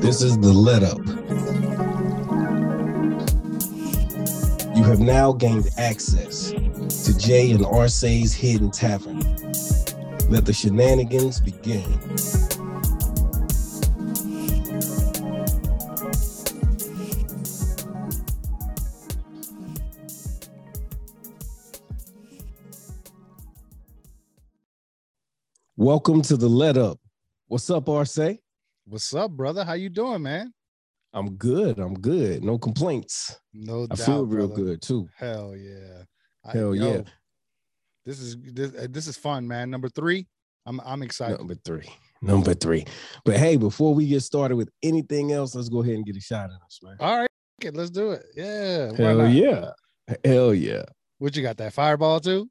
This is the let up. You have now gained access to Jay and Arcee's Hidden Tavern. Let the shenanigans begin. Welcome to the let up. What's up, Arcee? What's up, brother? How you doing, man? I'm good. I'm good. No complaints. No I doubt. feel real brother. good too. Hell yeah. I- Hell yo, yeah. This is this, uh, this is fun, man. Number three. I'm I'm excited. Number three. Number three. But hey, before we get started with anything else, let's go ahead and get a shot at us, man. All right, let's do it. Yeah. Hell yeah. Hell yeah. What you got? That fireball too?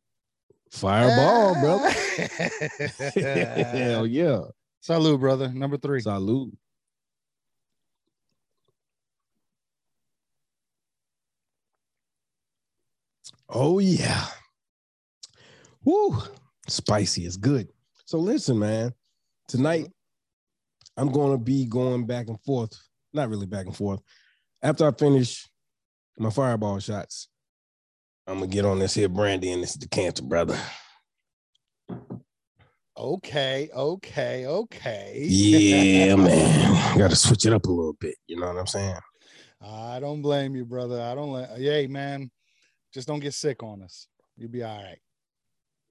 Fireball, Ah. brother. Hell yeah. Salute, brother. Number three. Salute. Oh yeah. Woo. Spicy is good. So listen, man. Tonight I'm to be going back and forth. Not really back and forth. After I finish my fireball shots, I'm gonna get on this here brandy and this decanter, brother. Okay, okay, okay. Yeah, man. Got to switch it up a little bit. You know what I'm saying? I don't blame you, brother. I don't let yay, man. Just don't get sick on us. You'll be all right.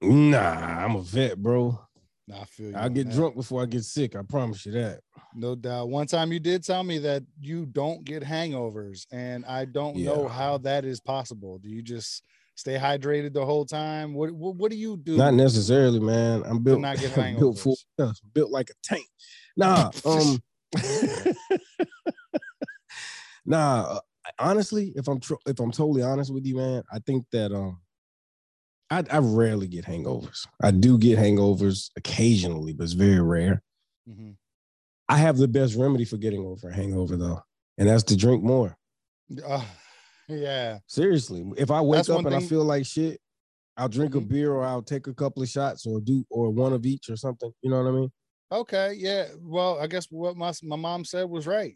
Nah, I'm a vet, bro. Nah, I feel you. I'll get that. drunk before I get sick. I promise you that. No doubt. One time you did tell me that you don't get hangovers, and I don't know how that is possible. Do you just stay hydrated the whole time? What what, what do you do? Not necessarily, man. I'm built, not get I'm built hangovers. built like a tank. Nah, um, nah. uh, honestly, if I'm tr- if I'm totally honest with you, man, I think that um, I I rarely get hangovers. I do get hangovers occasionally, but it's very rare. Mhm. I have the best remedy for getting over a hangover though, and that's to drink more. Uh, yeah. Seriously, if I wake That's up and I feel like shit, I'll drink a Mhm. beer or I'll take a couple of shots or do or one of each or something. You know what I mean? Okay. Yeah. Well, I guess what my my mom said was right.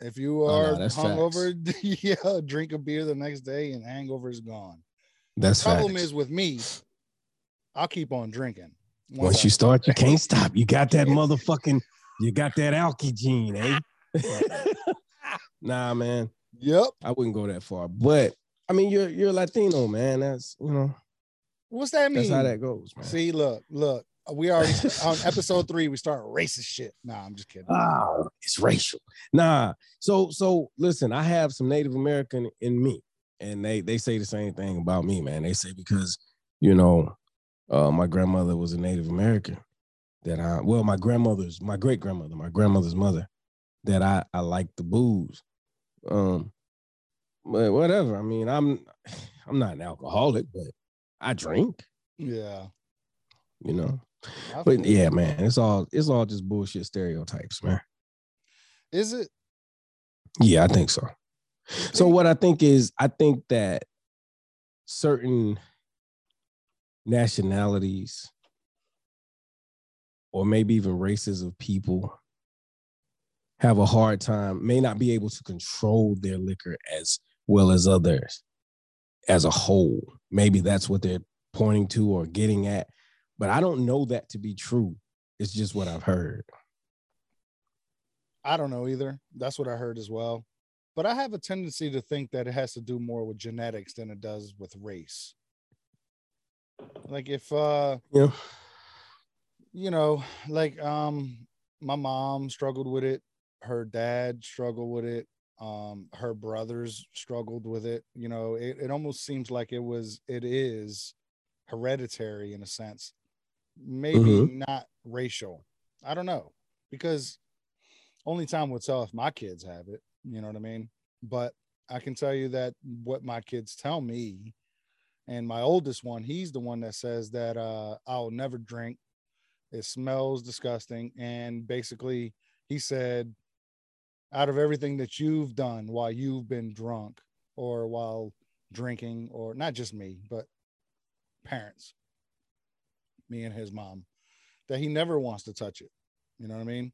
If you Oh, no, are hungover, yeah, drink a beer the next day and hangover is gone. That's the Problem facts. is with me, I'll keep on drinking. Once I- you start, you can't stop. You got that motherfucking, you got that alky gene, eh? nah, man, Yep. I wouldn't go that far. But I mean, you're you're Latino, man. That's you know, What's that mean? that's how that goes, man. See, look, look. We already on episode three. We start racist shit. Nah, I'm just kidding. ah, it's racial. Nah. So so listen, I have some Native American in me, and they they say the same thing about me, man. They say because you know, uh, my grandmother was a Native American. That I well, my grandmother's my great grandmother, my grandmother's mother, that I I like the booze. Um, but whatever. I mean, I'm I'm not an alcoholic, but I drink. Yeah. You know. I But yeah, man, it's all it's all just bullshit stereotypes, man. Is it? Yeah, I think so. So what I think is I think that certain nationalities or maybe even races of people have a hard time, may not be able to control their liquor as well as others as a whole. Maybe that's what they're pointing to or getting at. But I don't know that to be true. It's just what I've heard. I don't know either. That's what I heard as well. But I have a tendency to think that it has to do more with genetics than it does with race. Like if uh Yeah. you know, like um my mom struggled with it, her dad struggled with it, um her brothers struggled with it, you know, it, it almost seems like it was it is hereditary in a sense. Maybe Mhm. not racial. I don't know. Because only time will tell if my kids have it, you know what I mean? But I can tell you that what my kids tell me and my oldest one, he's the one that says that uh, I'll never drink. It smells disgusting. And basically, he said, out of everything that you've done while you've been drunk or while drinking, or not just me, but parents, me and his mom, that he never wants to touch it. You know what I mean?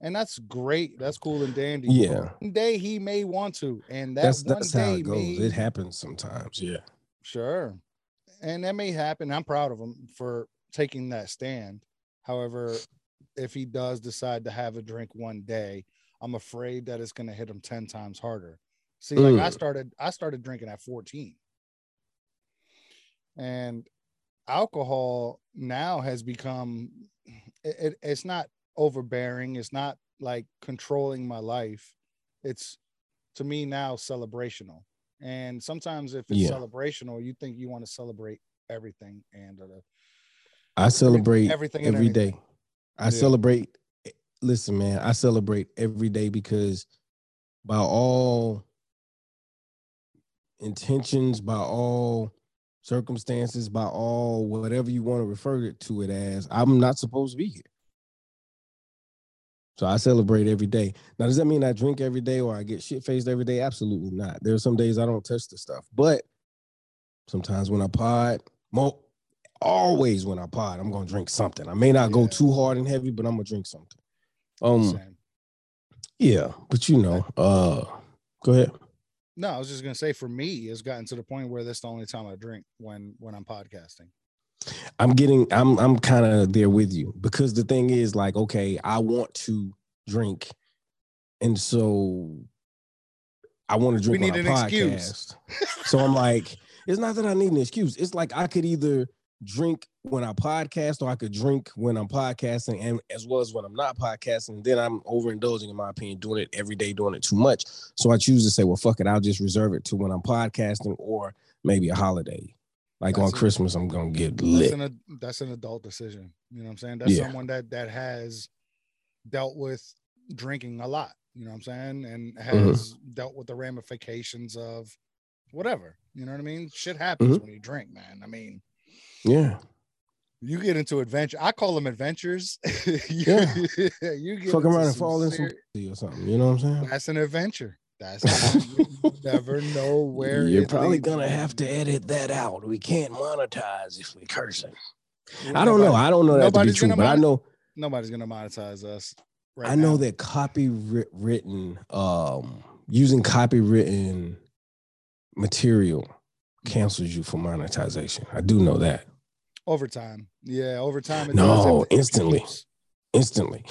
and that's great. That's cool and dandy. Yeah. One day he may want to, and that That's one that's day how it goes. may It happens sometimes. Yeah. Sure. And that may happen. I'm proud of him for taking that stand. However, if he does decide to have a drink one day, I'm afraid that it's going to hit them 10 times harder. See, like I Mm. started I started drinking at 14. And alcohol now has become it, it- it's not overbearing, it's not like controlling my life. It's to me now celebrational. And sometimes if it's Yeah. celebrational, you think you want to celebrate everything and uh, I celebrate everything every day. I Yeah. celebrate. Listen, man, I celebrate every day because by all intentions, by all circumstances, by all whatever you want to refer it to it as, I'm not supposed to be here. So I celebrate every day. Now, does that mean I drink every day or I get shit faced every day? Absolutely not. There are some days I don't touch the stuff, but sometimes when I pod, mo- always when I pod, I'm gonna drink something. I may not go too hard and heavy, but I'm gonna drink something. Um, Same. yeah, but you know, uh, go ahead. No, I was just gonna say for me, it's gotten to the point where that's the only time I drink when when I'm podcasting. I'm getting, I'm, I'm kind of there with you because the thing is, like, okay, I want to drink, and so I want to drink We need an excuse. podcast. so I'm like, it's not that I need an excuse. It's like I could either drink when I podcast or I could drink when I'm podcasting and as well as when I'm not podcasting. Then I'm overindulging, in my opinion, doing it every day, doing it too much. So I choose to say, well, fuck it, I'll just reserve it to when I'm podcasting or maybe a holiday. Like on That's it. Christmas, I'm gonna get That's lit. an that's an adult decision. You know what I'm saying? That's Yeah. someone that that has dealt with drinking a lot. You know what I'm saying? And Mm-hmm. has dealt with the ramifications of whatever. You know what I mean? Shit happens Mhm. when you drink, man. I mean, Yeah. you get into adventure. I call them adventures. you, Yeah. you get Fuck around and fall in some or something. You know what I'm saying? That's an adventure. That's you never know where You're probably gonna have to edit that out. We can't monetize if we cursing. Well, I don't know. I don't know that to be true, but I know nobody's gonna monetize us. Right I know that copywritten um using copywritten material cancels you for monetization. I do know that overtime. Yeah, overtime. No, instantly. instantly.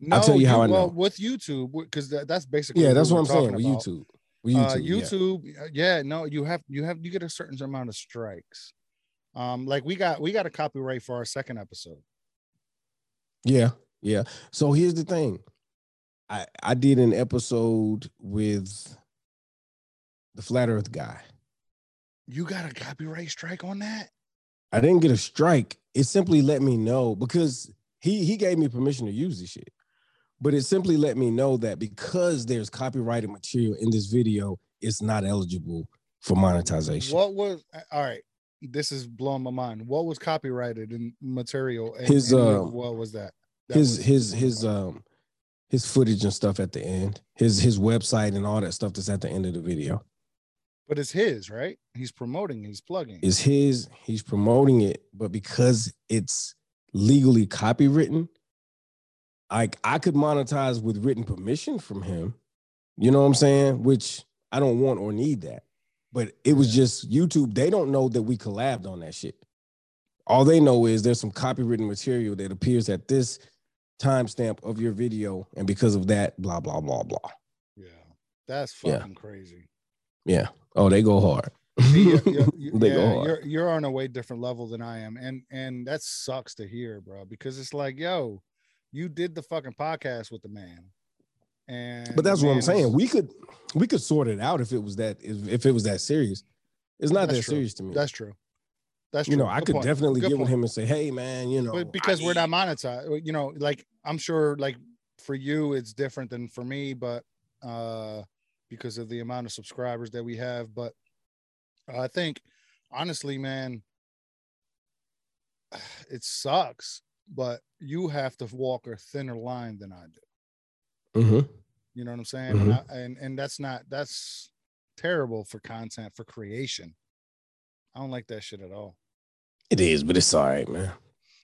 No, tell you how I well, with YouTube because that, that's basically Yeah, that's what I'm saying talking with about. YouTube. With YouTube, uh, yeah. YouTube, uh, yeah. no, you have you have you get a certain amount of strikes. Um, like we got we got a copyright for our second episode. Yeah, yeah. So here's the thing. I I did an episode with the flat earth guy. You got a copyright strike on that? I didn't get a strike. It simply let me know because he he gave me permission to use this shit. But it simply let me know that because there's copyrighted material in this video, it's not eligible for monetization. What was uh, all right? This is blowing my mind. What was copyrighted in material? And, His, and um, what was that? That his was- his his um his footage and stuff at the end, his his website and all that stuff that's at the end of the video but it's his, right? He's promoting, he's plugging. It's his. He's promoting it, but because it's legally copywritten, like I could monetize with written permission from him. You know what I'm saying? Which I don't want or need that. But it was just YouTube. They don't know that we collabed on that shit. All they know is there's some copywritten material that appears at this timestamp of your video, and because of that, blah blah blah blah. yeah, that's Yeah. fucking crazy. Yeah. Oh, they go hard. They go yeah, hard. you're you're on a way different level than I am, and and that sucks to hear, bro. Because it's like, yo, you did the fucking podcast with the man, and But that's what I'm saying. We could we could sort it out if it was that if, if it was that serious. It's not that true. serious to me. that's true. That's true. you know, I could point. definitely Good get with him and say, "Hey, man, you know, but because I we're not monetized, you know, like I'm sure, like for you, it's different than for me, but uh, because of the amount of subscribers that we have, but I think honestly, man, it sucks, but you have to walk a thinner line than I do. Mhm. You know what I'm saying? And, I, and and that's not that's terrible for content for creation. I don't like that shit at all. It is, but it's all right, man.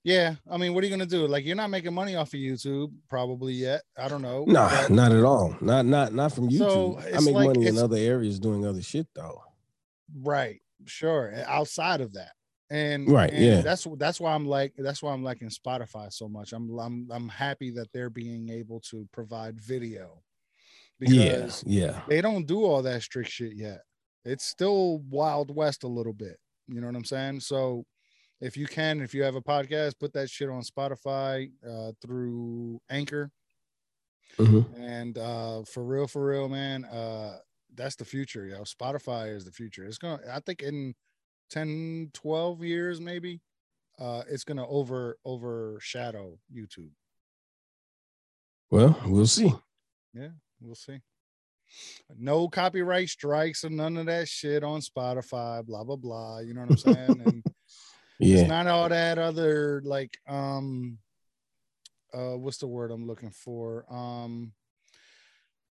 Yeah, I mean, what are you gonna do? Like, you're not making money off of YouTube probably yet. I don't know. Nah, but- not at all. Not not not from YouTube. So, I make like- money in other areas doing other shit though. right, sure. Outside of that, and Right, and yeah. That's that's why I'm like that's why I'm liking Spotify so much. I'm I'm I'm happy that they're being able to provide video Yeah, yeah. they don't do all that strict shit yet. It's still wild west a little bit. You know what I'm saying? So if you can, if you have a podcast, put that shit on Spotify uh, through Anchor. Mhm. And uh, for real, for real, man, uh, that's the future, yo. Spotify is the future. It's gonna, I think, in 10, 12 years, maybe, uh, it's gonna over overshadow YouTube. Well, we'll see. Yeah, we'll see. No copyright strikes or none of that shit on Spotify, blah blah blah. You know what I'm saying? And Yeah. it's not all that other like um uh what's the word I'm looking for? Um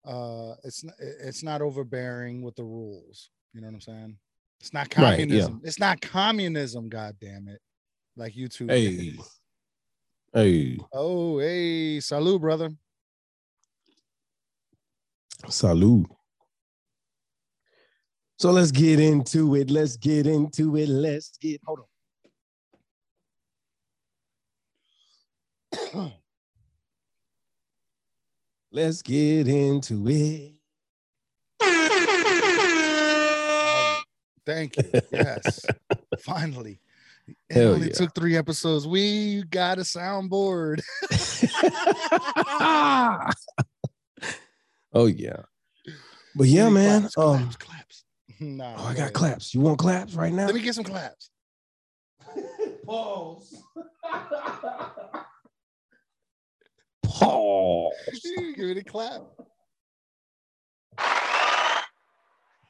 uh it's not it's not overbearing with the rules. You know what I'm saying? It's not Right, yeah. communism. It's not communism, god damn it. Like YouTube. Hey. is. Hey, Oh, hey, salute, brother. salute. So let's get into it. Let's get into it. Let's get hold on. Let's get into it. Thank you. Yes. Finally. It Hell only yeah. took three episodes. We got a soundboard. oh yeah. But yeah, Give man. Claps, Um claps, claps. Nah, oh, I got claps. You want claps right now? Let me get some claps. Pause. Pause. Give me a clap.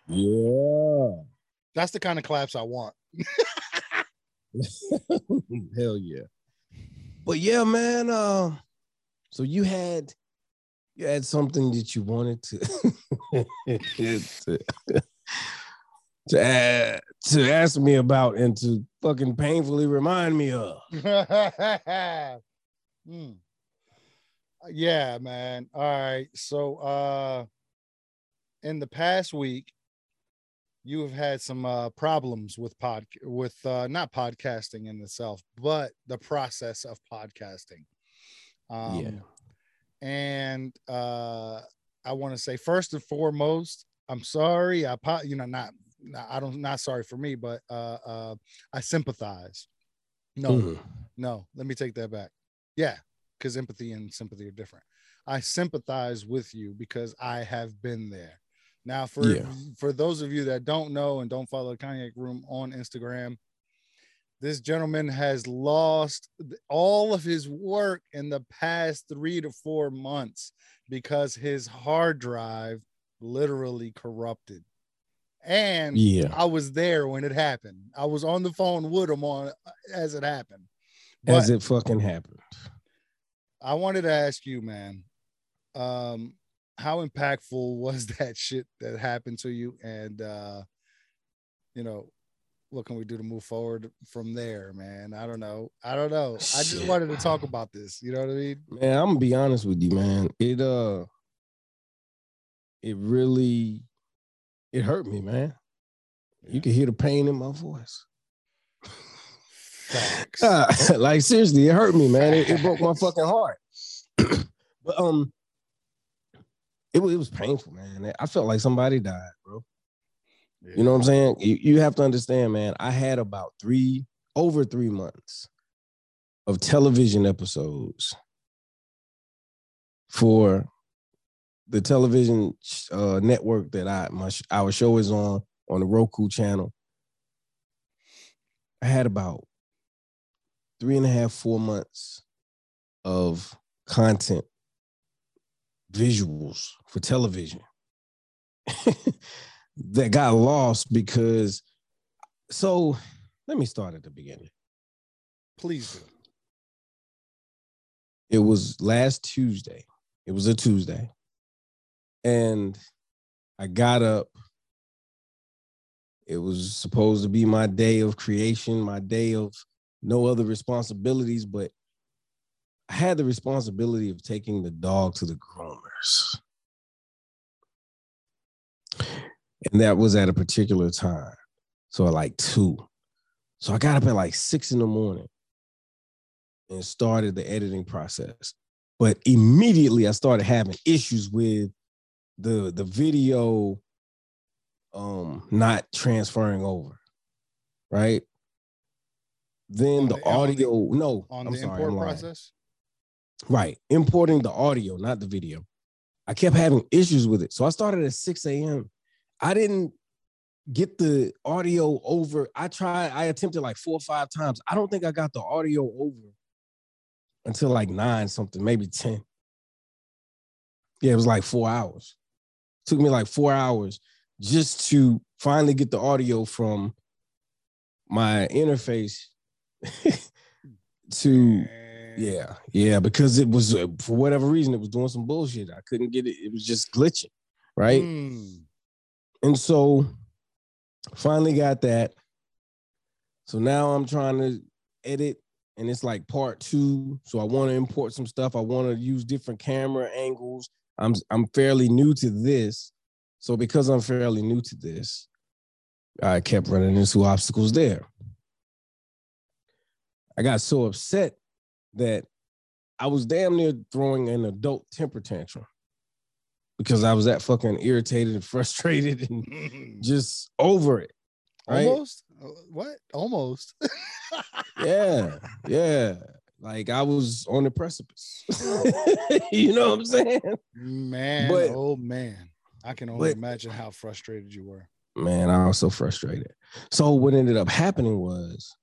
Yeah. That's the kind of claps I want. Hell yeah. But yeah, man. Um, so you had you had something that you wanted to to, to, add, to ask me about and to fucking painfully remind me of. Hmm. Yeah, man. All right. So uh in the past week, you have had some uh problems with pod with uh not podcasting in itself, but the process of podcasting. Um Yeah. and uh I want to say first and foremost, I'm sorry. I po- you know not, I don't not sorry for me, but uh uh I sympathize. No, Mhm. no, let me take that back. Yeah, because empathy and sympathy are different. I sympathize with you because I have been there. Now, for Yeah. for those of you that don't know and don't follow the Cognac Room on Instagram, this gentleman has lost all of his work in the past three to four months because his hard drive literally corrupted. And Yeah. I was there when it happened. I was on the phone with him on uh, as it happened. As it fucking oh. happened. I wanted to ask you, man, um, how impactful was that shit that happened to you? And uh, you know, what can we do to move forward from there, man? I don't know. I don't know. I just wanted to talk about this. You know what I mean? Man, I'm gonna be honest with you, man. It uh it really it hurt me, man. You can hear the pain in my voice. Ah, like seriously, it hurt me, man. It, it broke my fucking heart. but um, it was it was painful, man. I felt like somebody died, bro. You know what I'm saying? You, you have to understand, man. I had about three over three months of television episodes for the television uh, network that I my our show is on on the Roku channel. I had about three and a half, four months of content, visuals for television that got lost because. So let me start at the beginning. Please do. It was last Tuesday. It was a Tuesday. And I got up. It was supposed to be my day of creation, my day of no other responsibilities, but I had the responsibility of taking the dog to the groomers. And that was at a particular time. So at like two. So I got up at like six in the morning and started the editing process. But immediately I started having issues with the the video um not transferring over. Right. Then the, the- audio, no, on I'm the sorry, import I'm process. Right. Importing the audio, not the video. I kept having issues with it. So I started at 6 a.m. I didn't get the audio over. I tried, I attempted like four or five times. I don't think I got the audio over until like nine something, maybe 10. Yeah, it was like four hours. took me like four hours just to finally get the audio from my interface to yeah, yeah, because it was uh, for whatever reason it was doing some bullshit. I couldn't get it. It was just glitching, right? Mm. And so finally got that. So now I'm trying to edit and it's like part 2. So I want to import some stuff. I want to use different camera angles. I'm I'm fairly new to this. So because I'm fairly new to this, I kept running into obstacles there. I got so upset that I was damn near throwing an adult temper tantrum because I was that fucking irritated and frustrated and just over it. Right? Almost? Uh, What? Almost. Yeah, yeah. Like I was on the precipice. you know what I'm saying? man, But- oh man. I can only but- imagine how frustrated you were. Man, I was so frustrated. So what ended up happening was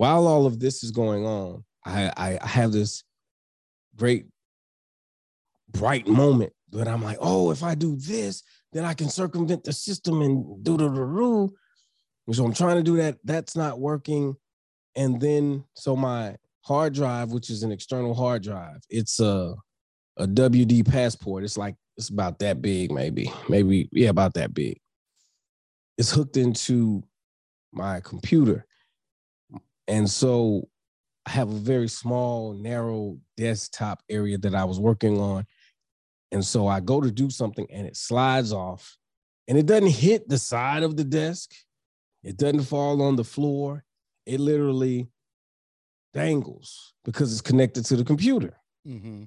while all of this is going on, I I, have this great bright moment that I'm like, oh, if I do this, then I can circumvent the system and do the rule. So I'm trying to do that. That's not working. And then so my hard drive, which is an external hard drive, it's a a WD passport. It's like it's about that big, maybe, maybe, yeah, about that big. It's hooked into my computer. And so I have a very small, narrow desktop area that I was working on. And so I go to do something and it slides off and it doesn't hit the side of the desk. It doesn't fall on the floor. It literally dangles because it's connected to the computer Mm-hmm.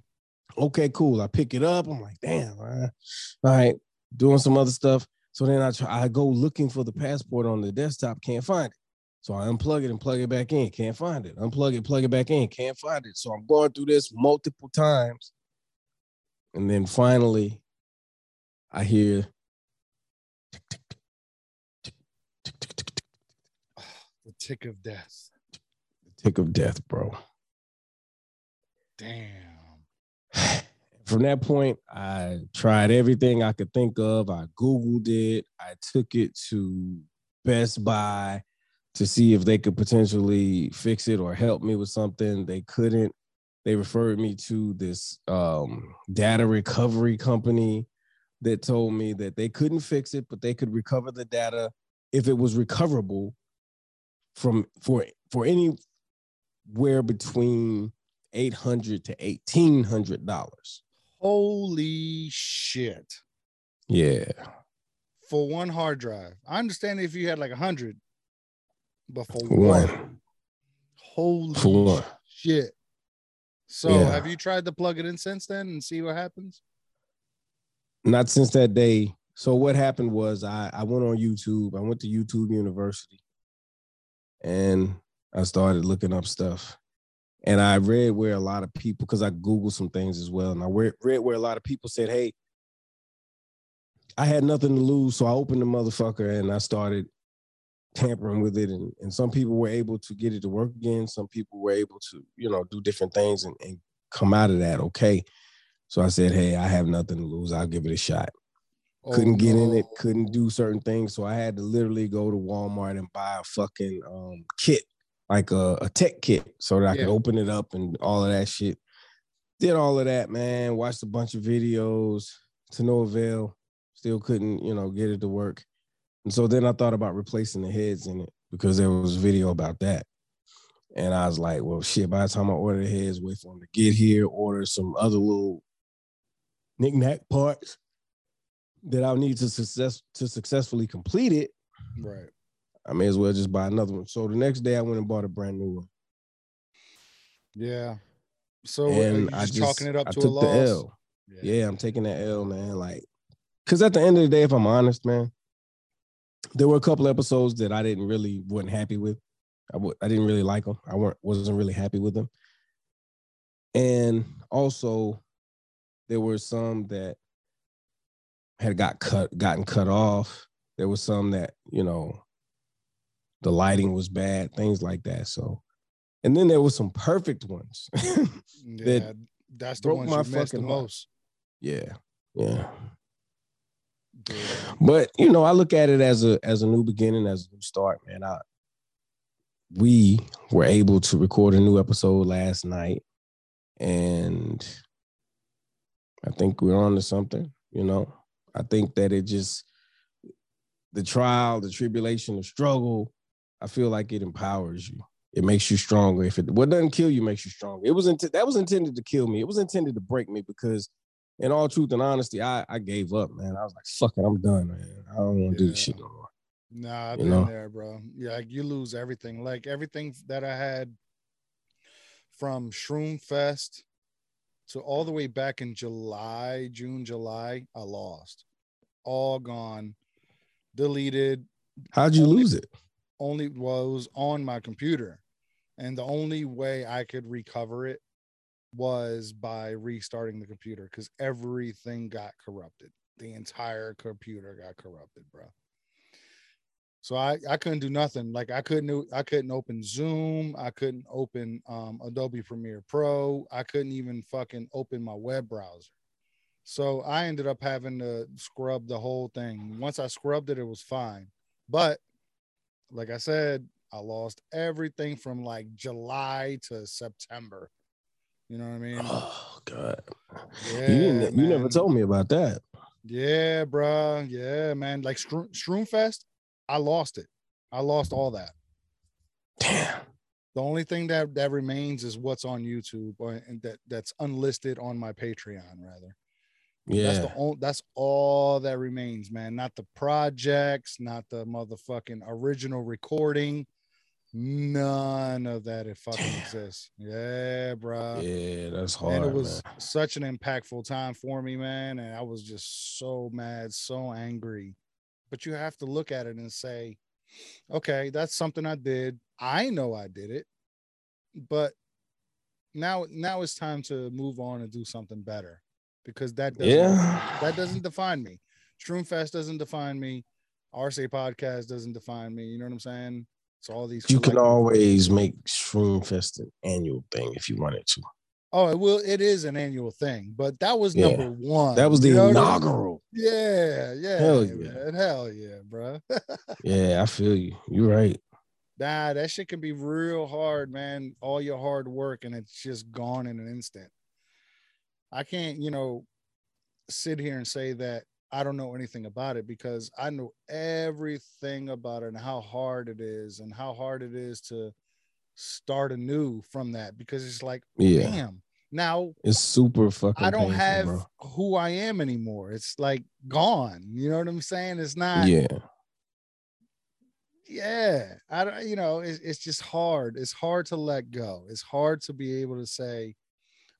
okay, cool. I pick it up. I'm like, damn, man. all right, doing some other stuff. So then I try, I go looking for the passport on the desktop, can't find it. So I unplug it and plug it back in. Can't find it. Unplug it, plug it back in. Can't find it. So I'm going through this multiple times. And then finally, I hear the tick of death. The tick of death, bro. Damn. From that point, I tried everything I could think of. I Googled it. I took it to Best Buy to see if they could potentially fix it or help me with something. They couldn't. They referred me to this um, data recovery company that told me that they couldn't fix it, but they could recover the data if it was recoverable from for for anywhere between eight hundred to eighteen hundred dollars. Holy shit. Yeah, For one hard drive. I understand if you had like a hundred, but for one. one Holy for one. shit. So Yeah. have you tried to plug it in since then and see what happens? Not since that day. So what happened was I I went on YouTube. I went to YouTube University, and I started looking up stuff. And I read where a lot of people, because I Googled some things as well, and I read, read where a lot of people said, "Hey, I had nothing to lose, so I opened the motherfucker and I started tampering with it. And, and some people were able to get it to work again. Some people were able to, you know, do different things and, and come out of that okay. So I said, hey, I have nothing to lose. I'll give it a shot. couldn't Oh, get in it, couldn't do certain things. So I had to literally go to Walmart and buy a fucking um, kit, like a, a tech kit, so that I Yeah. could open it up and all of that shit. Did all of that, man. Watched a bunch of videos to no avail. Still couldn't, you know, get it to work. And so then I thought about replacing the heads in it because there was a video about that. And I was like, well, shit, by the time I order the heads, wait for them to get here, order some other little knick-knack parts that I'll need to success to successfully complete it. Right. I may as well just buy another one. So the next day I went and bought a brand new one. Yeah. So uh, you and I just talking it up I to a loss. the L. Yeah, I'm taking that L, man. Like, cause at the end of the day, if I'm honest, man, there were a couple episodes that I didn't really wasn't happy with. I w- I didn't really like them. I weren't wasn't really happy with them. And also, there were some that had got cut, gotten cut off. There was some that you know, the lighting was bad, things like that. So, and then there were some perfect ones. Yeah, that's the broke ones my you missed the fucking heart. most. yeah, yeah. But you know, I look at it as a as a new beginning, as a new start, man. I we were able to record a new episode last night, and I think we're on to something. You know, I think that it just the trial, the tribulation, the struggle. I feel like it empowers you. It makes you stronger. If it what doesn't kill you makes you stronger. It was int- that was intended to kill me. It was intended to break me because, in all truth and honesty, I I gave up, man. I was like, fuck it, I'm done, man. I don't want to do this shit no more. Nah, I've You been know? there, bro. Yeah, like you lose everything. Like everything that I had from Shroom Fest to all the way back in July, June, July, I lost. All gone, deleted. How'd you Only- lose it? Only was on my computer. And the only way I could recover it was by restarting the computer because everything got corrupted. The entire computer got corrupted, bro. So I, I couldn't do nothing. Like I couldn't I couldn't open Zoom. I couldn't open um, Adobe Premiere Pro. I couldn't even fucking open my web browser. So I ended up having to scrub the whole thing. Once I scrubbed it, it was fine. But like I said, I lost everything from like July to September. You know what I mean? Oh God, Yeah, you you never told me about that. Yeah, bruh. Yeah, man. Like Shroom, Shroomfest, I lost it. I lost all that. Damn. The only thing that that remains is what's on YouTube or and that that's unlisted on my Patreon, rather. Yeah. That's the only that's all that remains, man. Not the projects, not the motherfucking original recording. None of that it fucking Damn. exists. Yeah, bro. yeah, that's hard. and it was man. such an impactful time for me, man. And I was just so mad, so angry. But you have to look at it and say, okay, that's something I did. I know I did it, but now now it's time to move on and do something better because that doesn't Yeah. that doesn't define me. Shroomfest doesn't define me. RSA podcast doesn't define me. You know what I'm saying? It's all these. You can always make Shroom Fest an annual thing if you wanted to. Oh, it will. It is an annual thing, but that was Yeah. number one. That was the You know what I inaugural. Yeah, yeah, Hell yeah. man. hell yeah, bro. Yeah, I feel you. You're right. nah, that shit can be real hard, man. All your hard work and it's just gone in an instant. I can't, you know, sit here and say that I don't know anything about it because I know everything about it and how hard it is and how hard it is to start anew from that because it's like, Yeah. damn. Now It's super fucking I don't painful, have bro. who I am anymore. It's like gone. You know what I'm saying? It's not. Yeah. Yeah. I don't. You know, it's it's just hard. It's hard to let go. It's hard to be able to say,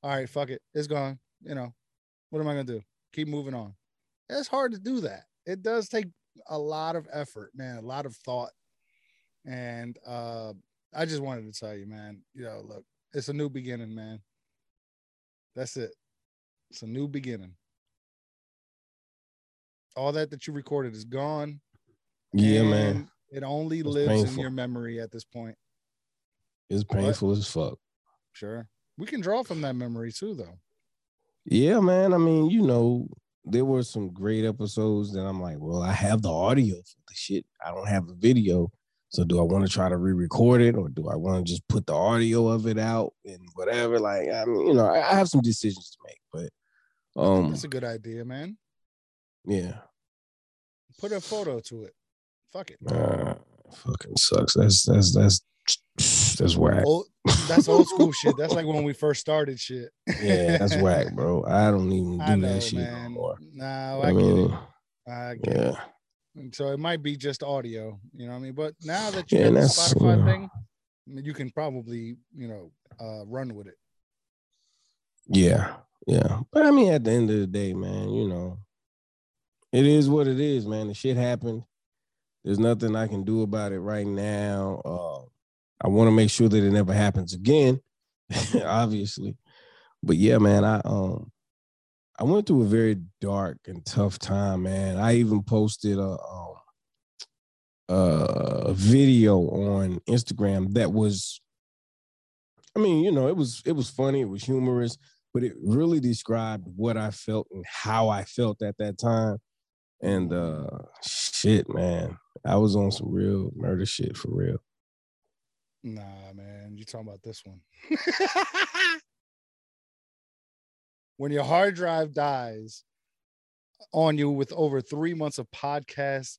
"All right, fuck it, it's gone." You know, what am I gonna do? Keep moving on. It's hard to do that. It does take a lot of effort, man. A lot of thought. And uh, I just wanted to tell you, man. You know, look, it's a new beginning, man. That's it. It's a new beginning. All that that you recorded is gone. Yeah, man. It only It's lives in your memory at this point. It's painful as fuck. Sure. We can draw from that memory too, though. Yeah, man. I mean, you know, there were some great episodes that I'm like, well, I have the audio for the shit. I don't have the video. So do I want to try to re-record it or do I want to just put the audio of it out and whatever? Like, I mean, you know, I, I have some decisions to make, but um That's a good idea, man. yeah. Put a photo to it. Fuck it. Uh, fucking sucks. That's that's that's that's that's whack. Old, that's old school shit. That's like when we first started shit. Yeah, that's whack, bro. I don't even do know, that shit man. no more. No, I I, get mean, it. I get it. yeah, And so it might be just audio, you know what I mean? But now that you Yeah, have the Spotify uh, thing, you can probably, you know, uh, run with it. yeah, yeah. But I mean, at the end of the day, man, you know, it is what it is, man. The shit happened. There's nothing I can do about it right now. Uh, I want to make sure that it never happens again, obviously. But yeah, man, I um I went through a very dark and tough time, man. I even posted a um, a video on Instagram that was I mean, you know, it was it was funny, it was humorous, but it really described what I felt and how I felt at that time. And uh shit, man. I was on some real murder shit for real. Nah, man, you talking about this one. when your hard drive dies on you with over three months of podcast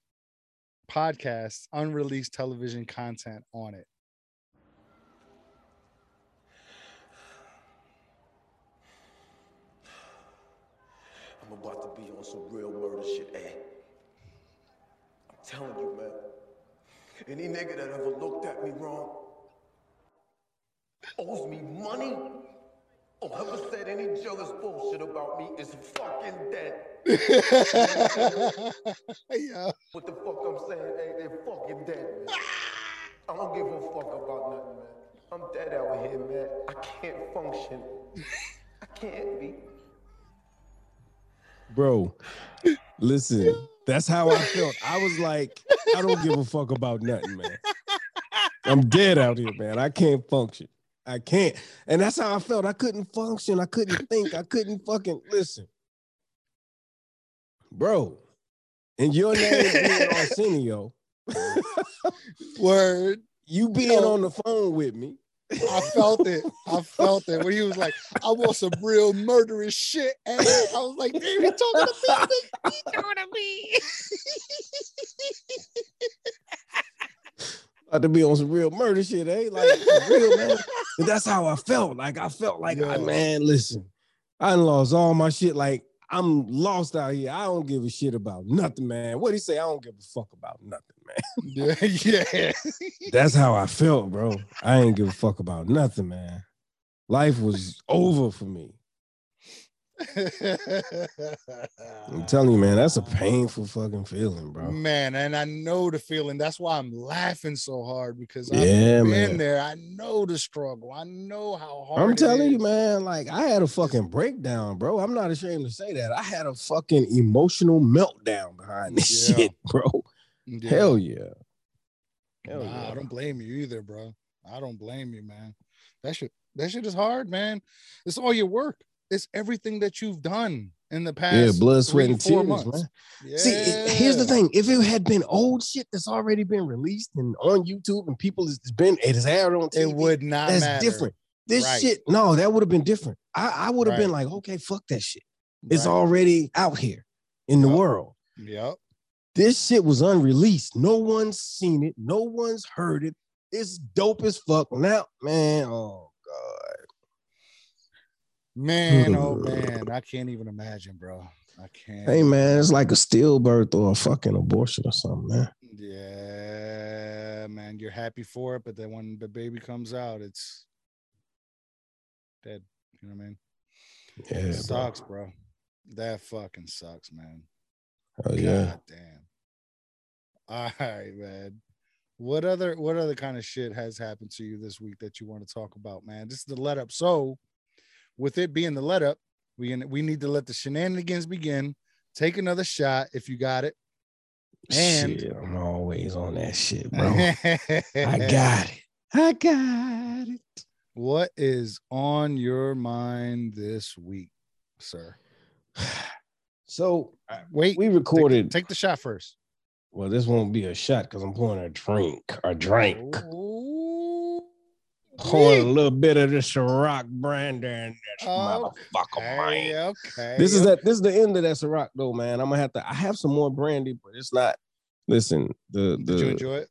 podcasts, unreleased television content on it. I'm about to be on some real murder shit, eh? I'm telling you, man. Any nigga that ever looked at me wrong owes me money or ever said any jealous bullshit about me is fucking dead. yeah. What the fuck I'm saying, eh? They're fucking dead, man. I don't give a fuck about nothing, man. I'm dead out here, man. I can't function. I can't be. Bro, listen, that's how I felt. I was like, I don't give a fuck about nothing, man. I'm dead out here, man. I can't function. I can't. And that's how I felt. I couldn't function. I couldn't think. I couldn't fucking listen. Bro, and your name being Arsenio, Word. you being Yo. on the phone with me. I felt it. I felt it when he was like, I want some real murderous shit. And I was like, damn, he talking to me. He talking to me. About to be on some real murder shit, eh? Like real, man. And that's how I felt. Like I felt like, I, man, listen, I lost all my shit. Like I'm lost out here. I don't give a shit about nothing, man. What he say? I don't give a fuck about nothing, man. yeah. yeah. That's how I felt, bro. I ain't give a fuck about nothing, man. Life was over for me. I'm telling you, man, that's a painful fucking feeling, bro. Man, and I know the feeling. That's why I'm laughing so hard because I've Yeah, been man. there. I know the struggle. I know how hard. I'm telling you, man, like I had a fucking breakdown, bro. I'm not ashamed to say that. I had a fucking emotional meltdown behind this Yeah. shit, bro. Yeah. Hell yeah. Hell Nah, yeah. I don't blame you either, bro. I don't blame you, man. That shit, that shit is hard, man. It's all your work. It's everything that you've done in the past. Yeah, blood, sweat, and tears, months. man. See, it- here's the thing: if it had been old shit that's already been released and on YouTube and people has been it has aired on TV, It would not that's matter. different. This Right. shit, no, that would have been different. I, I would have been like, okay, fuck that shit. It's Right. already out here in the world. Yep. This shit was unreleased. No one's seen it. No one's heard it. It's dope as fuck. Now, man, oh god. Man, oh man, I can't even imagine, bro. I can't. Hey man, it's like a stillbirth or a fucking abortion or something, man. Yeah, man, you're happy for it, but then when the baby comes out, it's dead. You know what I mean? Yeah, it bro. sucks, bro. That fucking sucks, man. Oh yeah. God damn. All right, man. What other what other kind of shit has happened to you this week that you want to talk about, man? This is the let up. So, with it being the let up, we gonna- we need to let the shenanigans begin. Take another shot if you got it. And- shit, I'm always on that shit, bro. I got it. I got it. What is on your mind this week, sir? So uh, Wait, we take- recorded. Take, the shot first. well, this won't be a shot because I'm pouring a drink. A drink. Ooh, Pouring a little bit of this Ciroc brand in this Oh, motherfucker, man. Okay. This is that. This is the end of that Ciroc, though, man. I'm gonna have to. I have some more brandy, but it's not. Listen, the the Did you enjoy it?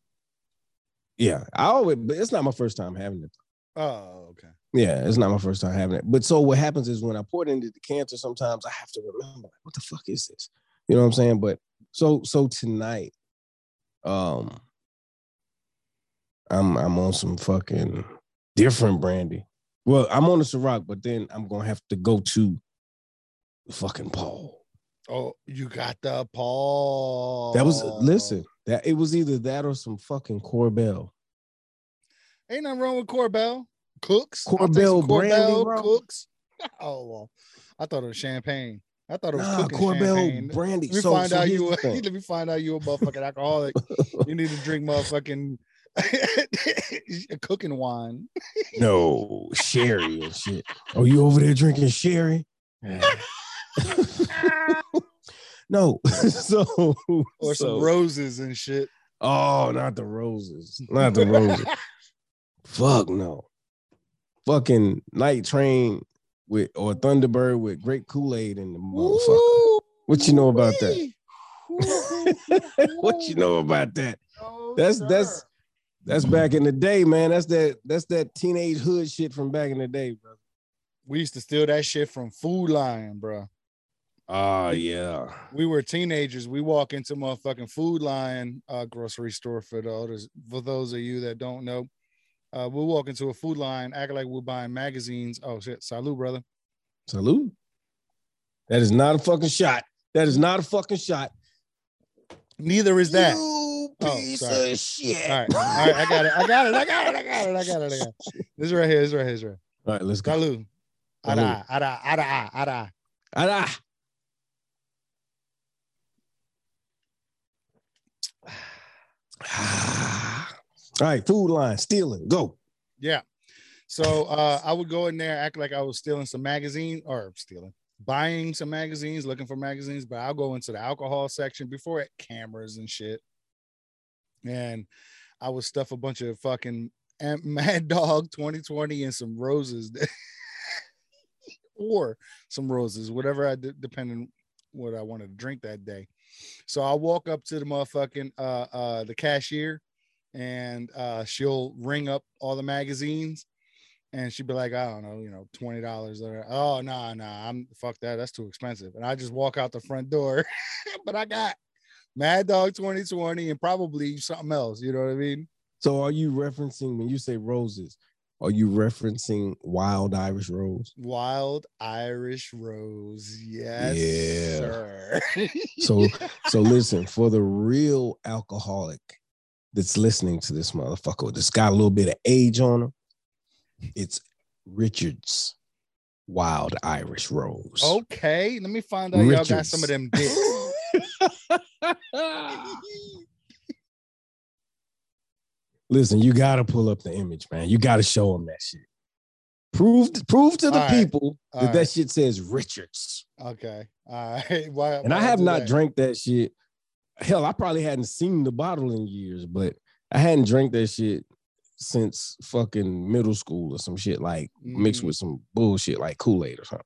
Yeah, I always, but it's not my first time having it. Oh, okay. Yeah, it's not my first time having it. But so what happens is when I pour it into the cancer, sometimes I have to remember like, what the fuck is this? You know what I'm saying? But so so tonight, um, I'm I'm on some fucking different brandy. Well, I'm on the Ciroc, but then I'm gonna have to go to fucking Paul. Oh, you got the Paul. That was listen. That it was either that or some fucking Korbel. Ain't nothing wrong with Korbel. Cooks. I'll take Korbel brandy. Cooks. Oh well. I thought it was champagne. I thought it was Nah, cooking Korbel champagne. brandy. Let me So, find so out you. A, let me find out you a motherfucking alcoholic. you need to drink motherfucking cooking wine. No, sherry and shit. Oh, you over there drinking sherry? no. so or so- some roses and shit. Oh, not the roses. Not the roses. Fuck no. Fucking night train with or Thunderbird with great Kool-Aid in the motherfucker. Ooh, What you know about that? what you know about that? Oh, That's sir. that's that's back in the day, man. That's that that's that teenage hood shit from back in the day, bro. we used to steal that shit from Food Lion, bro. Oh yeah. we were teenagers. We walk into motherfucking Food Lion uh, grocery store for those for those of you that don't know. Uh, we'll walk into a Food Lion, act like we're buying magazines. Oh shit! Salute, brother. Salute. That is not a fucking shot. That is not a fucking shot. Neither is that. You Oh, piece sorry. of shit. All right, all right. I got it. I got it. I got it. I got it. I got it. I got it. This is right here. This is right here. This is right. All right, let's go. Salute. Ada, ada, ada, ada. Ah. All right, Food Lion, stealing, go. Yeah. So uh, I would go in there, act like I was stealing some magazine or stealing, buying some magazines, looking for magazines, but I'll go into the alcohol section before it cameras and shit. And I would stuff a bunch of fucking Mad Dog 2020 and some roses or some roses, whatever I did, depending what I wanted to drink that day. So I walk up to the motherfucking uh uh the cashier and uh she'll ring up all the magazines and she'd be like, I don't know, you know, twenty dollars or oh nah, nah, I'm fuck that, that's too expensive. And I just walk out the front door, but I got Mad Dog 2020 and probably something else, you know what I mean? So are you referencing when you say roses? Are you referencing wild Irish rose? Wild Irish Rose. Yes, Yeah. sir. So so listen, for the real alcoholic that's listening to this motherfucker that's got a little bit of age on him, it's Richard's Wild Irish Rose. okay, let me find out y'all got some of them dicks. Listen, you gotta pull up the image, man. You gotta show them that shit. Prove prove to the right. people All that that shit says Richards. Okay. All right. Why, And I have not that? drank that shit. Hell, I probably hadn't seen the bottle in years, but I hadn't drank that shit since fucking middle school or some shit like mixed Mm. with some bullshit like Kool-Aid or something.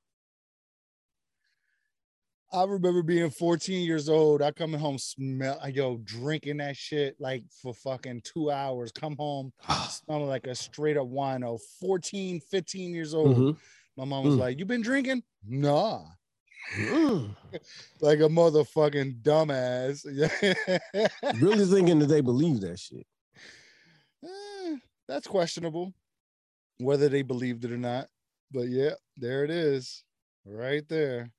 I remember being 14 years old. I coming home smell yo drinking that shit like for fucking two hours. Come home smelling like a straight up wino. 14, 15 years old. Mhm. My mom was Mm. like, "You been drinking?" Nah, Mm. like a motherfucking dumbass. really thinking that they believe that shit. That's questionable, whether they believed it or not. But yeah, there it is, right there.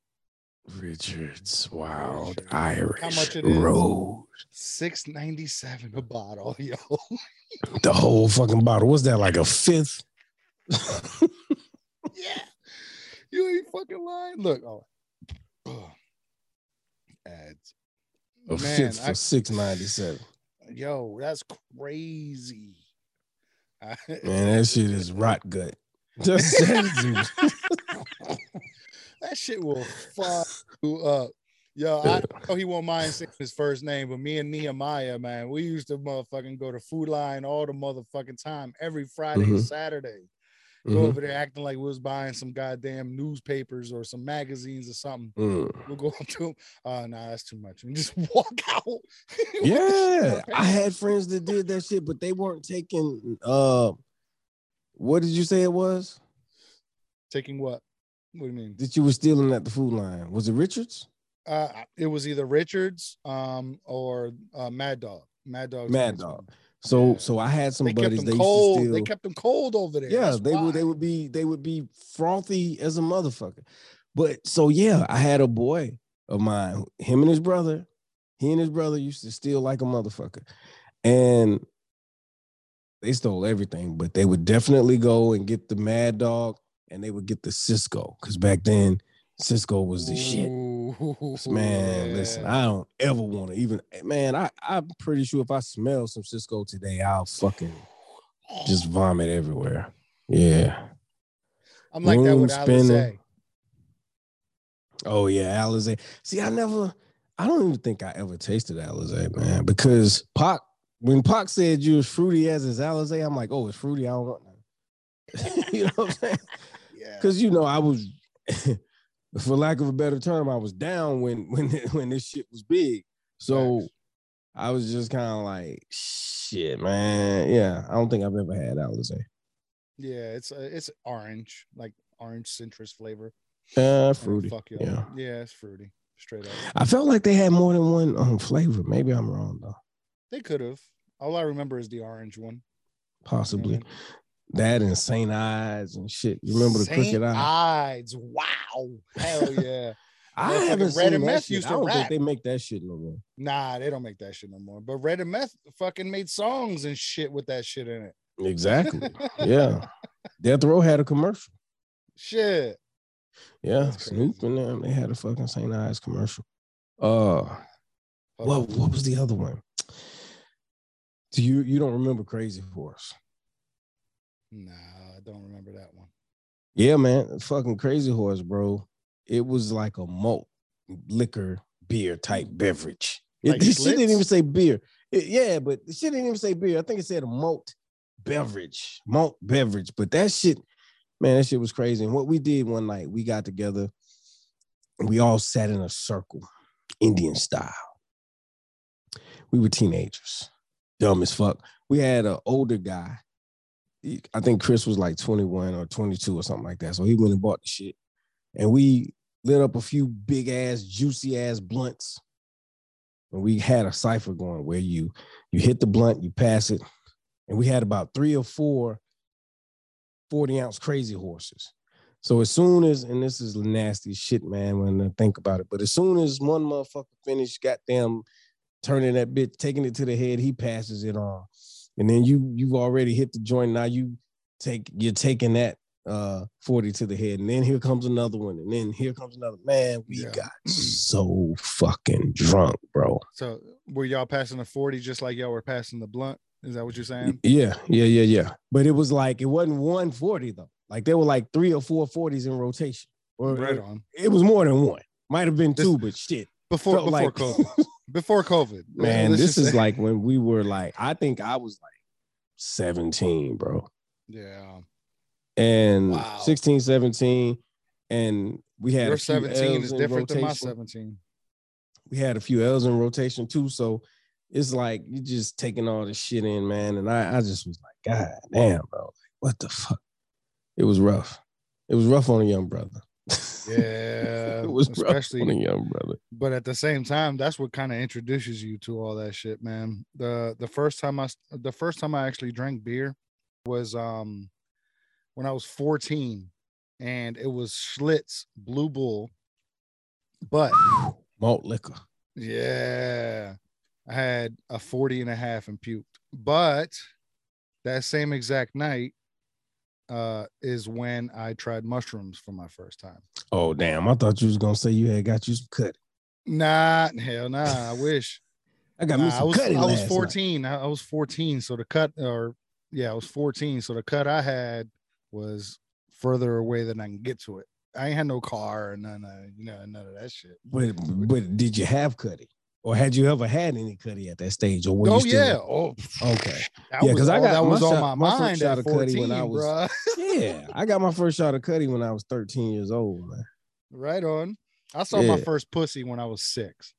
Richards Wild Richards. Irish How much it is? Rose. Six ninety seven a bottle, yo. The whole fucking bottle. Was that like a fifth? yeah, you ain't fucking lying. Look, oh, Ugh. ads. A Man, fifth for six ninety seven. yo, that's crazy. Man, that shit is rot gut. Just that shit will fuck you up. Yo, I know he won't mind saying his first name, but me and Nehemiah, man, we used to motherfucking go to Food Lion all the motherfucking time, every Friday and Mhm. Saturday. Go over there acting like we was buying some goddamn newspapers or some magazines or something. Mm. We'll go up to them. Uh, nah, that's too much. And just walk out. Yeah, I had friends that did that shit, but they weren't taking. Uh, what did you say it was Taking what? What do you mean? that you were stealing at the Food Lion? Was it Richards? Uh, it was either Richards, um, or uh, Mad Dog. Mad Dog. Mad Dog. So, so I had some They kept buddies. them They used cold. to steal. They kept them cold over there. yeah, That's they would. They would be. They would be frothy as a motherfucker. But so yeah, I had a boy of mine. Him and his brother. He and his brother used to steal like a motherfucker, and they stole everything. But they would definitely go and get the Mad Dog, and they would get the Cisco because back then Cisco was the shit. Man, listen. I don't ever want to even. Man, I I'm pretty sure if I smell some Cisco today, I'll fucking just vomit everywhere. Yeah. I'm like that with spinning. Alizé. Oh yeah, Alizé. See, I never. I don't even think I ever tasted Alizé, man, because Pac. When Pac said you as fruity as his Alizé, I'm like, oh, it's fruity. I don't want none. you know what I'm saying? Yeah. Because you know, I was, for lack of a better term, I was down when when when this shit was big. So. I was just kind of like, shit, man. Yeah, I don't think I've ever had Alizé. Yeah, it's uh, it's orange, like orange citrus flavor. Uh, fruity. Fuck you. Yeah. Yeah, it's fruity. Straight up. I felt like they had more than one um, flavor. Maybe I'm wrong though. They could have. All I remember is the orange one. You know I Possibly mean? That and St. Ides and shit. You remember the Saint crooked eye? Eyes. Wow. Hell yeah. I haven't Red seen and Meth shit. used I don't rap. think they make that shit no more. nah, they don't make that shit no more. But Red and Meth fucking made songs and shit with that shit in it. Exactly. yeah. Death Row had a commercial. Shit. Yeah, Snoop and them. They had a fucking St. Ides commercial. Uh, what what was the other one? Do you you don't remember Crazy Horse? Nah, I don't remember that one. Yeah, man, fucking Crazy Horse, bro. It was like a malt liquor beer type mm. beverage. It, Like shit didn't even say beer. It- yeah, but the shit didn't even say beer. I think it said a malt beverage, malt beverage. But that shit, man, that shit was crazy. And what we did one night, we got together and we all sat in a circle, Indian style. We were teenagers, dumb as fuck. We had an older guy. I think Chris was like 21 or 22 or something like that. So he went and bought the shit. And we lit up a few big ass, juicy ass blunts. And we had a cipher going where you you hit the blunt, you pass it. And we had about three or four 40 ounce crazy horses. So as soon as, and this is nasty shit, man, when I think about it, but as soon as one motherfucker finished, goddamn, turning that bitch, taking it to the head, he passes it on. And then you you've already hit the joint. Now you take you're taking that uh 40 to the head, and then here comes another one, and then here comes another. Man, we Yeah. got so fucking drunk, bro. So were y'all passing the 40 just like y'all were passing the blunt? Is that what you're saying? Yeah, yeah, yeah, yeah. But it was like it wasn't 140 though. Like there were like three or four 40s in rotation. Or Right it, on. it was more than one. Might have been This- two, but shit. Before before like- COVID. Before COVID. Man, this is say- like when we were like, I think I was like 17, bro. Yeah. And Wow. 16, 17. And we had Your a few 17 L's is in different than my 17. we had a few L's in rotation too. So it's like you're just taking all this shit in, man. And I, I just was like, God damn, bro. Like, what the fuck? It was rough. It was rough on a young brother. Yeah. it was especially rough young brother. but at the same time that's what kind of introduces you to all that shit man the the first time i the first time i actually drank beer was um when i was 14 and it was schlitz blue bull but Malt liquor. yeah i had a 40 and a half and puked but that same exact night uh is when i tried mushrooms for my first time Oh damn! I thought you was gonna say you had got you some cut. nah hell nah i wish I got me some I was cutty I was last night. 14. I, was 14. So the cut or yeah, I was 14. So the cut I had was further away than I can get to it. I ain't had no car or none of you know none of that shit. But but did you have cutty? Or had you ever had any cutty at that stage? Or were oh you still yeah. Oh, Okay. that Yeah, was 'cause I got that my was on my my first mind shot at of Cuddy 14, when I was- Yeah. I got my first shot of cutty when I was 13 years old, man. Right on. I saw my first pussy when I was six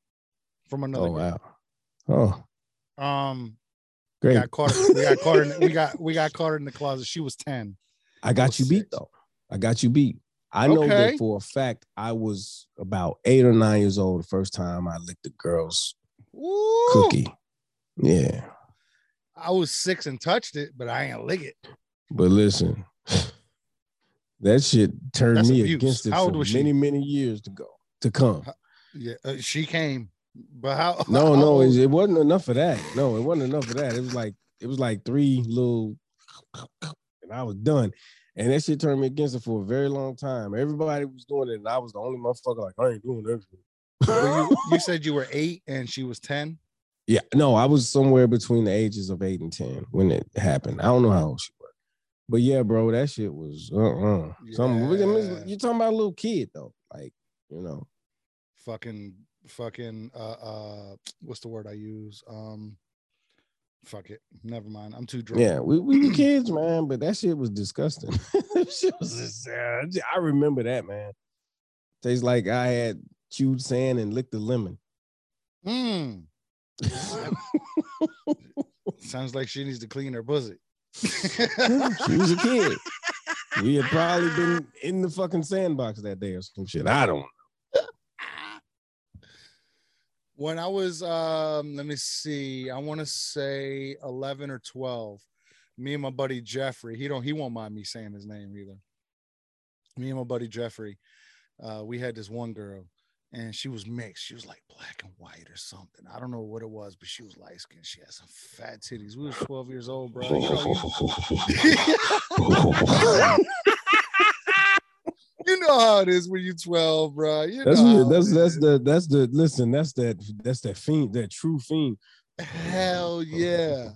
from another Oh wow. Oh, Um, great. we got caught. We got caught. In, we got we got caught in the closet. She was ten. I got was you beat six. though. I got you beat. I know Okay. that for a fact. I was about eight or nine years old the first time I licked a girl's Ooh, cookie. Yeah, I was six and touched it, but I ain't lick it. but listen, that shit turned That's me abuse. against it for was she? many, many years to go to come. Yeah, uh, she came, but how? No, how no, it, it wasn't enough of that. No, it wasn't enough of that. It was like it was like three little, and I was done. And that shit turned me against it for a very long time. Everybody was doing it, and I was the only motherfucker like I ain't doing that. you, you said you were eight and she was ten. Yeah, no, I was somewhere between the ages of eight and ten when it happened. I don't know how old she was, but yeah, bro, that shit was uh uh Some Yeah. you're talking about a little kid though, like you know. Fucking, fucking. Uh, uh, what's the word I use? Um, fuck it. Never mind. I'm too drunk. Yeah, we, we were kids, man, but that shit was disgusting. Shit was just, uh, I remember that, man. Tastes like I had chewed sand and licked a lemon. Mm, sounds like she needs to clean her pussy. she was a kid. We had probably been in the fucking sandbox that day or some shit. I don't when I was um let me see, I want to say 11 or 12. Me and my buddy Jeffrey, he don't he won't mind me saying his name either. Me and my buddy Jeffrey, uh we had this one girl and she was mixed. She was like black and white or something. I don't know what it was, but she was light skinned. She had some fat titties. We was 12 years old, bro. You know, you- you know how it is when you're 12, bro. You That's know what, that's that's the that's the listen. That's that that's that fiend, that true fiend. Hell yeah.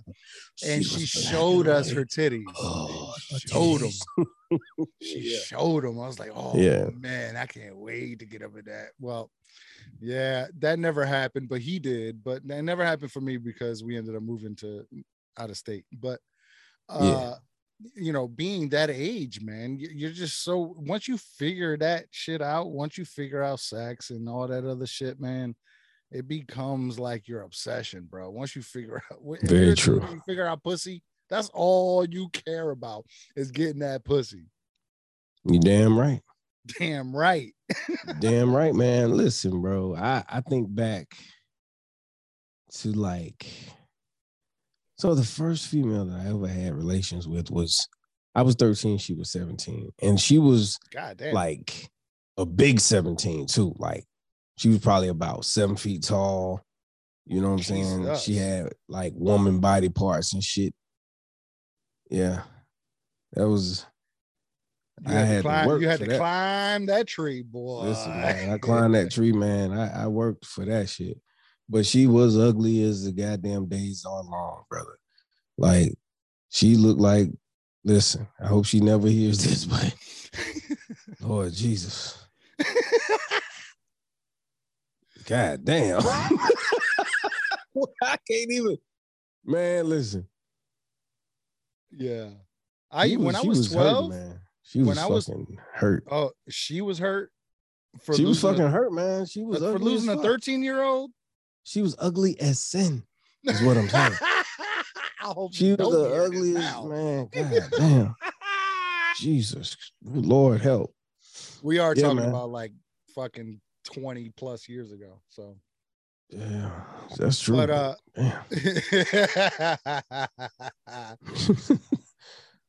And she showed us her titties. Oh, She showed 'em. titties. She Yeah. showed them. I was like, oh Yeah. man, I can't wait to get up at that. Well, yeah, that never happened, but he did. But that never happened for me because we ended up moving to out of state. But uh Yeah. You know, being that age, man, you- you're just so once you figure that shit out, once you figure out sex and all that other shit, man, it becomes like your obsession, bro. Once you figure out Very true. you figure out pussy, that's all you care about is getting that pussy. You damn right. Damn right. Damn right, man. Listen, bro. I I think back to like so the first female that I ever had relations with was I was 13, she was 17. And she was like a big 17 too. Like she was probably about seven feet tall. You know what I'm saying? She had like woman body parts and shit. Yeah. That was you I had, had to to climb, work you had to that. climb that tree, boy. Listen, man, I climbed that tree, man. I, I worked for that shit. But she was ugly as the goddamn days are long, brother. Like, she looked like, listen, I hope she never hears this, but Lord Jesus. God damn. I can't even. Man, listen. yeah. I She when I was, hurting, 12, man. She was when I was- fucking hurt. oh, she was hurt for She was fucking a, hurt, man. She was for losing a 13 year old. She was ugly as sin. Is what I'm saying. She was the ugliest man. God damn. Jesus. Lord help. we are Yeah, talking man. about like fucking 20 plus years ago. So, Yeah, that's true. but uh,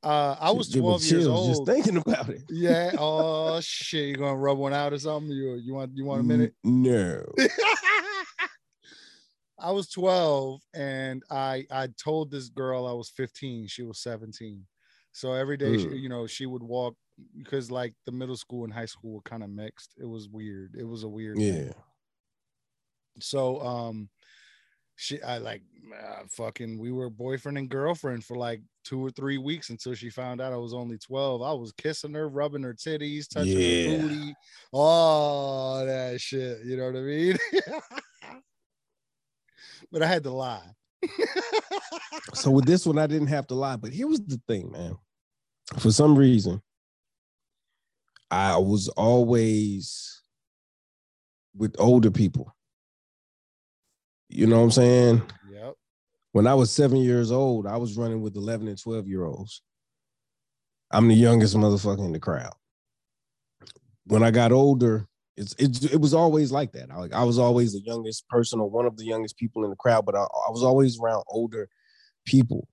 uh, I was 12 years chills Just old. thinking about it. Yeah. Oh shit! You gonna rub one out or something? You you want you want a minute? No. I was 12 and I I told this girl I was 15. She was 17. So every day, she, Mm. you know, she would walk because like the middle school and high school were kind of mixed. It was weird. It was a weird. thing. Yeah. So um, she I like uh, fucking we were boyfriend and girlfriend for like two or three weeks until she found out I was only 12. I was kissing her, rubbing her titties, touching Yeah. her booty, all that shit. You know what I mean? but I had to lie. So with this one, I didn't have to lie. But here was the thing, man. For some reason, I was always with older people. You know what I'm saying? yep. When I was seven years old, I was running with 11 and 12 year olds. I'm the youngest motherfucker in the crowd. When I got older, it's it, it was always like that. I, like I was always the youngest person or one of the youngest people in the crowd, but I, I was always around older people.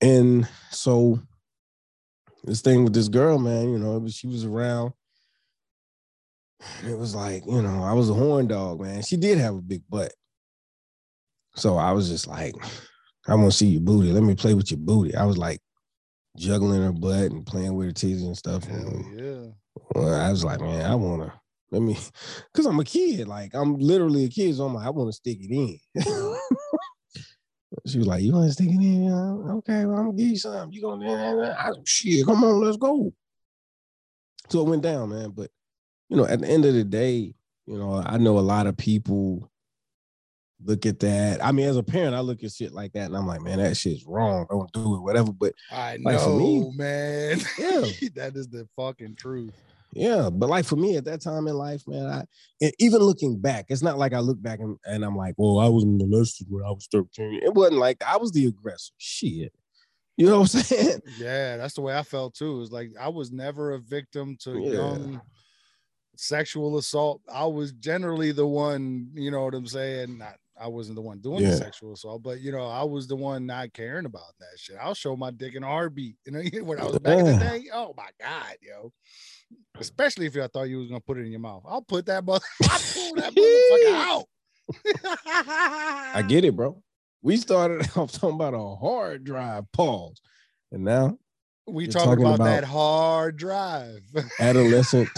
And so this thing with this girl, man, you know, was, she was around. It was like, you know, I was a horn dog, man. She did have a big butt. So I was just like, I want to see your booty. Let me play with your booty. I was like juggling her butt and playing with her titties and stuff. And, yeah. well, I was like, man, I want to let me, cause I'm a kid. Like I'm literally a kid. So I'm like, I want to stick it in. she was like, you want to stick it in? Yeah, okay, well, I'm gonna give you some. You gonna I, shit? Come on, let's go. So it went down, man. But you know, at the end of the day, you know, I know a lot of people look at that. I mean, as a parent, I look at shit like that, and I'm like, man, that shit's wrong. Don't do it, whatever. But I Like, know, me- man. Yeah. that is the fucking truth. Yeah, but like for me at that time in life, man, I and even looking back, it's not like I look back and, and I'm like, well, I was molested when I was 13. It wasn't like I was the aggressor. Shit. You know what I'm saying? Yeah, that's the way I felt too. It's like I was never a victim to Yeah. young sexual assault. I was generally the one, you know what I'm saying? Not I wasn't the one doing Yeah. the sexual assault, but you know, I was the one not caring about that shit. I'll show my dick in a heartbeat. You know, when I was back in the day, oh my god, yo. Especially if I thought you was gonna put it in your mouth. I'll put that mother I'll pull that motherfucker out. I get it, bro. We started off talking about a hard drive pause. And now We talking talking about, about- that hard drive. adolescent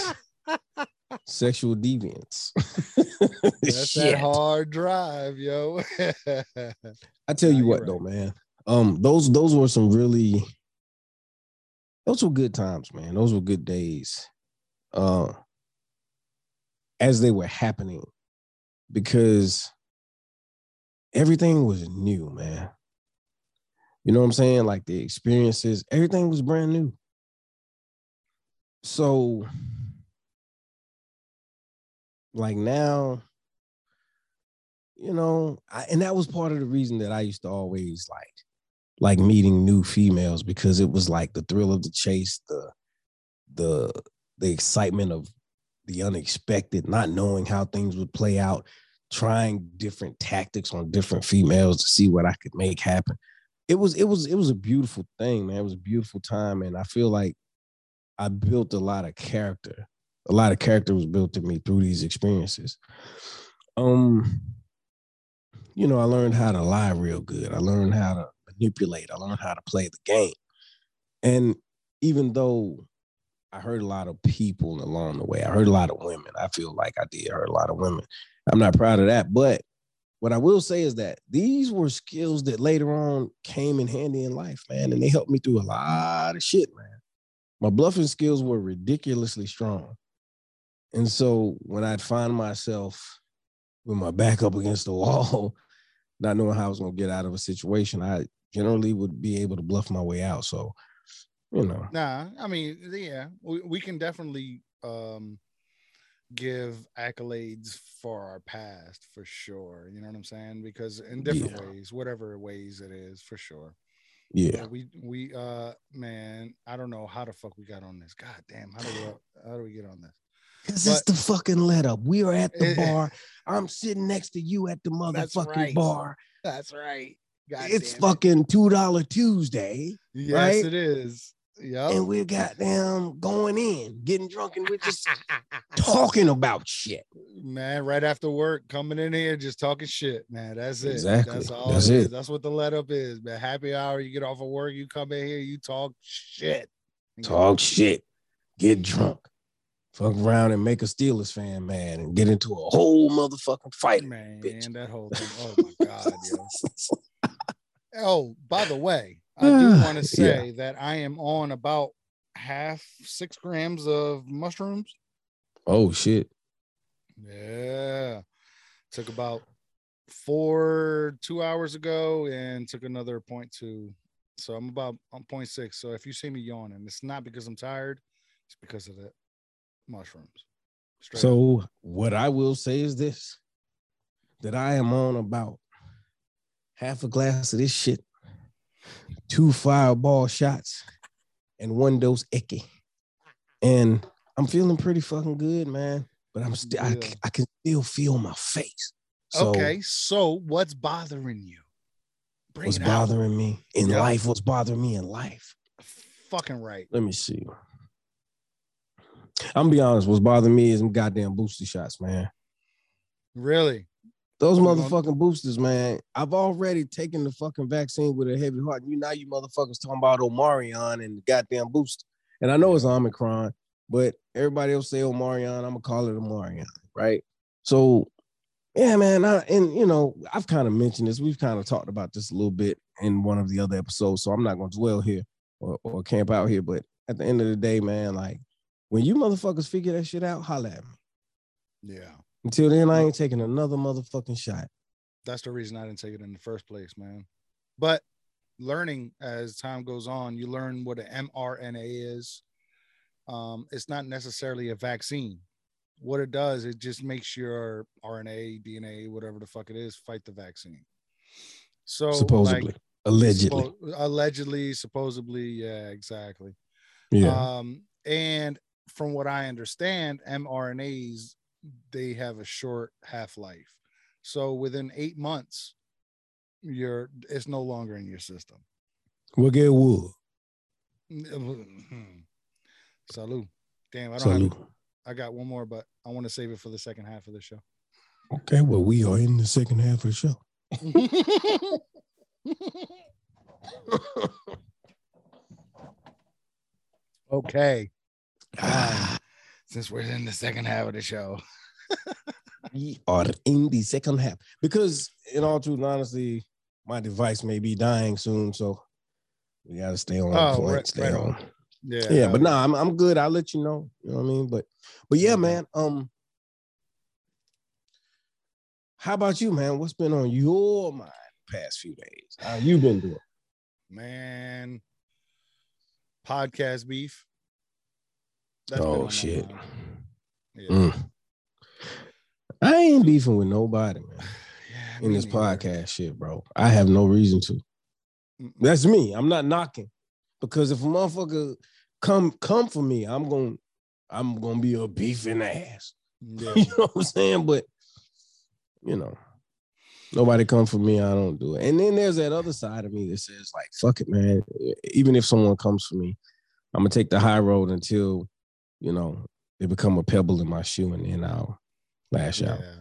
sexual deviance. That's that hard drive, yo. I tell you what though, man. Um, those those were some really those were good times, man. Those were good days. Uh as they were happening because everything was new, man. You know what I'm saying? Like the experiences, everything was brand new. So like now you know, I, and that was part of the reason that I used to always like like meeting new females because it was like the thrill of the chase, the the the excitement of the unexpected, not knowing how things would play out, trying different tactics on different females to see what I could make happen. It was it was it was a beautiful thing, man. It was a beautiful time, and I feel like I built a lot of character. A lot of character was built in me through these experiences. Um, you know, I learned how to lie real good. I learned how to manipulate. I learned how to play the game. And even though I heard a lot of people along the way, I heard a lot of women. I feel like I did hurt a lot of women. I'm not proud of that. But what I will say is that these were skills that later on came in handy in life, man. And they helped me through a lot of shit, man. My bluffing skills were ridiculously strong. And so when I'd find myself with my back up against the wall, not knowing how I was going to get out of a situation, I generally would be able to bluff my way out. So, you know, Nah, I mean, yeah, we, we can definitely um give accolades for our past for sure. You know what I'm saying? Because in different Yeah. ways, whatever ways it is, for sure. yeah. But we we uh man, I don't know how the fuck we got on this. God damn, how do we how do we get on this? Because it's the fucking let up. We are at the Eh, bar. I'm sitting next to you at the That's motherfucking right. bar. That's right. God it's damn it. fucking $2 Tuesday. yes, right? it is. Yeah. And we're goddamn going in, getting drunk, and we're just talking about shit. man, right after work, coming in here, just talking shit, man. That's it. Exactly. That's all That's it is. That's what the let up is, man. Happy hour, you get off of work, you come in here, you talk shit. Talk shit, get drunk, fuck around and make a Steelers fan mad and get into a whole motherfucking fight. man, bitch. that whole thing. Oh my god, yo. Oh, by the way, I do want to Yeah. say that I am on about half six grams of mushrooms. oh shit. Yeah. Took about four two hours ago and took another point two. So I'm about on point six. So if you see me yawning, it's not because I'm tired, it's because of the mushrooms. Straight up. So what I will say is this: that I am on about half a glass of this shit, two fireball shots, and one dose Eki, and I'm feeling pretty fucking good, man. But I'm still, I, Yeah. I can still feel my face. So okay, so what's bothering you? Bring what's bothering me in Yeah. life? What's bothering me in life? Fucking right. Let me see. I'm gonna be honest. What's bothering me is them goddamn booster shots, man. Really? Those motherfucking boosters, man. I've already taken the fucking vaccine with a heavy heart. You now you motherfuckers talking about Omarion and the goddamn booster. And I know it's Omicron, but everybody else say Omarion. I'm gonna call it Omarion, right? So yeah, man. I, and you know, I've kind of mentioned this. We've kind of talked about this a little bit in one of the other episodes. So I'm not gonna dwell here or, or camp out here. But at the end of the day, man, like when you motherfuckers figure that shit out, holla at me. Yeah. Until then, I ain't taking another motherfucking shot. That's the reason I didn't take it in the first place, man. But learning as time goes on, you learn what an mRNA is. Um, it's not necessarily a vaccine. What it does, it just makes your RNA, DNA, whatever the fuck it is, fight the vaccine. So like, supposedly, allegedly. suppo- allegedly, supposedly, yeah, exactly. yeah. Um, and from what I understand, mRNAs they have a short half life. So within eight months, you're it's no longer in your system. We'll get wood. Mm-hmm. Salute. Damn, I don't Salute. have I got one more, but I want to save it for the second half of the show. Okay, well, we are in the second half of the show. okay. Ah, Since we're in the second half of the show. we are in the second half because, in all truth, and honesty, my device may be dying soon, so we gotta stay on Oh, point. right- stay right on. on. Yeah. Yeah, but hell nah, I'm I'm good. I'll let you know. You know what I mean? But but yeah, man. Um, how about you, man? What's been on your mind the past few days? How you been doing? man. Podcast beef. That's oh shit. Yeah. Mm. I ain't beefing with nobody, man. Yeah, In this neither. podcast shit, bro. I have no reason to. That's me. I'm not knocking. Because if a motherfucker come come for me, I'm gonna I'm gonna be a beefing ass. Yeah. you know what I'm saying? But you know, nobody come for me, I don't do it. And then there's that other side of me that says, like, fuck it, man. Even if someone comes for me, I'm gonna take the high road until, you know, they become a pebble in my shoe and then I'll lash out. Yeah.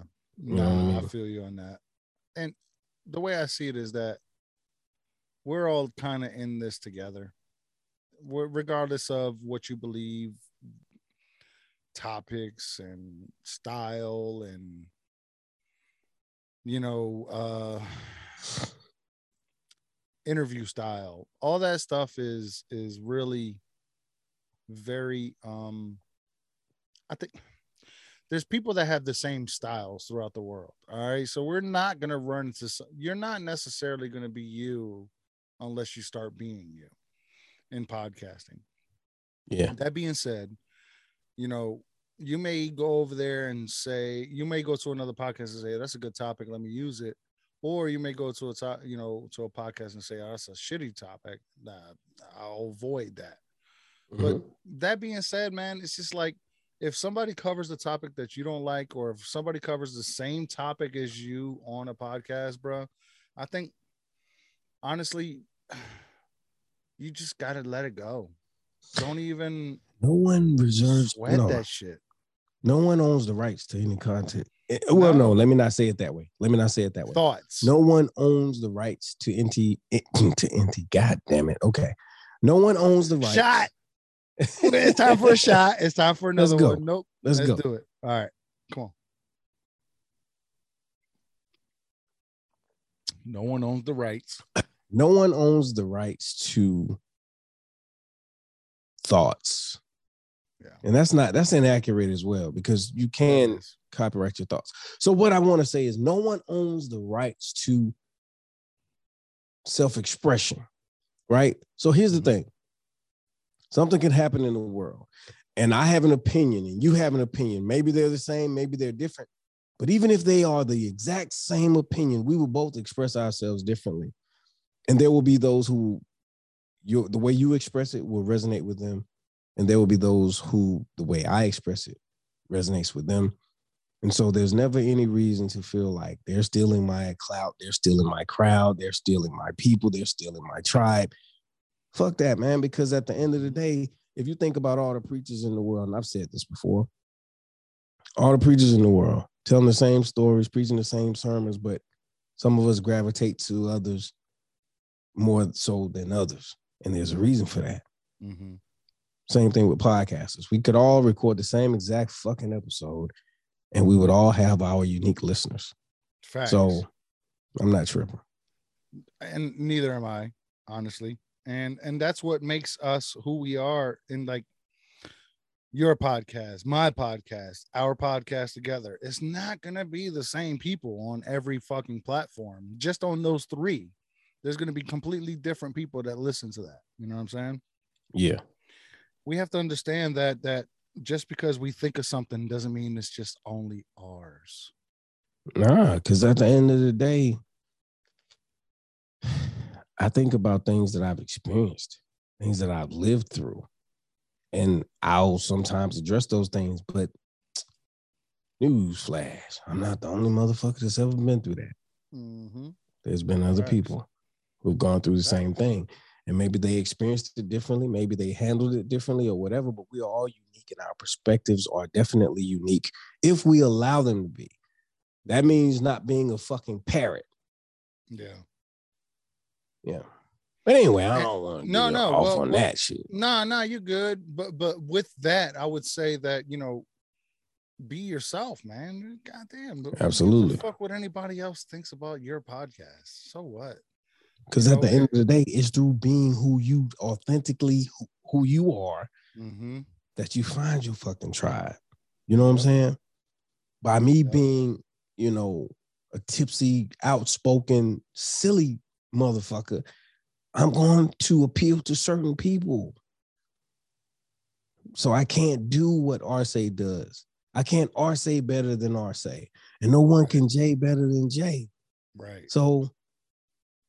You know I Nah, I feel you on that. And the way I see it is that we're all kind of in this together. We're, regardless of what you believe, topics and style and you know, uh interview style, all that stuff is is really very um I think there's people that have the same styles throughout the world. All right. So we're not going to run into, you're not necessarily going to be you unless you start being you in podcasting. Yeah. That being said, you know, you may go over there and say, you may go to another podcast and say, that's a good topic. Let me use it. Or you may go to a top, you know, to a podcast and say, oh, that's a shitty topic. Nah, I'll avoid that. But Mhm. that being said, man, it's just like if somebody covers the topic that you don't like, or if somebody covers the same topic as you on a podcast, bro, I think honestly, you just gotta let it go. Don't even no one reserves sweat no, that shit. no one owns the rights to any content. Eh, Well, no. No. let me not say it that way. Let me not say it that way. Thoughts. No one owns the rights to NT to NT. God damn it. Okay. No one owns the rights. shot. It's time for a shot. It's time for Let's another go. one. Nope. Let's, Let's go. do it. All right. Come on. No one owns the rights. No one owns the rights to thoughts. Yeah. And that's not that's inaccurate as well because you can copyright your thoughts. So what I want to say is no one owns the rights to self-expression, right? So here's the Mhm. thing. Something can happen in the world, and I have an opinion, and you have an opinion. Maybe they're the same, maybe they're different. But even if they are the exact same opinion, we will both express ourselves differently. And there will be those who you the way you express it will resonate with them. And there will be those who the way I express it resonates with them. And so there's never any reason to feel like they're stealing my clout, they're stealing my crowd, they're stealing my people, they're stealing my tribe. Fuck that, man. Because at the end of the day, if you think about all the preachers in the world, and I've said this before, all the preachers in the world telling the same stories, preaching the same sermons, but some of us gravitate to others more so than others. And there's a reason for that. Mm-hmm. Same thing with podcasters. We could all record the same exact fucking episode and we would all have our unique listeners. Facts. So I'm not tripping. and neither am I, honestly. And and that's what makes us who we are in like your podcast, my podcast, our podcast together. It's not gonna be the same people on every fucking platform. Just on those three, there's gonna be completely different people that listen to that. You know what I'm saying? Yeah. We have to understand that that just because we think of something doesn't mean it's just only ours. Nah, because at the end of the day, I think about things that I've experienced, things that I've lived through. And I'll sometimes address those things, but newsflash, I'm not the only motherfucker that's ever been through that. Mm-hmm. There's been other Facts. people who've gone through the same thing. And maybe they experienced it differently, maybe they handled it differently or whatever, but we are all unique and our perspectives are definitely unique if we allow them to be. That means not being a fucking parrot. Yeah. Yeah. But anyway, I don't want to no, no, off well, on well, that shit. Nah, nah, you're good. But but with that, I would say that you know, be yourself, man. Goddamn. Absolutely. Fuck what anybody else thinks about your podcast. So what? Because at the end of the day, it's through being who you authentically who, who you are Mm-hmm. that you find your fucking tribe. You know what I'm saying? By me Yep. being, you know, a tipsy, outspoken, silly motherfucker, I'm going to appeal to certain people. So I can't do what Arce does. I can't Arce better than Arce. And no one can Jay better than Jay. Right. So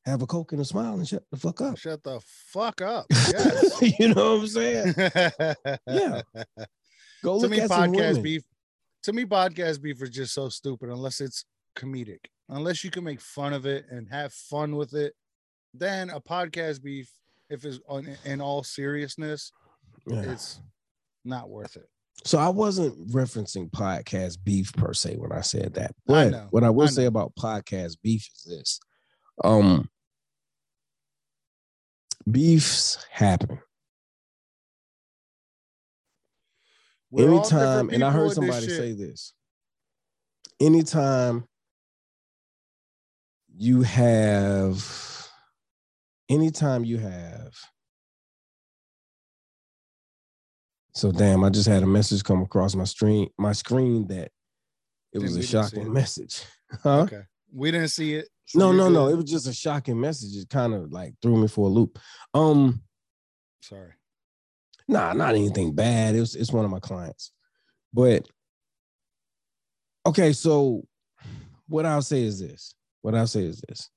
have a coke and a smile and shut the fuck up. Shut the fuck up. Yes. you know what I'm saying? Yeah. Go to look me, at some podcast women. beef. To me, podcast beef is just so stupid unless it's comedic. Unless you can make fun of it and have fun with it, then a podcast beef, if it's on in all seriousness, Yeah. it's not worth it. So I wasn't referencing podcast beef per se when I said that. I But know, what I will I say about podcast beef is this. Um beefs happen. We're anytime, and I heard somebody say this. Anytime you have anytime you have so damn, I just had a message come across my screen, my screen that it was we a shocking message. Huh? Okay. We didn't see it. so No, no, no. It was just a shocking message. It kind of like threw me for a loop. Um, Sorry. nah, not anything bad. It was it's one of my clients. But okay, so what I'll say is this. What I'll say is this.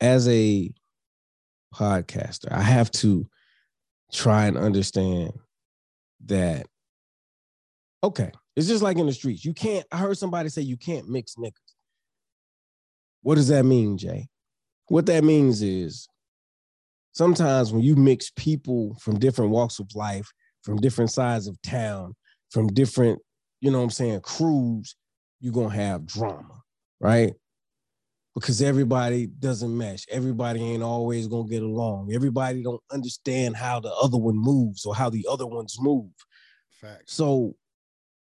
As a podcaster, I have to try and understand that okay, it's just like in the streets. You can't, I heard somebody say you can't mix niggas. What does that mean, Jay? What that means is sometimes when you mix people from different walks of life, from different sides of town, from different, you know what I'm saying, crews, you're gonna have drama, right? Because everybody doesn't mesh. Everybody ain't always gonna get along. Everybody don't understand how the other one moves or how the other ones move. Facts. So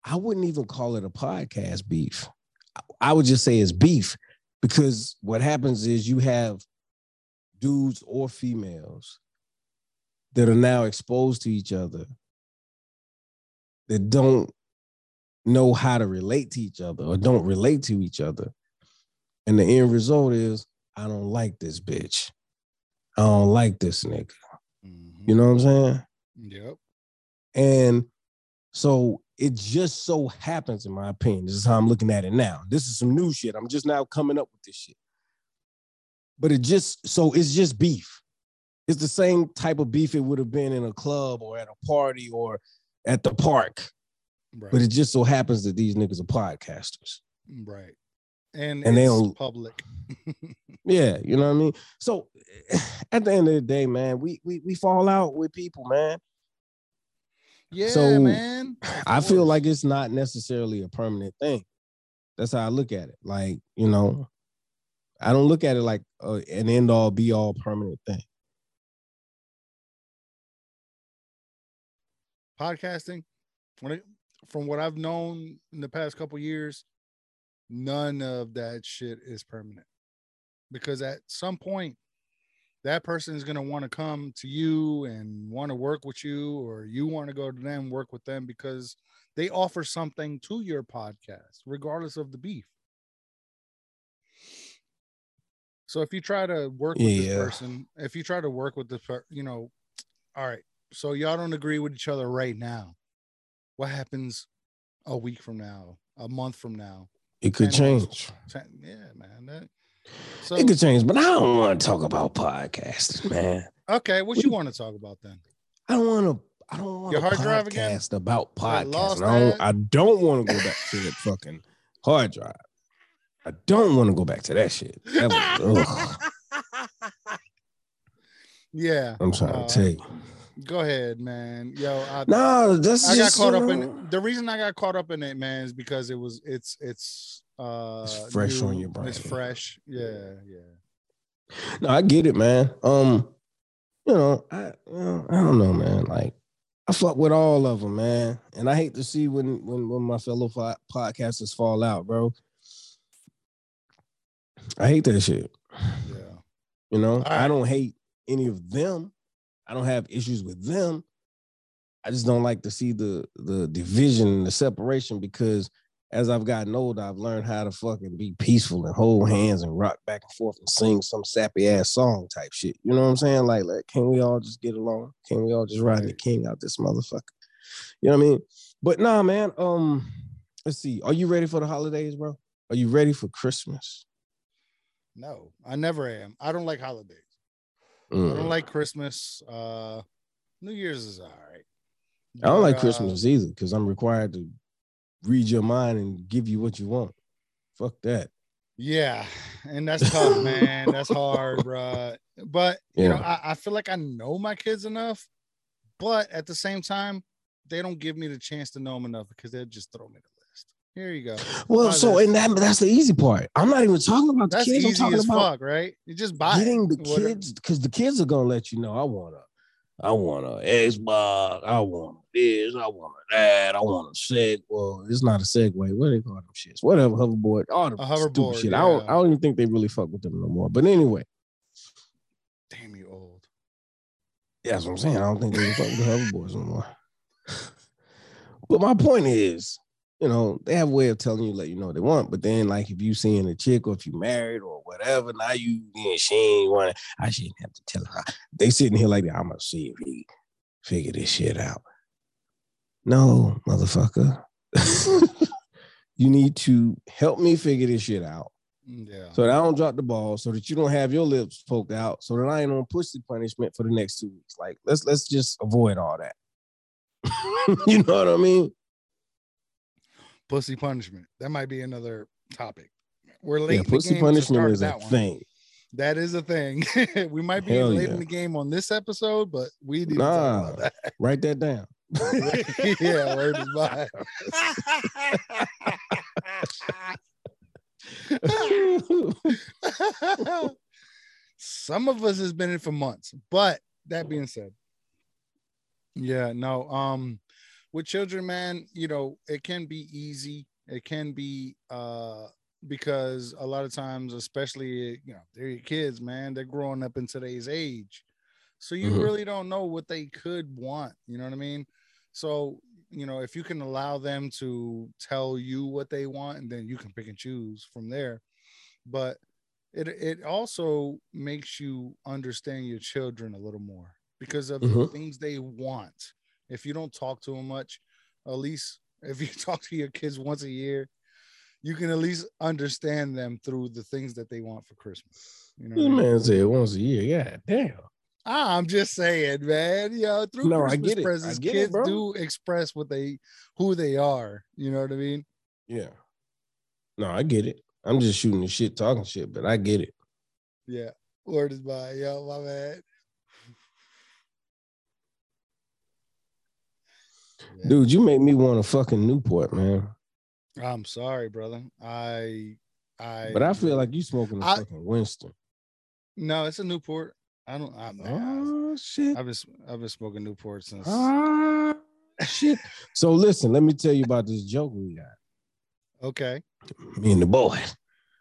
I wouldn't even call it a podcast beef. I would just say it's beef because what happens is you have dudes or females that are now exposed to each other that don't know how to relate to each other or don't relate to each other. And the end result is, I don't like this bitch. I don't like this nigga. Mhm. You know what I'm saying? Yep. And so it just so happens, in my opinion, this is how I'm looking at it now. This is some new shit. I'm just now coming up with this shit. But it just so it's just beef. It's the same type of beef it would have been in a club or at a party or at the park. Right. But it just so happens that these niggas are podcasters. right. And, And they don't- public. Yeah, you know what I mean. So at the end of the day, man, we we we fall out with people, man. yeah, So, man. I feel like it's not necessarily a permanent thing. That's how I look at it. Like, you know, I don't look at it like uh, an end all be all permanent thing. podcasting when it, from what i've known in the past couple years none of that shit is permanent. Because at some point that person is going to want to come to you and want to work with you or you want to go to them work with them because they offer something to your podcast regardless of the beef. So if you try to work with this person if you try to work with this per- you know all right so y'all don't agree with each other right now. What happens a week from now, a month from now? It could 10 months- change. yeah, man. That, so It could change, but I don't want to talk about podcasting, man. okay, what you want to talk about then? I don't want to. I don't want Your hard drive again? about podcasting. I don't. I don't want to go back to that fucking hard drive. I don't want to go back to that shit. That was, Yeah, I'm trying Uh, to tell you. Go ahead, man. Yo, I, No, that's I got just, caught up in know. The reason I got caught up in it, man, is because it was it's it's uh It's fresh on your brain. It's fresh. Yeah, yeah. No, I get it, man. Um, you know, I you know, I don't know, man. Like, I fuck with all of them, man. And I hate to see when when when my fellow po- podcasters fall out, bro. I hate that shit. Yeah. You know, All I don't hate any of them. I don't have issues with them. I just don't like to see the the division and the separation because as I've gotten older, I've learned how to fucking be peaceful and hold hands and rock back and forth and sing some sappy ass song type shit. You know what I'm saying? Like, like can we all just get along? Can we all just ride the king out this motherfucker? You know what I mean? But nah, man. Um, let's see. Are you ready for the holidays, bro? Are you ready for Christmas? No, I never am. I don't like holidays. I Mm. don't like Christmas. Uh New Year's is all right. I don't like But, uh, Christmas either because I'm required to read your mind and give you what you want. Fuck that. Yeah, and that's tough, man. That's hard, bruh. But you know, I, I feel like I know my kids enough, but at the same time, they don't give me the chance to know them enough because they'll just throw me the. Here you go. Well, so this. and that that's the easy part. I'm not even talking about the That's kids. I'm talking about fuck, right? You just buy getting the Whatever. kids because the kids are gonna let you know. I want a, I want a Xbox. I want this. I want that. I want a seg. Well, it's not a Segway. What do they call them shits? Whatever hoverboard. All the hoverboard, shit. I don't. I don't even think they really fuck with them no more. But anyway, Damn you old. that's what I'm saying. I don't think they fuck with the hoverboards no more. but my point is, you know, they have a way of telling you, let you know what they want. But then, like, if you seeing a chick or if you married or whatever, now you then she ain't want. I shouldn't have to tell her. They sitting here like, I'm gonna see if he figure this shit out. No, motherfucker. you need to help me figure this shit out Yeah. so that I don't drop the ball, so that you don't have your lips poked out, so that I ain't on pussy punishment for the next two weeks. Like, let's let's just avoid all that. you know what I mean? Pussy punishment. That might be another topic. We're late. Yeah, pussy punishment is a that one. thing. That is a thing. we might be Hell late yeah. in the game on this episode, but we need about that. Write that down. yeah, word is mine. Some of us has been in for months, but that being said, yeah, no, um, with children, man, you know, it can be easy. It can be uh because a lot of times, especially you know, they're your kids, man, they're growing up in today's age. So you Mhm. really don't know what they could want, you know what I mean? So you know, if you can allow them to tell you what they want, and then you can pick and choose from there. But it it also makes you understand your children a little more because of the Mhm. things they want. If you don't talk to them much, at least if you talk to your kids once a year, you can at least understand them through the things that they want for Christmas. You know, what I mean? man said once a year. Yeah, damn. Ah, I'm just saying, man. You know, through No, Christmas it. Presents, it, kids bro. do express what they who they are. You know what I mean? Yeah. No, I get it. I'm just shooting the shit, talking shit, but I get it. Yeah. Word is by yo, my man. Dude, you make me want a fucking Newport, man. I'm sorry, brother. I I But I feel like you smoking a I- fucking Winston. no, it's a Newport. I don't I, Oh shit. I've been I've been smoking Newport since Ah shit. So listen, let me tell you about this joke we got. okay. Me and the boy.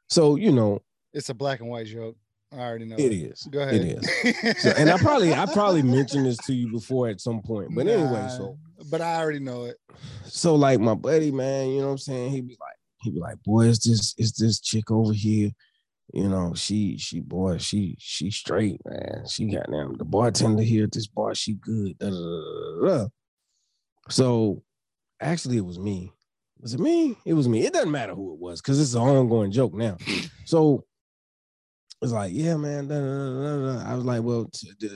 So you know, It's a black and white joke. I already know. it is. Go ahead. It is. So, and I probably I probably mentioned this to you before at some point. But anyway, so but I already know it. so like my buddy, man, you know what I'm saying? He'd be like, he'd be like, boy, it's this, it's this chick over here. You know, she, she, boy, she, she straight, man. She got them. The bartender here at this bar, she good. da, da, da. So actually, it was me. Was it me? It was me. It doesn't matter who it was because it's an ongoing joke now. So it's like, yeah, man. da, da, da. I was like, well,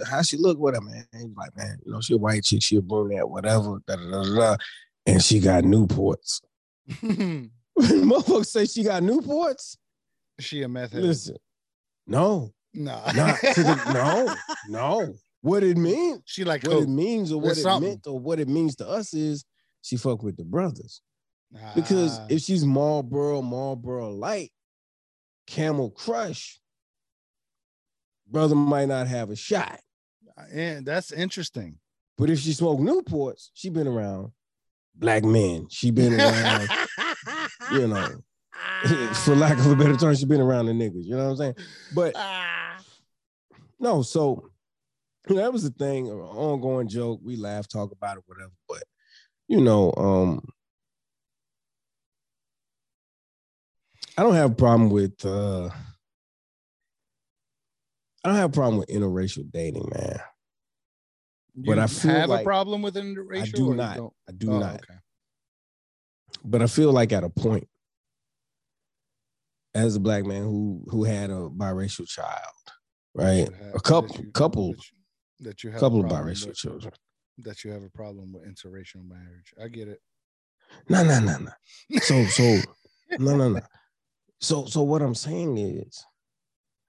how she look with her, man? He was like, man, you know, she a white chick, she a brunette, whatever. And she got Newports. Motherfuckers say she got Newports. she a meth head. Listen, no, not the, no, no. What it means, She like what it means, or what There's it something. meant, or what it means to us is she fuck with the brothers. Because Ah, if she's Marlboro, Marlboro Light, Camel Crush, brother might not have a shot. and that's interesting. But if she smoked Newports, she been around black men. She been around, you know, for lack of a better term, she been around the niggas. You know what I'm saying? But no, so you know, that was the thing, an ongoing joke. We laugh, talk about it, whatever. But you know, um, I don't have a problem with uh I don't have a problem with interracial dating, man. You But I feel have like- a problem with interracial. I do not. I do Oh, not. Okay. But I feel like at a point, as a black man who who had a biracial child, right? A couple, that you- couple, that you, that you have a couple of biracial with- children. that you have a problem with interracial marriage. I get it. No, no, no, no. So, so, no, no, no. So, so what I'm saying is,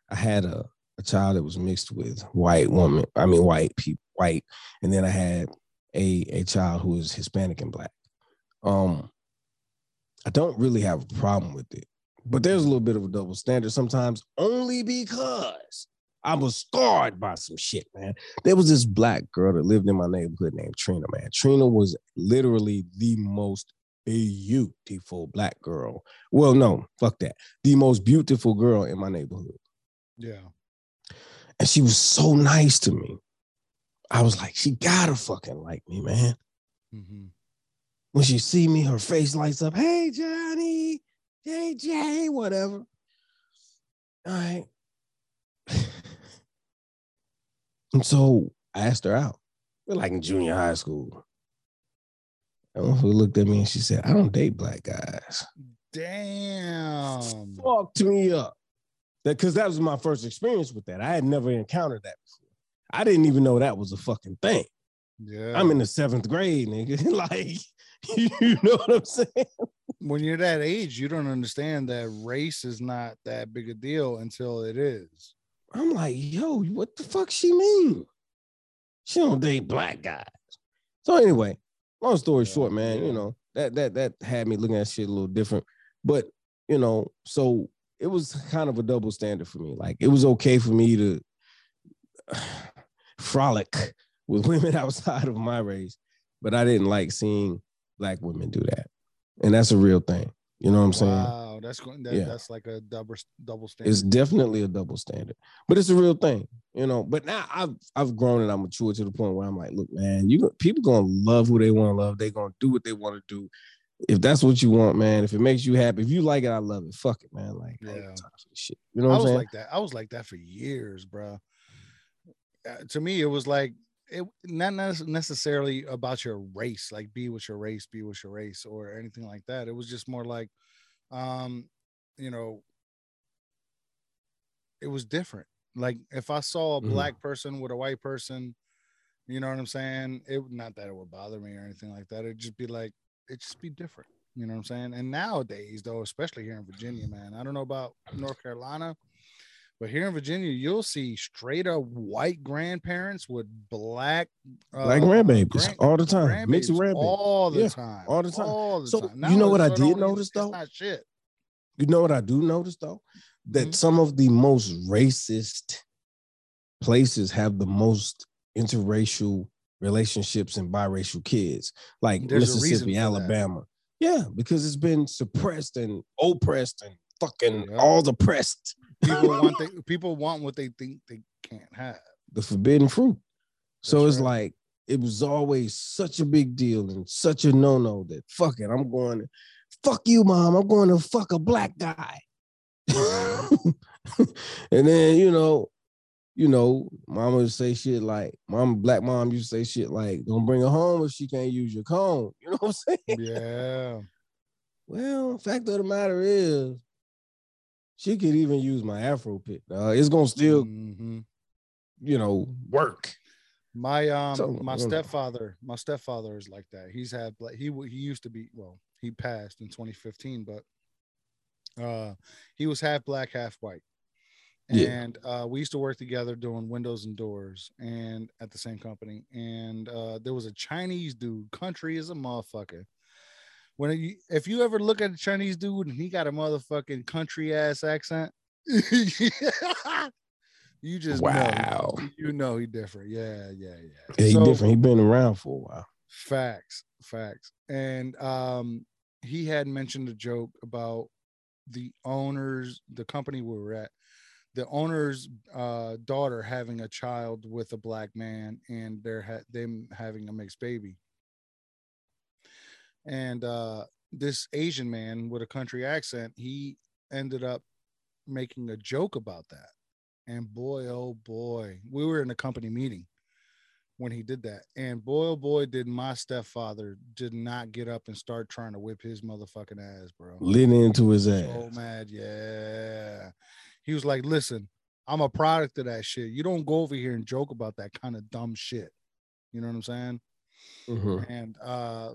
I had a a child that was mixed with white woman. I mean, white people, white, and then I had a a child who was Hispanic and black. Um, I don't really have a problem with it, but there's a little bit of a double standard sometimes, only because I was scarred by some shit, man. There was this black girl that lived in my neighborhood named Trina, man. Trina was literally the most beautiful black girl. Well, no, fuck that. The most beautiful girl in my neighborhood. Yeah. And she was so nice to me. I was like, she gotta fucking like me, man. Mm-hmm. When she see me, her face lights up. Hey, Johnny. Hey, Jay, whatever. All right. and so I asked her out. We're like in junior high school. And one looked at me and she said, I don't date black guys. Damn. Fucked me up. That because that was my first experience with that. I had never encountered that before. I didn't even know that was a fucking thing. Yeah. I'm in the seventh grade, nigga. like, you know what I'm saying? when you're that age, you don't understand that race is not that big a deal until it is. I'm like, yo, what the fuck she mean? She don't date black guys. So anyway, long story Yeah, short, man, you know, that that that had me looking at shit a little different. But you know, so it was kind of a double standard for me. Like it was okay for me to frolic with women outside of my race, but I didn't like seeing black women do that. And that's a real thing. You know what I'm saying? Wow, That's going. That, Yeah. That's like a double double standard. It's definitely a double standard, but it's a real thing, you know. But now I've I've grown and I'm mature to the point where I'm like, look, man, you people gonna love who they want to love. They gonna do what they want to do. If that's what you want, man. If it makes you happy, if you like it, I love it. Fuck it, man. Like, I Yeah. time for this shit. You know I what I'm was saying? like that. I was like that for years, bro. Uh, to me, it was like it not necessarily about your race, like be with your race, be with your race, or anything like that. It was just more like, um, you know, it was different. Like if I saw a Mhm. black person with a white person, you know what I'm saying? It would not that it would bother me or anything like that. It'd just be like it just be different. You know what I'm saying? And nowadays, though, especially here in Virginia, man, I don't know about North Carolina, but here in Virginia, you'll see straight up white grandparents with black uh, Like grandbabies grand- all the time, mixed grandbabies all the Yeah, time, all the time. all the So, time. you know what I did notice, though? shit. You know what I do notice though? That Mhm. some of the most racist places have the most interracial relationships and biracial kids, like There's Mississippi. Alabama. Yeah, because it's been suppressed and oppressed and fucking Yeah. all depressed. People want they, people want what they think they can't have. the forbidden fruit. So That's it's right. like it was always such a big deal and such a no-no that fuck it, I'm going to fuck you, mom. I'm going to fuck a black guy. Mm-hmm. and then you know, you know, mama would say shit like, mom, black mom used to say shit like, don't bring her home if she can't use your comb. You know what I'm saying? Yeah, Well, fact of the matter is, she could even use my Afro pick. Uh, it's gonna still, Mhm. you know, work. My um So, my know. stepfather, my stepfather is like that. He's had like he he used to be well, he passed in 2015, but uh he was half black, half white. Yeah. And uh we used to work together doing windows and doors and at the same company. And uh there was a Chinese dude, country is a motherfucker. When you if you ever look at a Chinese dude and he got a motherfucking country ass accent, you just know Wow. you know he different. Yeah, yeah, yeah. Yeah, he So, different. He been around for a while. Facts, facts. And um he had mentioned a joke about the owners, the company we were at, the owner's uh daughter having a child with a black man and they're ha- them having a mixed baby. And uh this Asian man with a country accent, he ended up making a joke about that. And boy, oh boy, we were in a company meeting when he did that. And boy, oh boy, did my stepfather did not get up and start trying to whip his motherfucking ass, bro. Lit into his ass. So mad, yeah. He was like, "Listen, I'm a product of that shit. You don't go over here and joke about that kind of dumb shit." You know what I'm saying? Mhm. and uh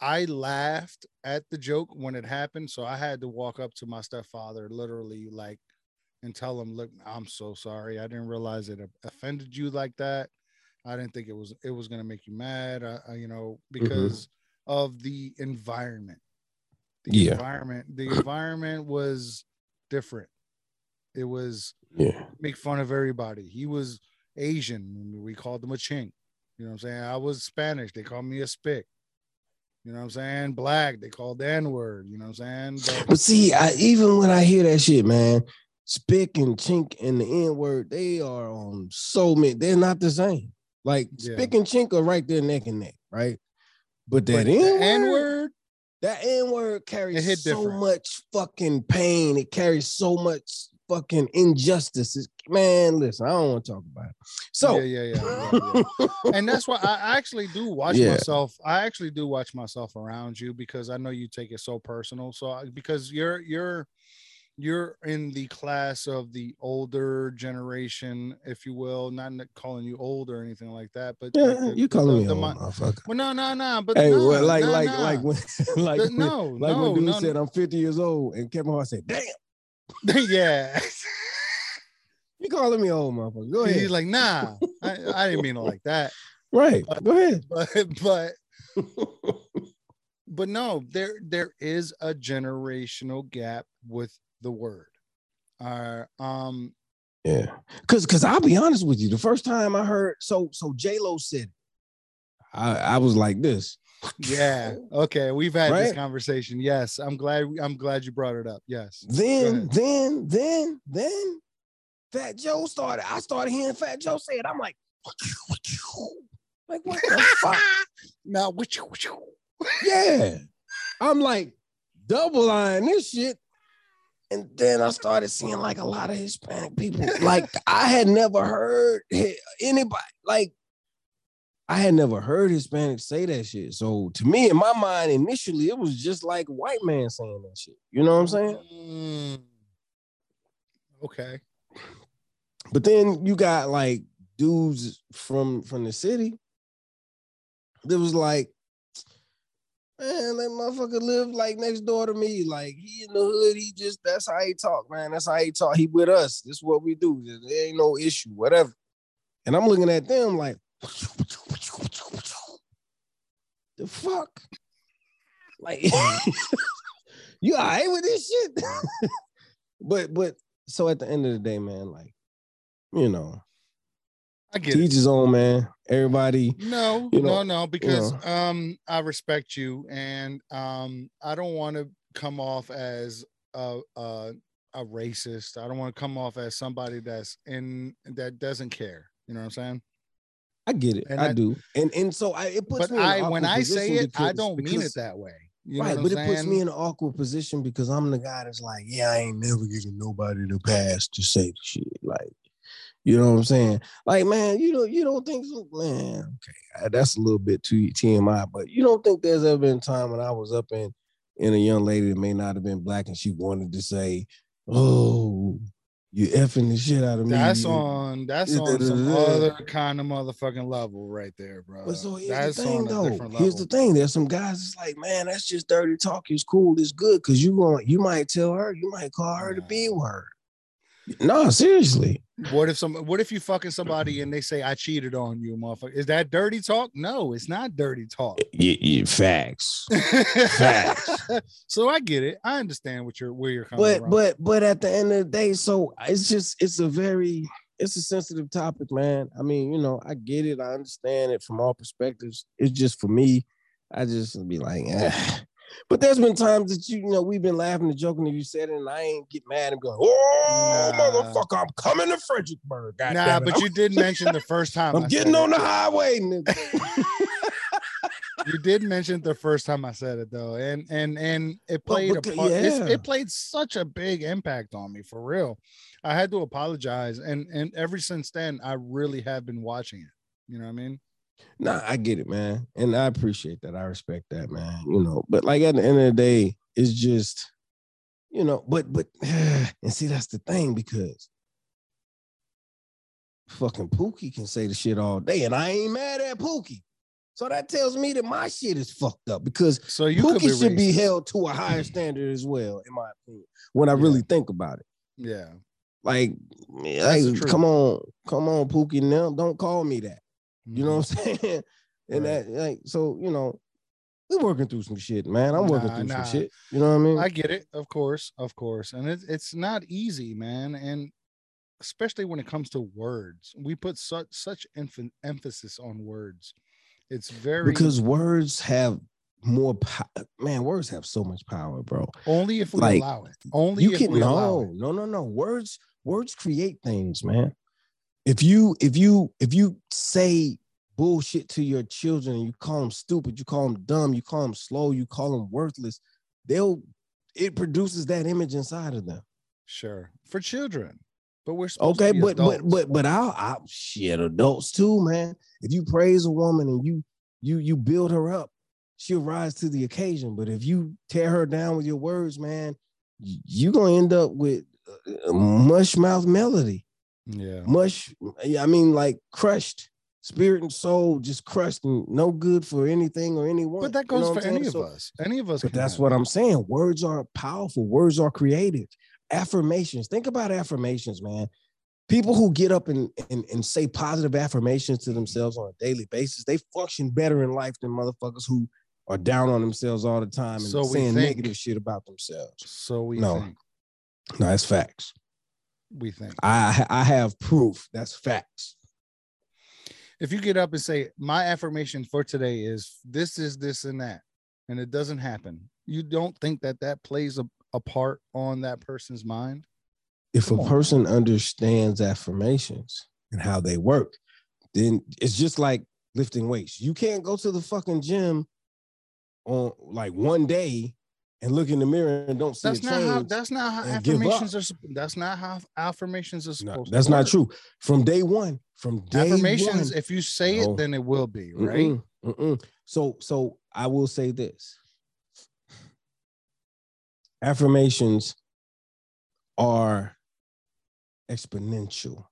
I laughed at the joke when it happened, so I had to walk up to my stepfather, literally, like, and tell him, "Look, I'm so sorry. I didn't realize it offended you like that. I didn't think it was it was gonna make you mad. I, I, you know, because of the environment. The Yeah. environment. The environment was different. It was Yeah. make fun of everybody. He was Asian. We called him a chink. You know what I'm saying? I was Spanish. They called me a spick. You know what I'm saying? Black. They called the N word. You know what I'm saying? But see, I even when I hear that shit, man, spick and chink and the N word, they are on so many. They're not the same. Like Yeah. spick and chink are right there neck and neck, right? But But that N word. that N word carries so different. much fucking pain. It carries so much fucking injustice. It's- man, listen, I don't want to talk about it. So, yeah, yeah, yeah, yeah, yeah. and that's why I actually do watch Yeah. myself. I actually do watch myself around you because I know you take it so personal. So I- because you're you're you're in the class of the older generation, if you will. Not calling you old or anything like that, but like yeah, the- you calling the- me the old, motherfucker. Well, no, no, no. But Hey, no, well, like, no, like, no. like when, like, The- when, no, like no, when dude no, said I'm 50 years old, and Kevin Hart said, "Damn, yeah. you calling me old, motherfucker." Go ahead. He's like, nah, I, I didn't mean it like that. right, go ahead. But but but no, there there is a generational gap with the word. Uh, um, Yeah, cause cause I'll be honest with you. The first time I heard, so so J Lo said, I I was like this. Yeah. Okay. We've had this conversation. Yes. I'm glad. I'm glad you brought it up. Yes. Then, then, then, then, Fat Joe started. I started hearing Fat Joe say it. I'm like, what you, what you? like what the fuck? Now, what you, what you? Yeah. I'm like double eyeing this shit. And then I started seeing like a lot of Hispanic people. Like I had never heard anybody like I had never heard Hispanics say that shit. So to me, in my mind, initially, it was just like white man saying that shit. You know what I'm saying? Mm. Okay. But then you got like dudes from from the city that was like, man, that motherfucker live like next door to me. Like he in the hood, he just that's how he talk, man. That's how he talk. He with us. This is what we do. There ain't no issue, whatever. And I'm looking at them like, the fuck? Like, you all right with this shit? but but so at the end of the day, man, like, you know, I get it. his own, man. Everybody, No, you no, know, no, because um I respect you and um I don't want to come off as a, a a racist. I don't want to come off as somebody that's in that doesn't care. You know what I'm saying? I get it. And I I- do. And and so I it puts But me in an I when I say it, I because- don't mean it because- that way. You right, know but what it puts me in an awkward position because I'm the guy that's like, yeah, I ain't never giving nobody the pass to say the shit. Like, you know what I'm saying? Like, man, you don't you don't think so, man? Okay, that's a little bit too TMI, but you don't think there's ever been a time when I was up in in a young lady that may not have been black and she wanted to say, "Oh, you effing the shit out of me." That's you- on that's Yeah, on some da, da, da. other kind of motherfucking level right there, bro. But so here's that's the thing, though. Here's the thing. There's some guys that's like, man, that's just dirty talk. It's cool. It's good because you going you might tell her, you might call her the B word. No, seriously. What if some what if you fucking somebody and they say I cheated on you, motherfucker? Is that dirty talk? No, it's not dirty talk. Yeah, yeah, facts. Facts. so I get it. I understand what you're where you're coming But from. but but but at the end of the day, so it's just it's a very it's a sensitive topic, man. I mean, you know, I get it, I understand it from all perspectives. It's just for me, I just be like, eh. But there's been times that you, you know, we've been laughing and joking, and you said it, and I ain't get mad and going, "Oh, Nah. motherfucker, I'm coming to Fredericksburg." God nah, but you did mention the first time. I'm I getting on it. the highway. nigga. You did mention the first time I said it though, and and and it played a part. yeah. It played such a big impact on me for real. I had to apologize, and and ever since then, I really have been watching it. You know what I mean? Nah, I get it, man. And I appreciate that. I respect that, man. You know, but like at the end of the day, it's just, you know, but but and see, that's the thing because fucking Pookie can say the shit all day, and I ain't mad at Pookie. So that tells me that my shit is fucked up because So you could be Pookie should be held to a higher standard as well, in my opinion, when I Yeah. really think about it. Yeah. Like, like come on, come on, Pookie. Now, don't call me that. You know what I'm mm-hmm. saying? And Right. that like so, you know, we're working through some shit, man. I'm working Nah, through nah. some shit. You know what I mean? I get it, of course, of course, and it's it's not easy, man, and especially when it comes to words, we put such such emph- emphasis on words. It's very because words have more power. Man, words have so much power, bro. only if we like, allow it. Only You if can we allow no, it. no, no, no. Words, words create things, man. If you if you if you say bullshit to your children and you call them stupid, you call them dumb, you call them slow, you call them worthless, they'll it produces that image inside of them. Sure, for children, but we're supposed Okay, to be but but but but I'll, I'll shit adults too, man. If you praise a woman and you you you build her up, she'll rise to the occasion. But if you tear her down with your words, man, y- you gonna end up with uh, mush mouth melody, yeah, mush. I mean, like crushed spirit and soul, just crushed and no good for anything or anyone. but that You know goes for any of So- us. Any of us. but that's have what. I'm saying. Words are powerful. Words are creative. Affirmations. Think about affirmations, man. People who get up and, and, and say positive affirmations to themselves on a daily basis, they function better in life than motherfuckers who are down on themselves all the time and So saying think. negative shit about themselves. So we No. think. No, that's facts. We think. I I have proof. That's facts. if you get up and say my affirmation for today is this is this and that and it doesn't happen you don't think that that plays a, a part on that person's mind if Come a on, person understands affirmations and how they work, then it's just like lifting weights. You can't go to the fucking gym on like one day and look in the mirror and don't see that's not how that's not how and give up. affirmations are that's not how affirmations are No, supposed that's to not true. From day one, from day affirmations one, if you say No. it then it will be right Mm-mm, mm-mm. So, so I will say this: affirmations are exponential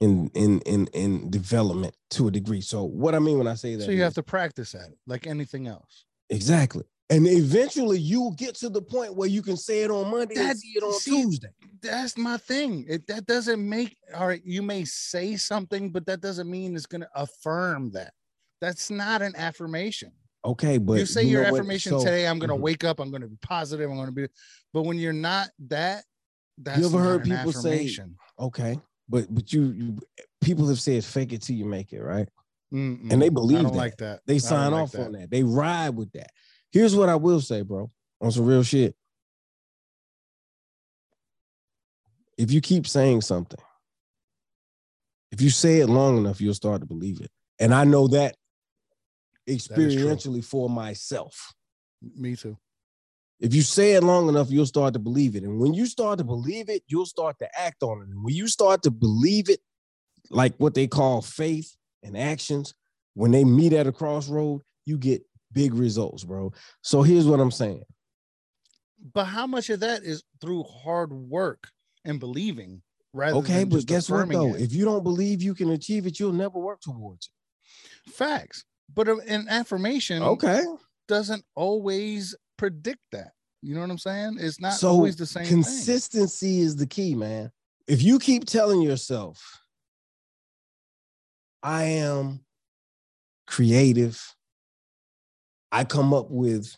in in in in development to a degree. So, what I mean when I say that, so you is- have to practice at it like anything else exactly, and eventually you'll get to the point where you can say it on Monday That- see it on see, Tuesday. that's my thing it, that doesn't make all right you may say something but that doesn't mean it's going to affirm that that's not an affirmation Okay, but you say you your affirmation So- today i'm going to Mhm. wake up i'm going to be positive i'm going to be but when you're not that that's you ever not heard an people say- Okay, but but you, you people have said fake it till you make it, right? Mm-mm. And they I believe don't that. like that They sign like off on that. They ride with that. Here's what I will say, bro, on some real shit. If you keep saying something, if you say it long enough, you'll start to believe it. And I know that experientially for myself. me too If you say it long enough, you'll start to believe it. And when you start to believe it, you'll start to act on it. And when you start to believe it, like what they call faith and actions, when they meet at a crossroad, you get big results, bro. So here's what I'm saying. but how much of that is through hard work and believing rather Okay, but guess what though? it? If you don't believe you can achieve it, you'll never work towards it. facts but uh, an affirmation. Okay. doesn't always predict that. You know what I'm saying? It's not So always the same thing. Consistency is the key, man. If you keep telling yourself, I am creative, I come up with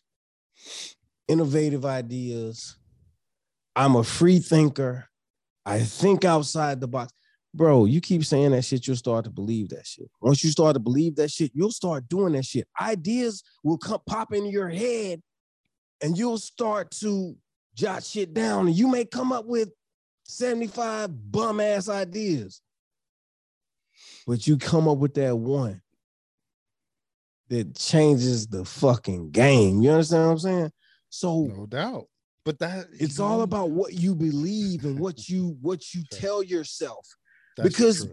innovative ideas, I'm a free thinker, I think outside the box. Bro, you keep saying that shit, you'll start to believe that shit. Once you start to believe that shit, you'll start doing that shit. Ideas will come pop into your head and you'll start to jot shit down and you may come up with 75 bum ass ideas. But you come up with that one that changes the fucking game. You understand what I'm saying? So no doubt. But that it's you all about what you believe and what you what you tell yourself. because.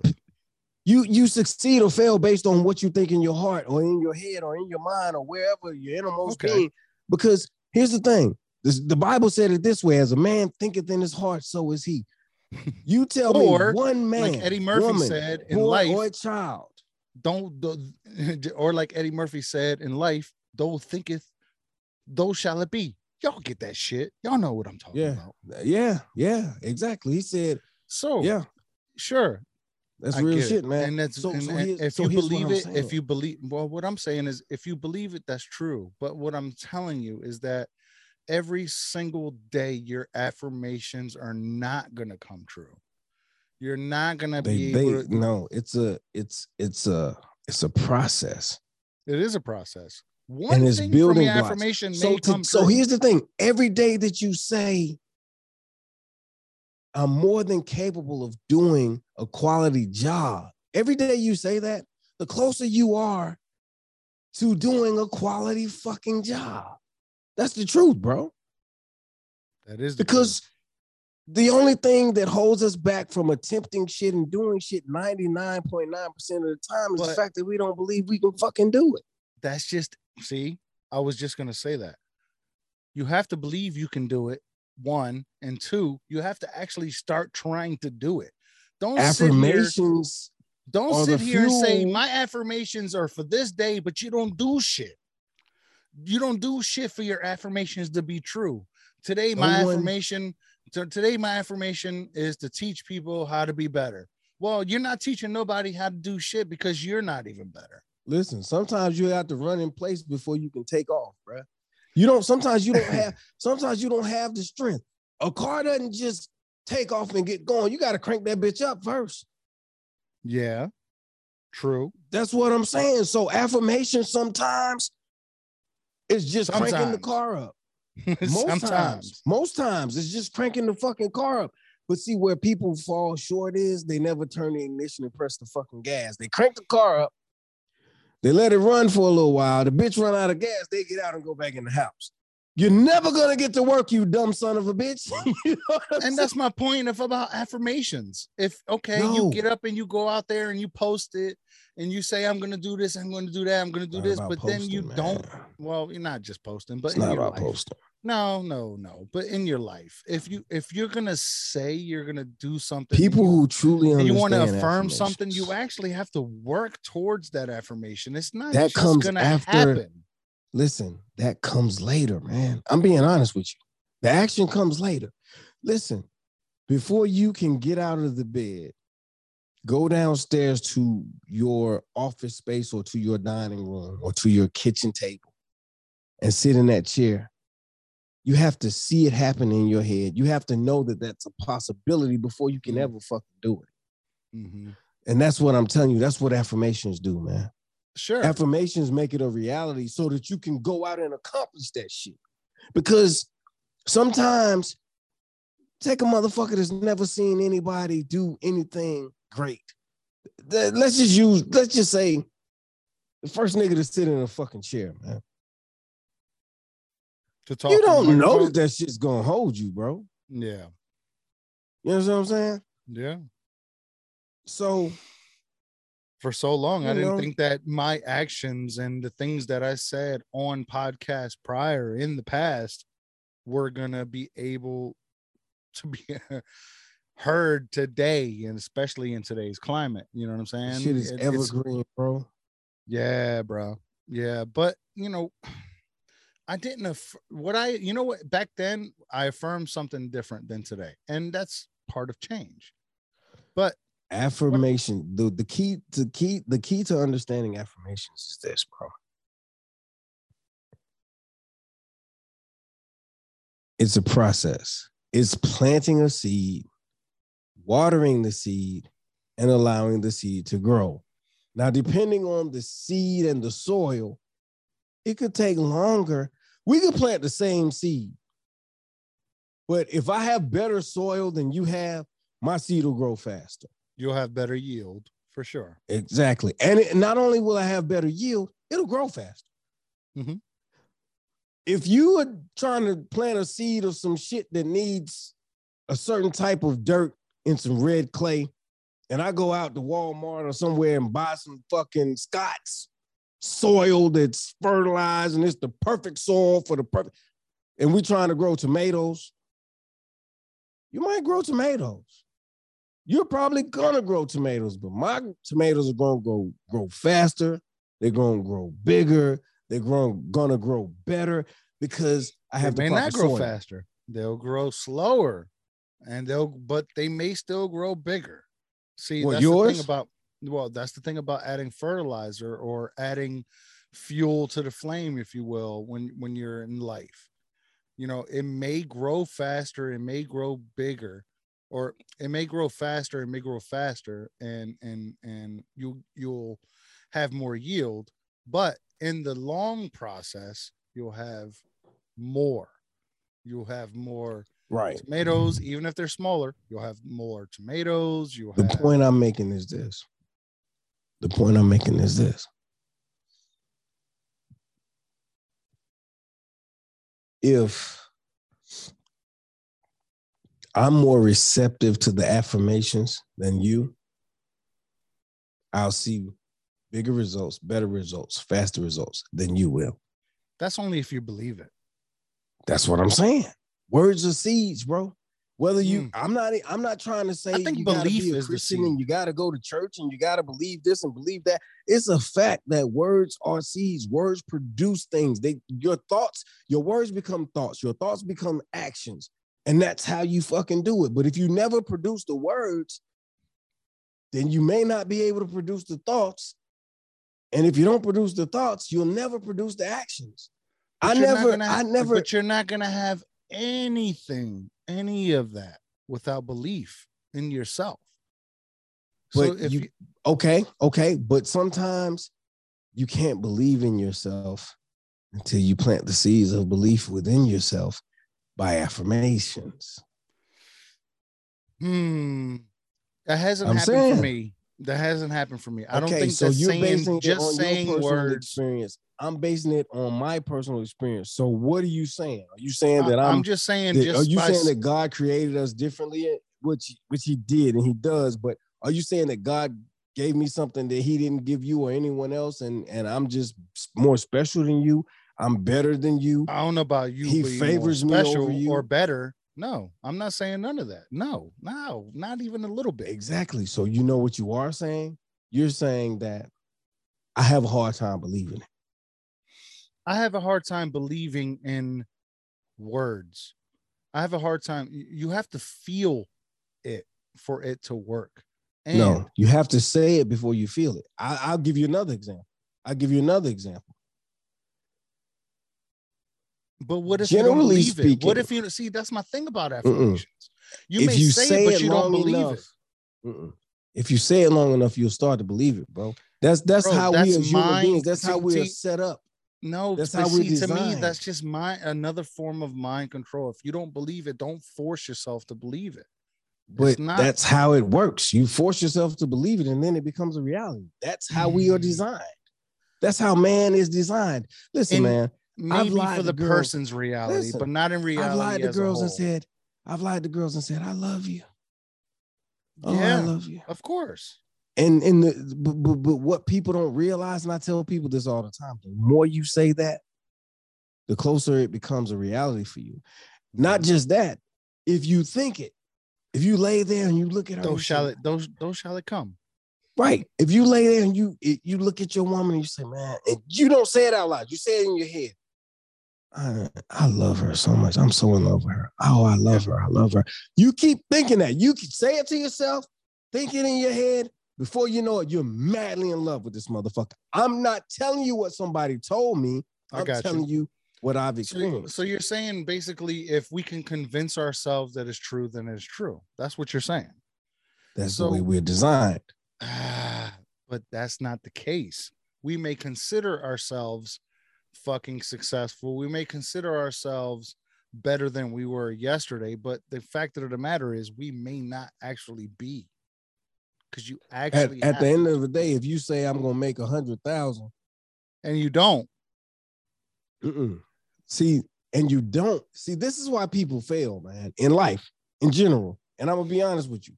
You you succeed or fail based on what you think in your heart or in your head or in your mind or wherever your innermost Okay. being. Because here's the thing: this, the Bible said it this way: "As a man thinketh in his heart, so is he." You tell Or, me one man, like Eddie Murphy woman, said in boy, life, or a child. Don't, don't or like Eddie Murphy said in life, though thinketh, though shall it be. Y'all get that shit. Y'all know what I'm talking Yeah. about. Yeah, yeah, exactly. He said, So "Yeah, sure. that's I real get it. shit, man." And that's so, and, so and if so you believe it, saying. if you believe well, what I'm saying is if you believe it, that's true. But what I'm telling you is that every single day your affirmations are not gonna come true. You're not gonna they, be they to no, it's a it's it's a it's a process. it is a process. One it's thing from building blocks. affirmation may So, to- so here's the thing: every day that you say, "I'm more than capable of doing a quality job," every day you say that, the closer you are to doing a quality fucking job. That's the truth, bro. that is the Because the only thing that holds us back from attempting shit and doing shit 99.9% of the time is the fact that we don't believe we can fucking do it. that's just see i was just going to say that. You have to believe you can do it one and two you have to actually start trying to do it. Don't sit here Affirmations don't sit here and say my affirmations are for this day but you don't do shit. You don't do shit for your affirmations to be true. Today my affirmation to, today my affirmation is to teach people how to be better well you're not teaching nobody how to do shit because you're not even better Listen, sometimes you have to run in place before you can take off, bruh. You don't, sometimes you don't have, sometimes you don't have the strength. A car doesn't just take off and get going. You got to crank that bitch up first. yeah True. That's what I'm saying. So affirmation sometimes is just cranking the car up. Most times, most times it's just cranking the fucking car up. But see where people fall short is they never turn the ignition and press the fucking gas. They crank the car up, they let it run for a little while. The bitch run out of gas, they get out and go back in the house. You're never gonna get to work, you dumb son of a bitch. You know and saying? that's my point of about affirmations. If okay, No. you get up and you go out there and you post it and you say, I'm gonna do this, I'm gonna do that, I'm gonna do Not this, but then you posting, don't. Well, you're not just posting, but It's not about life. posting. No, no, no. But in your life, if you if you're gonna say you're gonna do something, People who truly understand you want to affirm something, you actually have to work towards that affirmation. It's not That just comes gonna after- happen. Listen, that comes later, man. I'm being honest with you. The action comes later. Listen, before you can get out of the bed, go downstairs to your office space or to your dining room or to your kitchen table and sit in that chair. You have to see it happen in your head. You have to know that that's a possibility before you can Mm. ever fucking do it. Mhm. And that's what I'm telling you. That's what affirmations do, man. Sure. affirmations make it a reality so that you can go out and accomplish that shit. Because sometimes take a motherfucker that's never seen anybody do anything great. Let's just use, let's just say the first nigga to sit in a fucking chair, man. To talk You don't know that that shit's gonna hold you, bro. Yeah. You know what I'm saying? Yeah. So For so long, I didn't know? think that my actions and the things that I said on podcasts prior in the past were gonna be able to be heard today, and especially in today's climate. You know what I'm saying? shit is It- evergreen, bro. Yeah, bro. Yeah, but you know, I didn't. Aff- what I, you know, what back then I affirmed something different than today, and that's part of change. But affirmation the, the key to key the key to understanding affirmations is this bro it's a process it's planting a seed watering the seed and allowing the seed to grow now depending on the seed and the soil it could take longer we could plant the same seed but if i have better soil than you have my seed will grow faster you'll have better yield for sure. Exactly. And it, not only will I have better yield, it'll grow faster. Mhm. If you are trying to plant a seed of some shit that needs a certain type of dirt and some red clay, and I go out to Walmart or somewhere and buy some fucking Scott's soil that's fertilized and it's the perfect soil for the perfect, and we're trying to grow tomatoes, you might grow tomatoes you're probably gonna grow tomatoes, but my tomatoes are gonna grow grow faster. They're gonna grow bigger. They're grown, gonna grow better because I have they the may not grow soil. faster. They'll grow slower, and they'll, but they may still grow bigger. See, What, that's the thing about. Well, that's the thing about adding fertilizer or adding fuel to the flame, if you will, when when you're in life. You know, it may grow faster, it may grow bigger, or it may grow faster, it may grow faster, and and and you you'll have more yield, but in the long process, you'll have more. You'll have more Right. tomatoes, even if they're smaller. You'll have more tomatoes. You'll The have point I'm making is this. The point I'm making is this. If I'm more receptive to the affirmations than you, I'll see bigger results, better results, faster results than you will. that's only if you believe it. That's what I'm saying. Words are seeds, bro. Whether you, Mm. I'm not, I'm not trying to say I think you gotta belief be a Christian and you gotta go to church and you gotta believe this and believe that. It's a fact that words are seeds. Words produce things. They, your thoughts, your words become thoughts. Your thoughts become actions, and that's how you fucking do it. But if you never produce the words, then you may not be able to produce the thoughts. And if you don't produce the thoughts, you'll never produce the actions. But I never, I never, But you're not gonna have anything, any of that, without belief in yourself. So But if you, you- okay, okay, but sometimes you can't believe in yourself until you plant the seeds of belief within yourself by affirmations. Hmm. That hasn't I'm happened saying. for me. That hasn't happened for me. I don't okay, think so you're saying basing just saying your personal words. experience. I'm basing it on my personal experience. So what are you saying? Are you saying I, that I'm, am just saying. that- just are you saying s- that God created us differently, which which he did and he does, but are you saying that God gave me something that he didn't give you or anyone else and and I'm just more special than you? I'm better than you. I don't know about you. He favors me over you. or better. No, I'm not saying none of that. No, no, not even a little bit. Exactly. So you know what you are saying? You're saying that I have a hard time believing it. I have a hard time believing in words. I have a hard time. You have to feel it for it to work. And no, you have to say it before you feel it. I, I'll give you another example. I'll give you another example. But what if you don't Generally believe it? What if you see? That's my thing about affirmations. You if may you say, say it, but you don't long believe enough, it. Mm-mm. If you say it long enough, you'll start to believe it, bro. That's that's Bro, how that's we as human mind- beings. That's how we are set up. No, That's how see, to me, that's just my another form of mind control. If you don't believe it, don't force yourself to believe it. But not- that's how it works. You force yourself to believe it, and then it becomes a reality. That's how we are Mm. designed. That's how man is designed. Listen, And man. I've Maybe for the person's reality, Listen, but not in reality. I've lied to girls and said, I've lied to girls and said, I love you. Oh, I love you. of course. And and the but, but, but what people don't realize, and I tell people this all the time, the more you say that, the closer it becomes a reality for you. Not mm-hmm. just that, if you think it, if you lay there and you look at her, Those shall it, those those shall it come. right? If you lay there and you you look at your woman and you say, man, and you don't say it out loud, you say it in your head. I, I love her so much. I'm so in love with her. Oh, I love her. I love her. You keep thinking that. You can say it to yourself, think it in your head. Before you know it, you're madly in love with this motherfucker. I'm not telling you what somebody told me. I'm got you. telling you. what I've experienced. so you're saying basically, if we can convince ourselves that it's true, then it's true. That's what you're saying. That's so- the way we're designed. Ah, but that's not the case. We may consider ourselves fucking successful. We may consider ourselves better than we were yesterday, but the fact of the matter is we may not actually be. Because you At, actually at the end of the day, if you say I'm gonna make a hundred thousand, and you don't. Mm-mm. See, and you don't see. This is why people fail, man, in life in general. And I'm gonna be honest with you.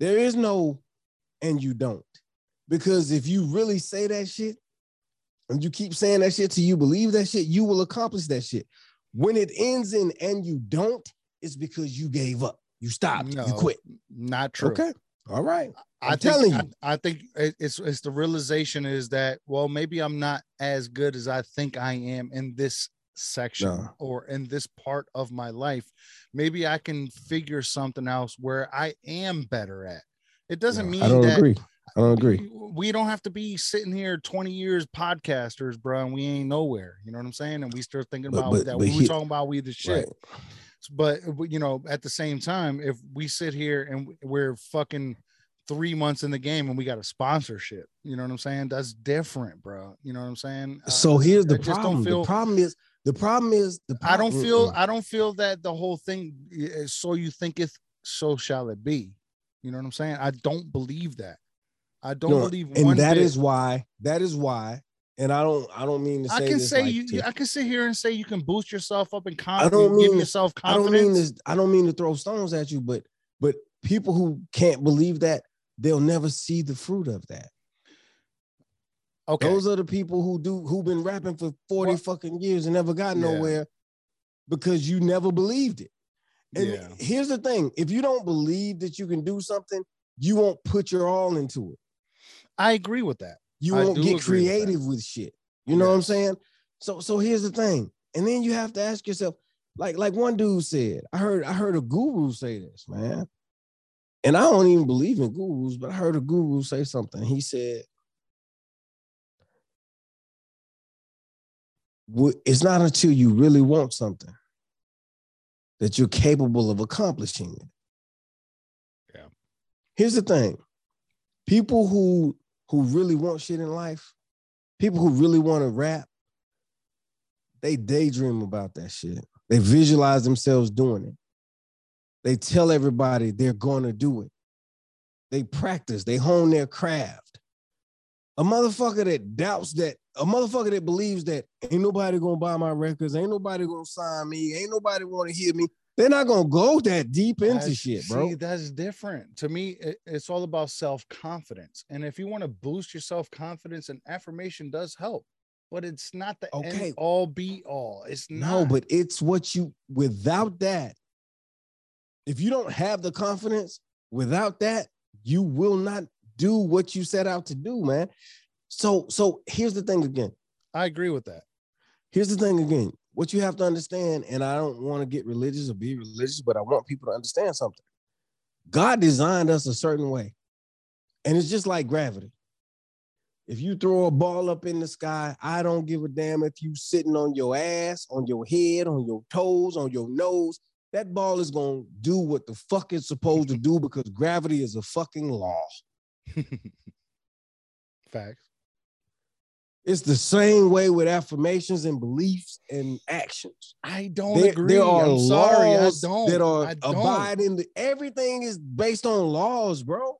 There is no, and you don't, because if you really say that shit, and you keep saying that shit till you believe that shit, you will accomplish that shit. When it ends in and you don't, it's because you gave up. You stopped. No, You quit. Not true. Okay. All right. I I'm think, telling you. I, think it's it's the realization is that well maybe I'm not as good as I think I am in this section No. or in this part of my life. Maybe I can figure something else where I am better at. It doesn't No, mean I don't that agree. I don't agree. we don't have to be sitting here 20 years podcasters, bro, and we ain't nowhere. You know what I'm saying? And we start thinking about but- that. but we were he- talking about we the shit Right. but but, you know at the same time if we sit here and we're fucking three months in the game and we got a sponsorship you know what i'm saying that's different bro you know what i'm saying Uh, So here's the I problem. feel- the problem is the problem is the i don't feel i don't feel that the whole thing is so you thinketh so shall it be you know what i'm saying i don't believe that i don't No, believe and that bit. is why that is why and i don't i don't mean to say I can say like you. I can sit here and say you can boost yourself up and don't confidence, give mean- yourself i don't mean this i don't mean to throw stones at you but but people who can't believe that they'll never see the fruit of that okay, those are the people who do who've been rapping for 40 Well- fucking years and never got Yeah. nowhere because you never believed it and yeah. here's the thing if you don't believe that you can do something you won't put your all into it I agree with that. you I won't get agree with creative with, shit. You know what I'm saying? So so here's the thing. And then you have to ask yourself, like like one dude said, I heard I heard a guru say this, man. And I don't even believe in gurus, but I heard a guru say something. He said, it's not until you really want something that you're capable of accomplishing it. Yeah. Here's the thing: people who who really want shit in life, people who really want to rap, they daydream about that shit. They visualize themselves doing it. They tell everybody they're going to do it. They practice, they hone their craft. A motherfucker that doubts that, a motherfucker that believes that ain't nobody gonna buy my records, ain't nobody gonna sign me, ain't nobody wanna hear me. They're not gonna go that deep into That's- shit, bro. See, that's different. To me, it- it's all about self-confidence. And if you want to boost your self-confidence, and affirmation does help, but it's not the Okay. all be all. It's No, but it's what you without that. If you don't have the confidence, without that, you will not do what you set out to do, man. So, so here's the thing again. I agree with that. Here's the thing again. What you have to understand, and I don't want to get religious or be religious, but I want people to understand something. God designed us a certain way, and it's just like gravity. If you throw a ball up in the sky, I don't give a damn if you sitting on your ass, on your head, on your toes, on your nose. That ball is gonna do what the fuck it's supposed to do because gravity is a fucking law. Facts. It's the same way with affirmations and beliefs and actions. I don't There, agree. there are I'm sorry. I laws don't. that are I don't. abiding. The, everything is based on laws, bro.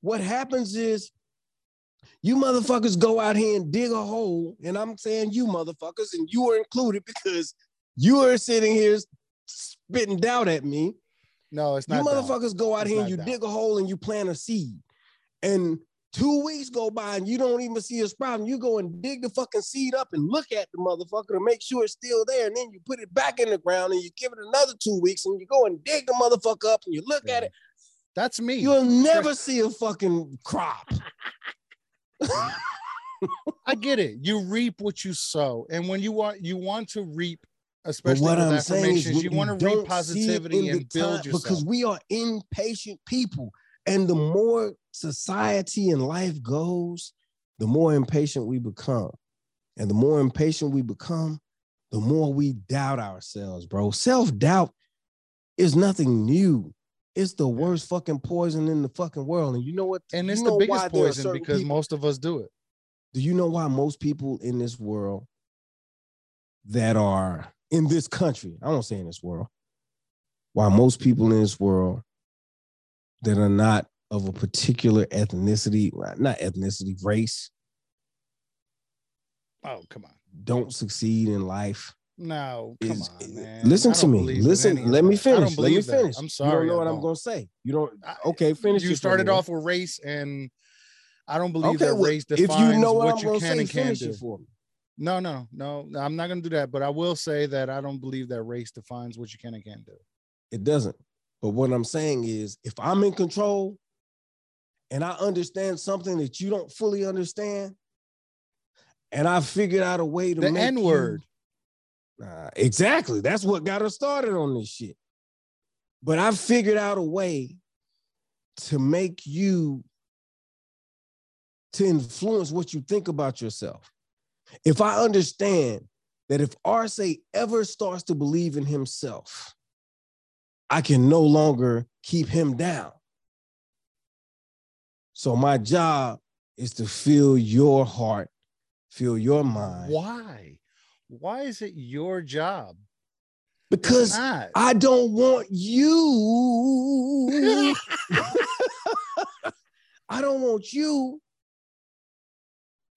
What happens is you motherfuckers go out here and dig a hole, and I'm saying you motherfuckers, and you are included because you are sitting here spitting doubt at me. No, it's You not. doubt. motherfuckers go out It's here and you doubt. dig a hole and you plant a seed. And two weeks go by and you don't even see a sprout. And you go and dig the fucking seed up and look at the motherfucker to make sure it's still there. And then you put it back in the ground and you give it another two weeks and you go and dig the motherfucker up and you look at it. That's me. You'll never see a fucking crop. I get it. You reap what you sow, and when you want, you want to reap, especially But what with I'm saying is, affirmations. you want to reap positivity in the and build time- yourself. because we are impatient people, and the more society and life goes, the more impatient we become, and the more impatient we become, the more we doubt ourselves, bro. Self doubt is nothing new. It's the worst fucking poison in the fucking world, and you know what? and it's the biggest poison because people- most of us do it. do you know why most people in this world that are in this country, I won't say in this world, why most people in this world that are not of a particular ethnicity, not ethnicity, race, Oh, come on. don't succeed in life? No, come is- on, man. Eh, listen to me. Listen, let me don't finish. Let me that. finish. I'm sorry. You don't know I what I'm gonna say. You don't okay, finish You started off with race, and I don't believe Okay, that well, race if defines you know what, what you gonna can say, and can't do. for me. No, no, no, no. I'm not going to do that. But I will say that I don't believe that race defines what you can and can't do. It doesn't. But what I'm saying is, if I'm in control and I understand something that you don't fully understand, and I figured out a way to The make N word. Nah, exactly. That's what got us started on this shit. But I figured out a way to make you to influence what you think about yourself. If I understand that if Arce ever starts to believe in himself, I can no longer keep him down. So my job is to fill your heart, fill your mind. Why? Why is it your job? Because. I don't want you. I don't want you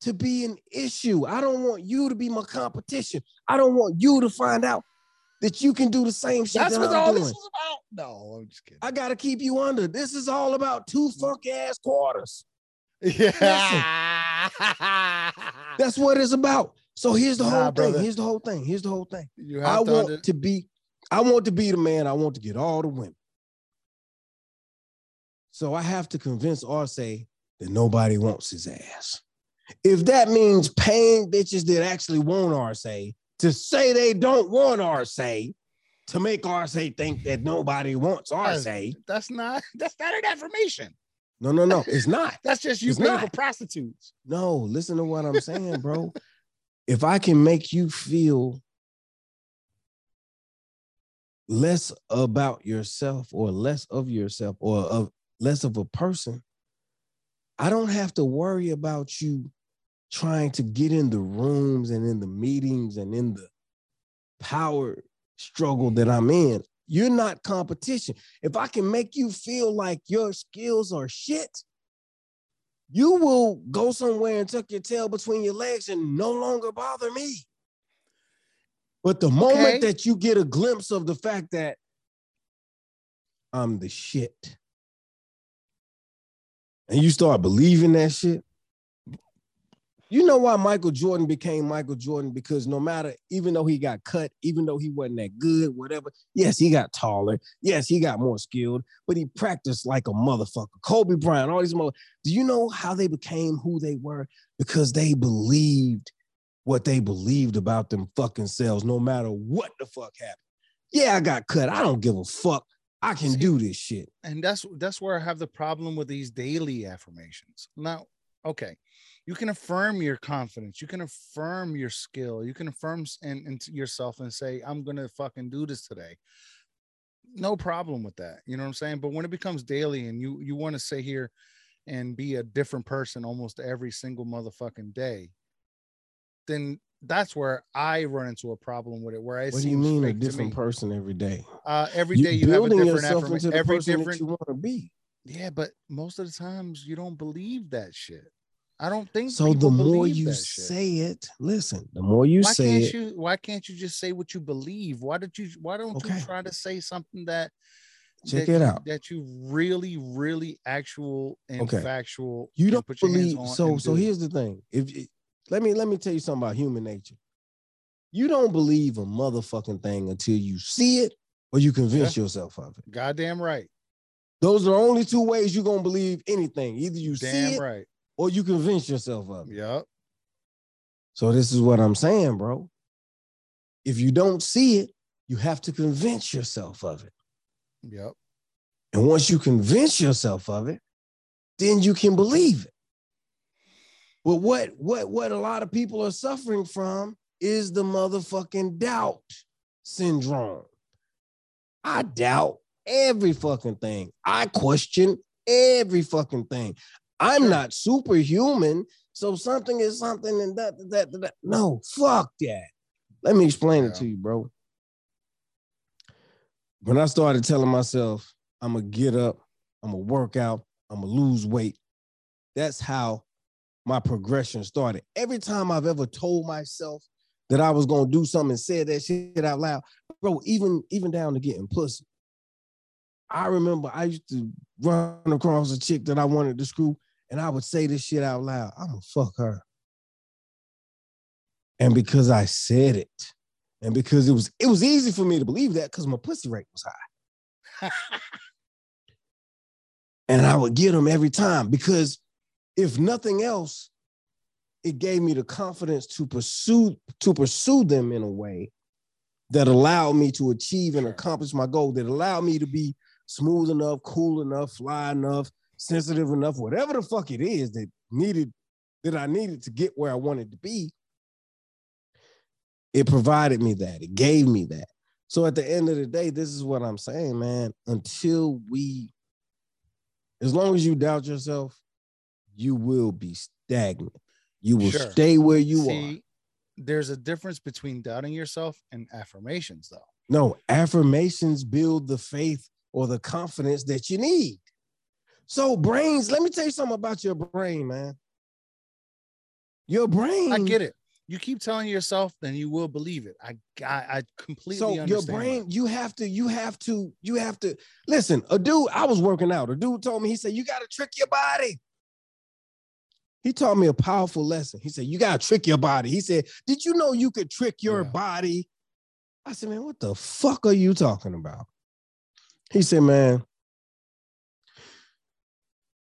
to be an issue. I don't want you to be my competition. I don't want you to find out that you can do the same shit That's that what I'm all doing. this is about. No, I'm just kidding. I gotta keep you under. This is all about two mm-hmm. funk ass quarters. yeah. That's what it's about. So here's the Nah, whole thing. brother. Here's the whole thing. Here's the whole thing. you I to want under- to be, I want to be the man. I want to get all the women. So I have to convince Arce that nobody wants his ass. If that means paying bitches that actually want Arce to say they don't want Arce to make Arce think that nobody wants Arce. That's not that's not an affirmation. No, no, no, it's not. That's just you It's paying not. for prostitutes. No, listen to what I'm saying, bro. if I can make you feel less about yourself or less of yourself or of less of a person, I don't have to worry about you trying to get in the rooms and in the meetings and in the power struggle that I'm in. You're not competition. If I can make you feel like your skills are shit, you will go somewhere and tuck your tail between your legs and no longer bother me. But the moment Okay. that you get a glimpse of the fact that I'm the shit, and you start believing that shit, you know why Michael Jordan became Michael Jordan? Because no matter, even though he got cut, even though he wasn't that good, whatever, yes, he got taller. Yes, he got more skilled, but he practiced like a motherfucker. Kobe Bryant, all these mother. Do you know how they became who they were? Because they believed what they believed about them fucking selves, no matter what the fuck happened. Yeah, I got cut. I don't give a fuck. I can See- do this shit. and that's that's where I have the problem with these daily affirmations. Now, okay, you can affirm your confidence, you can affirm your skill, you can affirm and yourself and say, "I'm gonna fucking do this today." No problem with that. You know what I'm saying? But when it becomes daily and you you want to sit here and be a different person almost every single motherfucking day, then that's where I run into a problem with it. Where it What do you mean a different person every day? Uh, every day you have a different yourself affirmation. into Every different you want to be. Yeah, but most of the times you don't believe that shit. I don't think So the more you say it, listen, the more you why say can't it, you why can't you just say what you believe? Why did you why don't Okay. you try to say something that check that it you, out. that you really, really actual and Okay. factual You don't put your hands believe. on So so here's the thing. If it- let me let me tell you something about human nature. You don't believe a motherfucking thing until you see it or you convince yourself of it. goddamn right. Those are the only two ways you're gonna believe anything. Either you see it right. or you convince yourself of it. Yep. So this is what I'm saying, bro. If you don't see it, you have to convince yourself of it. Yep. And once you convince yourself of it, then you can believe it. But what what what a lot of people are suffering from is the motherfucking doubt syndrome. I doubt every fucking thing. I question every fucking thing. I'm not superhuman, so something is something and that that that. that. No, fuck that. Let me explain Yeah. it to you, bro. When I started telling myself I'm gonna get up, I'm gonna work out, I'm gonna lose weight. That's how my progression started. Every time I've ever told myself that I was gonna do something and said that shit out loud, bro, even even down to getting pussy. I remember I used to run across a chick that I wanted to screw, and I would say this shit out loud. I'm gonna fuck her. And because I said it, and because it was it was easy for me to believe that because my pussy rate was high. and I would get them every time because if nothing else, it gave me the confidence to pursue to pursue them in a way that allowed me to achieve and accomplish my goal. That allowed me to be smooth enough, cool enough, fly enough, sensitive enough, whatever the fuck it is that needed that I needed to get where I wanted to be. It provided me that. It gave me that. So at the end of the day, this is what I'm saying, man. Until we, as long as you doubt yourself, you will be stagnant. You will Sure. stay where you are. There's a difference between doubting yourself and affirmations, though. No, affirmations build the faith or the confidence that you need. So, brains, let me tell you something about your brain, man. Your brain. I get it. You keep telling yourself, then you will believe it. I I, I completely So your brain, that. you have to, you have to, you have to listen. A dude, I was working out. A dude told me, he said, you got to trick your body. He taught me a powerful lesson. He said, you got to trick your body. He said, did you know you could trick your Yeah. body? I said, man, what the fuck are you talking about? He said, man,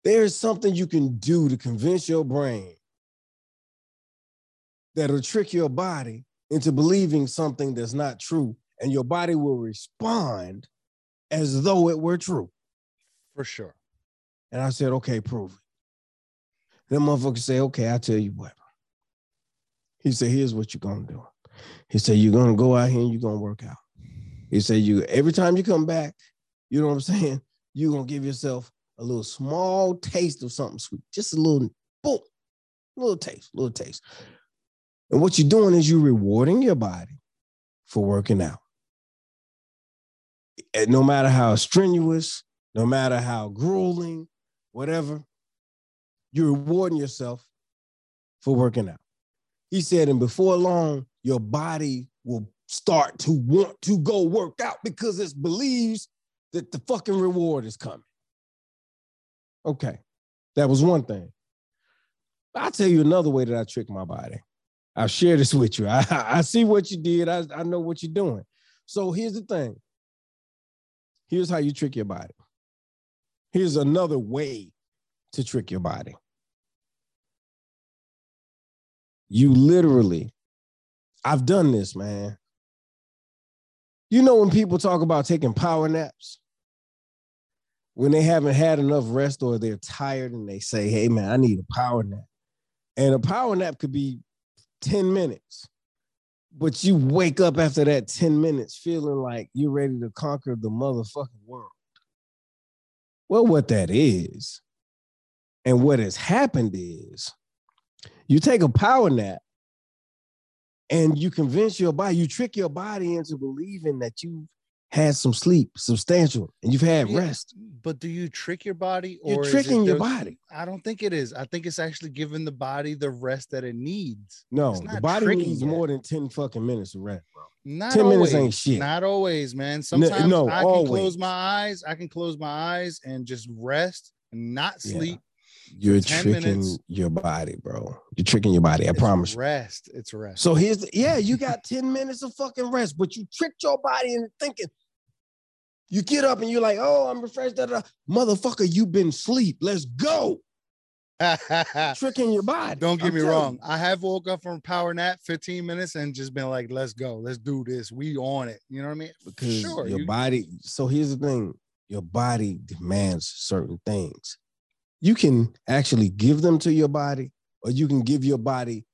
there's something you can do to convince your brain that'll trick your body into believing something that's not true, and your body will respond as though it were true. for sure. And I said, okay, prove it. Then motherfucker say, okay, I'll tell you what. He said, here's what you're gonna do. He said, you're gonna go out here and you're gonna work out. He said, you every time you come back, you know what I'm saying? You're gonna give yourself a little small taste of something sweet, just a little boom, little taste, little taste. And what you're doing is you're rewarding your body for working out. And no matter how strenuous, no matter how grueling, whatever, you're rewarding yourself for working out. He said, and before long, your body will start to want to go work out because it believes that the fucking reward is coming. Okay, that was one thing. I'll tell you another way that I trick my body. I'll share this with you. I, I see what you did. I, I know what you're doing. So here's the thing. Here's how you trick your body. Here's another way to trick your body. You literally, I've done this, man. You know, when people talk about taking power naps, when they haven't had enough rest or they're tired and they say, hey, man, I need a power nap. And a power nap could be 10 minutes, but you wake up after that 10 minutes feeling like you're ready to conquer the motherfucking world. Well, what that is, and what has happened is you take a power nap and you convince your body, you trick your body into believing that you've had some sleep, substantial, and you've had Yeah, rest. But do you trick your body or You're tricking your body. I don't think it is. I think it's actually giving the body the rest that it needs. No, the body needs it. more than 10 fucking minutes of rest, bro. Not 10 minutes always, ain't shit. Not always, man. Sometimes no, I can always. close my eyes. I can close my eyes and just rest and not Yeah. sleep. You're tricking minutes. your body, bro. You're tricking your body. I It's promise. Rest. It's rest. So here's the, yeah, you got 10 minutes of fucking rest, but you tricked your body into thinking. You get up and you're like, oh, I'm refreshed. Da, da, da. Motherfucker, you've been sleep. Let's go. Tricking your body. Don't get I'm me wrong. you. I have woke up from power nap 15 minutes and just been like, let's go. Let's do this. We on it. You know what I mean? Because sure. your you- body, so here's the thing your body demands certain things. You can actually give them to your body, or you can give your body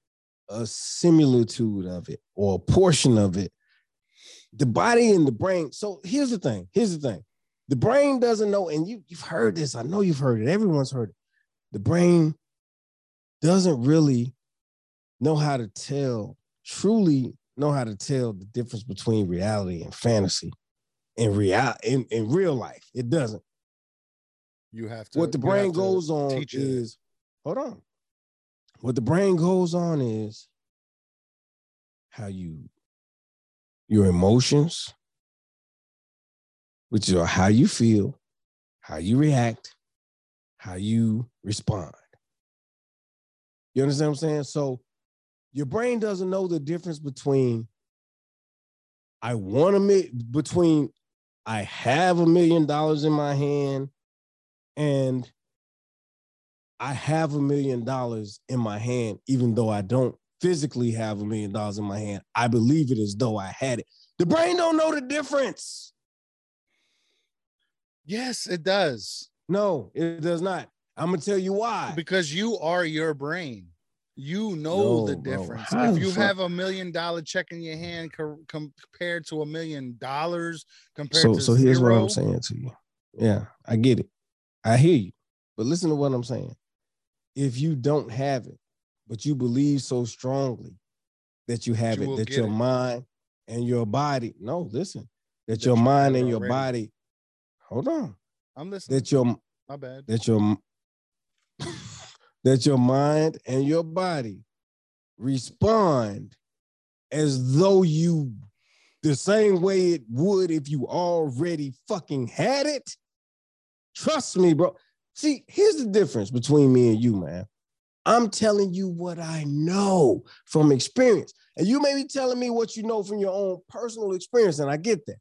a similitude of it or a portion of it. The body and the brain. So here's the thing. Here's the thing. The brain doesn't know, and you, you've heard this. I know you've heard it. Everyone's heard it. The brain doesn't really know how to tell, truly know how to tell the difference between reality and fantasy in real in, in real life. It doesn't. you have to. what the brain goes on is hold on. What the brain goes on is how you your emotions, which are how you feel, how you react, how you respond. You understand what I'm saying? So your brain doesn't know the difference between I want a mi- between I have a million dollars in my hand and I have a million dollars in my hand, even though I don't physically have a million dollars in my hand. I believe it as though I had it. The brain don't know the difference. Yes, it does. No, it does not. I'm gonna tell you why. Because you are your brain. You know the No, bro. difference. How If you fuck- have a million dollar check in your hand co- compared to a million dollars compared So, to so here's what I'm saying to you. Yeah, I get it. I hear you. But listen to what I'm saying. If you don't have it, but you believe so strongly that you have You it, that your it. mind and your body, no, listen, that, That your mind and your already. body, hold on, I'm listening. that your My bad. that your that your mind and your body respond as though you the same way it would if you already fucking had it. Trust me, bro. See, here's the difference between me and you, man. I'm telling you what I know from experience. And you may be telling me what you know from your own personal experience, and I get that.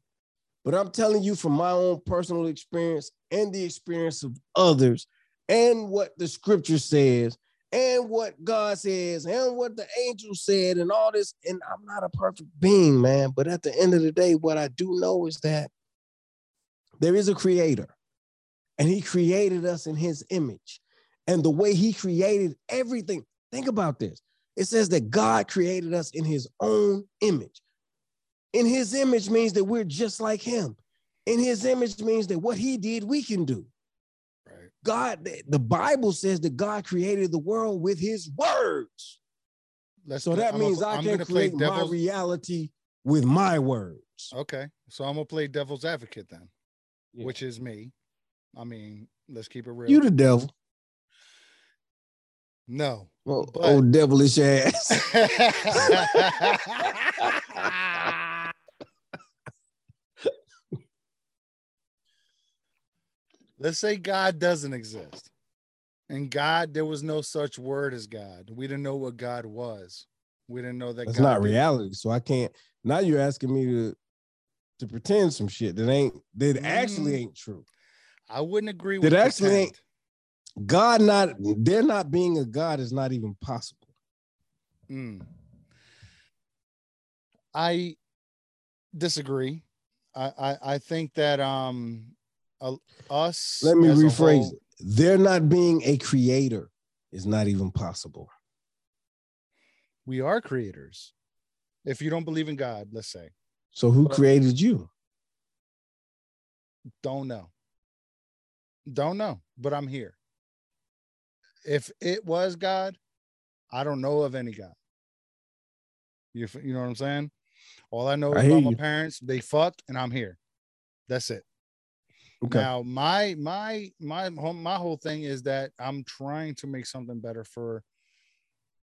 But I'm telling you from my own personal experience and the experience of others, and what the scripture says, and what God says, and what the angel said, and all this. And I'm not a perfect being, man. But at the end of the day, what I do know is that there is a creator, and he created us in his image. And the way he created everything, think about this. It says that God created us in his own image. In his image means that we're just like him. In his image means that what he did, we can do. Right. God, the- the Bible says that God created the world with his words. Let's So that I'm means I I'm can gonna play create my reality with my words. Okay, so I'm gonna play devil's advocate then, Yeah. which is me. I mean, let's keep it real. You the devil. No. Oh, But- oh devilish ass. let's say God doesn't exist. And God, there was no such word as God. We didn't know what God was. We didn't know that God not did- reality. So I can't. Now you're asking me to to pretend some shit that ain't that actually Mm. ain't true. I wouldn't agree That with actually ain't- pretend. God not there not being a God is not even possible. Mm. I disagree. I, I I think that um uh, us. Let me rephrase whole- it. There not being a creator is not even possible. We are creators. If you don't believe in God, let's say, So who But- created you? don't know. Don't know, but I'm here. If it was God, I don't know of any God. You, you know what I'm saying? All I know I is about my you. parents, they fucked, and I'm here. That's it. Okay. Now, my my my whole- my whole thing is that I'm trying to make something better for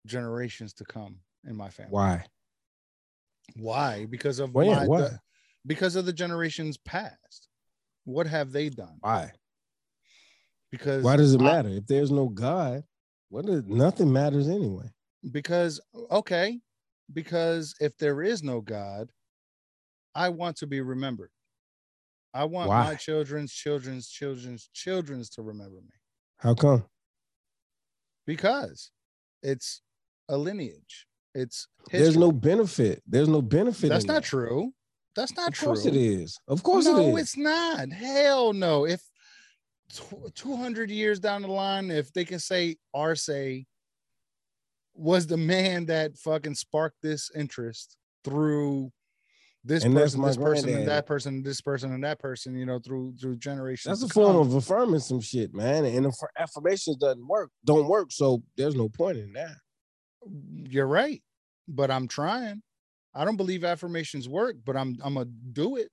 generations to come in my family. Why? Why? Because of Well, yeah, my, why? the- because of the generations past. What have they done? Why? Because Why does it I- matter? If there's no God, what is, nothing matters anyway. because okay, because if there is no God, I want to be remembered. I want my children's children's children's children's to remember me How come? because it's a lineage. It's There's no benefit. There's no benefit. That's not that. true. That's not Of true. course it is. Of course no, it is. it's not. Hell no. If 200 years down the line, if they can say Arce was the man that fucking sparked this interest through this And person, this person, and that person, this person, and that person, you know, through through generations. That's a form of affirming some shit, man. And if affirmations doesn't work, don't work. So there's no point in that. You're right, but I'm trying. I don't believe affirmations work, but I'm I'm gonna do it.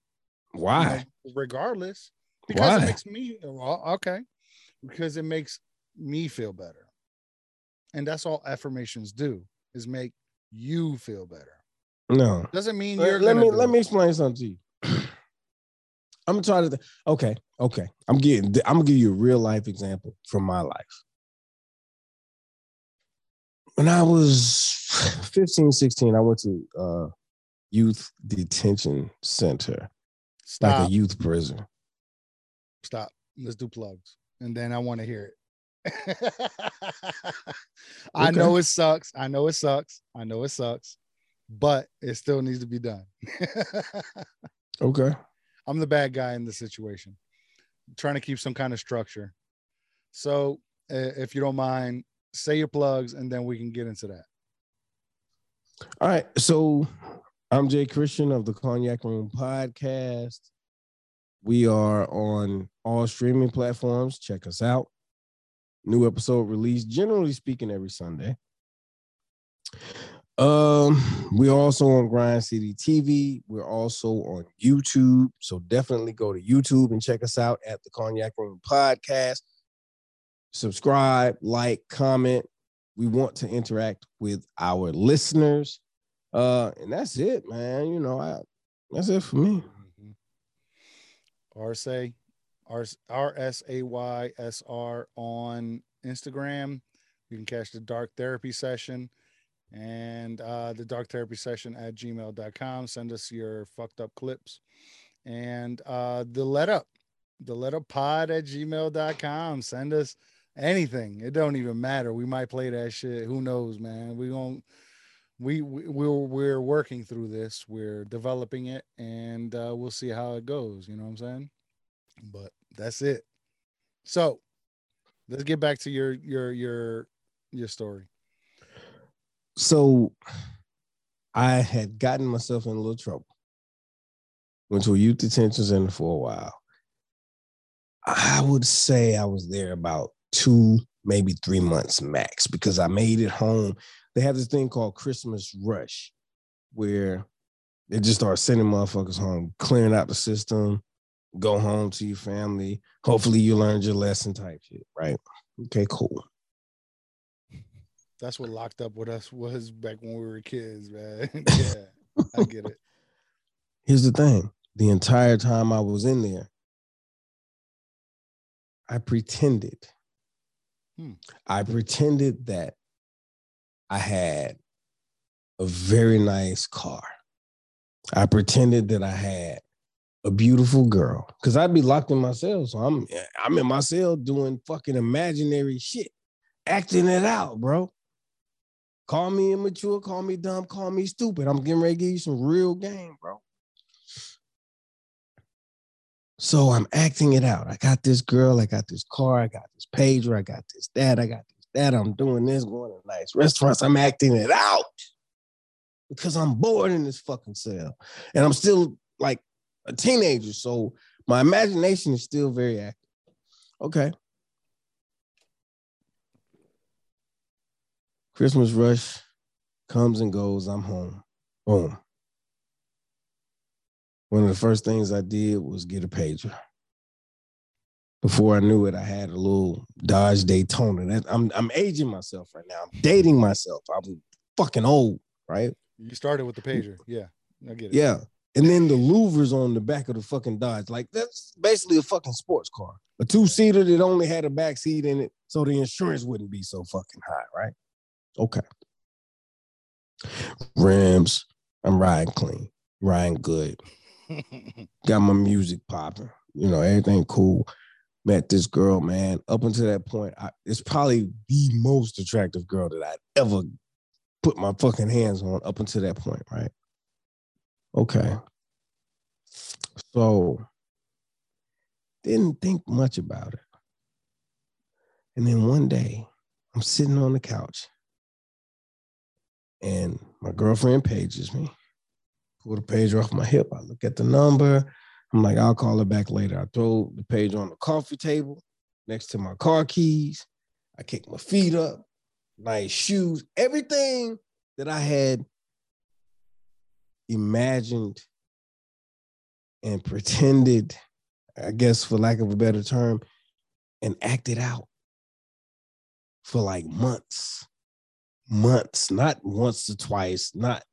you know, Why? regardless because it makes me well, okay because it makes me feel better and that's all affirmations do is make you feel better No. doesn't mean you're let me let it. me explain something to you. I'm gonna try to. th- okay, okay. I'm getting. I'm gonna give you a real life example from my life. When I was 15, 16, I went to uh, youth detention center, stop like a youth prison. Stop let's do plugs and then i want to hear it i Okay. know it sucks i know it sucks i know it sucks but it still needs to be done Okay. I'm the bad guy in the situation, trying to keep some kind of structure. So, uh, if you don't mind, say your plugs and then we can get into that. All right. So I'm Jay Christian of the Cognac Room podcast. We are on all streaming platforms. Check us out. New episode released, generally speaking, every Sunday. Um, we're also on Grind City TV. We're also on YouTube. So definitely go to YouTube and check us out at the Cognac Room Podcast. Subscribe, like, comment. We want to interact with our listeners. Uh, and that's it, man. You know, I that's it for me. RSA, R S A Y S R on Instagram. You can catch the dark therapy session and uh, the dark therapy session at gmail.com. Send us your fucked up clips and uh, the let up, the let up pod at gmail.com. Send us anything. It don't even matter. We might play that shit. Who knows, man? We going we, we we're we're working through this. We're developing it, and uh, we'll see how it goes. You know what I'm saying? But that's it. So let's get back to your your your your story. So I had gotten myself in a little trouble. Went to a youth detention center for a while. I would say I was there about two, maybe three months max because I made it home. They have this thing called Christmas Rush, where they just start sending motherfuckers home, clearing out the system, go home to your family. Hopefully, you learned your lesson type shit, right? Okay, cool. That's what locked up with us was back when we were kids, man. yeah, I get it. Here's the thing the entire time I was in there, I pretended. Hmm. I pretended that I had a very nice car. I pretended that I had a beautiful girl because I'd be locked in my cell. So I'm I'm in my cell doing fucking imaginary shit, acting it out, bro. Call me immature, call me dumb, call me stupid. I'm getting ready to give you some real game, bro. So I'm acting it out. I got this girl, I got this car, I got this pager, I got this that, I got this that. I'm doing this, going to nice restaurants. I'm acting it out because I'm bored in this fucking cell. And I'm still like a teenager. So my imagination is still very active. Okay. Christmas rush comes and goes. I'm home. Boom. One of the first things I did was get a pager. Before I knew it, I had a little Dodge Daytona. That, I'm I'm aging myself right now. I'm dating myself. I'm fucking old, right? You started with the pager. Yeah, I get it. Yeah. And then the louvers on the back of the fucking Dodge. Like that's basically a fucking sports car. A two-seater that only had a back seat in it, so the insurance wouldn't be so fucking high, right? Okay. Rims, I'm riding clean, riding good. Got my music popping, you know, everything cool. Met this girl, man. Up until that point, I, it's probably the most attractive girl that I'd ever put my fucking hands on up until that point, right? Okay. So didn't think much about it. And then one day, I'm sitting on the couch and my girlfriend pages me. Pull the pager off my hip. I look at the number. I'm like, I'll call her back later. I throw the page on the coffee table next to my car keys. I kick my feet up, nice shoes, everything that I had imagined and pretended, I guess for lack of a better term, and acted out for like months, months, not once or twice, not,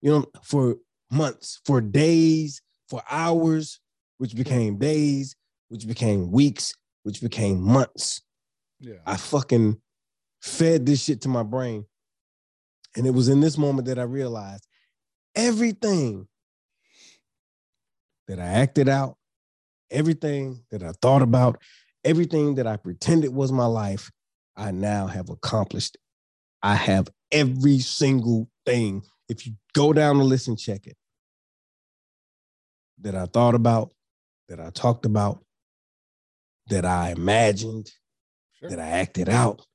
you know, for months, for days, for hours, which became days, which became weeks, which became months. Yeah. I fucking fed this shit to my brain. And it was in this moment that I realized everything that I acted out, everything that I thought about, everything that I pretended was my life, I now have accomplished. I have every single thing. If you go down the list and check it, that I thought about, that I talked about, that I imagined, Sure. that I acted out,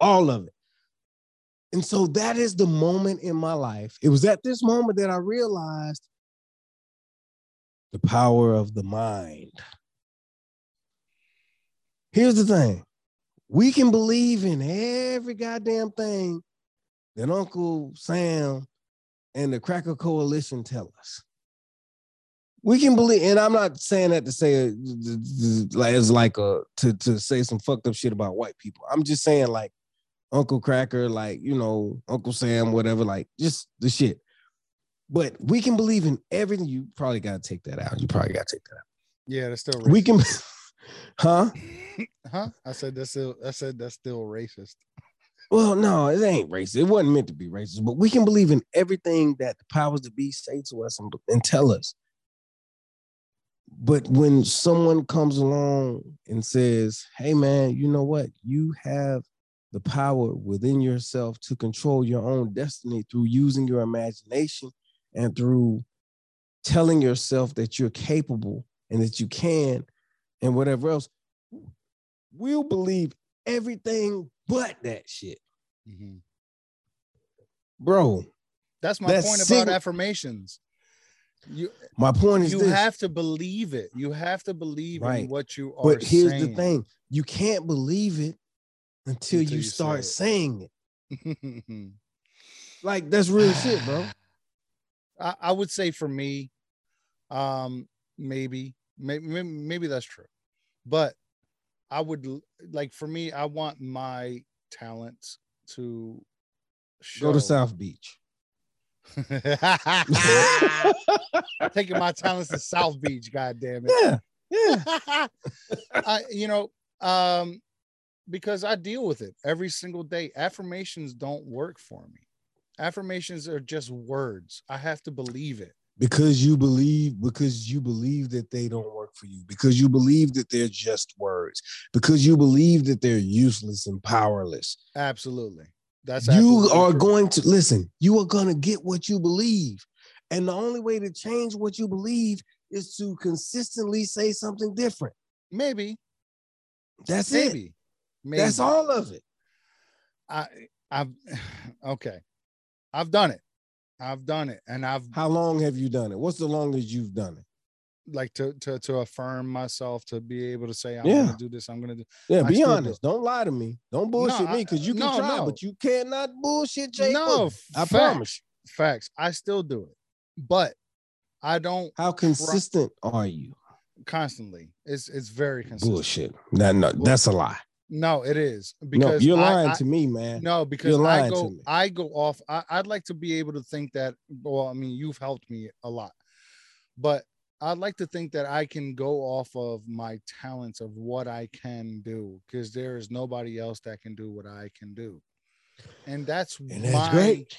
all of it. And so that is the moment in my life. It was at this moment that I realized the power of the mind. Here's the thing we can believe in every goddamn thing that Uncle Sam and the Cracker Coalition tell us. We can believe, and I'm not saying that to say uh, like it's like a to to say some fucked up shit about white people. I'm just saying like Uncle Cracker, like you know Uncle Sam, whatever, like just the shit. But we can believe in everything. You probably got to take that out. You probably got to take that out. Yeah, that's still We can, huh? huh? I said that's still I said that's still racist. Well, no, it ain't racist. It wasn't meant to be racist, but we can believe in everything that the powers that be say to us and, and tell us. But when someone comes along and says, hey, man, you know what? You have the power within yourself to control your own destiny through using your imagination and through telling yourself that you're capable and that you can and whatever else, we'll believe everything but that shit. Mm-hmm. Bro, That's my That's point sig- about affirmations. You My point is you this. have to believe it. You have to believe Right. in what you are. but here's the thing: you can't believe it until, Until you you say start it. saying it. Like that's real shit, bro. I, I would say for me, um, maybe, maybe, maybe that's true, but I would like for me, I want my talents to show. Go to South Beach. Taking my talents to South Beach, god damn it. Yeah, yeah. I, you know, um, because I deal with it every single day. Affirmations don't work for me. Affirmations are just words. I have to believe it. because you believe because you believe that they don't work for you because you believe that they're just words because you believe that they're useless and powerless Absolutely. That's you are true. going to listen you are going to get what you believe and the only way to change what you believe is to consistently say something different maybe, that's it maybe, maybe. that's all of it I, I've okay. I've done it. I've done it, and I've how long have you done it what's the longest you've done it like to to to affirm myself to be able to say I'm Yeah. gonna do this. I'm gonna do. yeah I be still do honest don't lie to me don't bullshit I- me because you can no, try no. but you cannot bullshit Jay no, Boogie. i facts, promise Facts. I still do it, but I don't How consistent are you? constantly. It's it's very consistent. Bullshit. No, no, that's a lie. No, it is No, because you're lying I- to me, man. No, because You're I go me. I go off. I, I'd like to be able to think that. Well, I mean, you've helped me a lot, but I'd like to think that I can go off of my talents of what I can do because there is nobody else that can do what I can do, and that's And that's my great.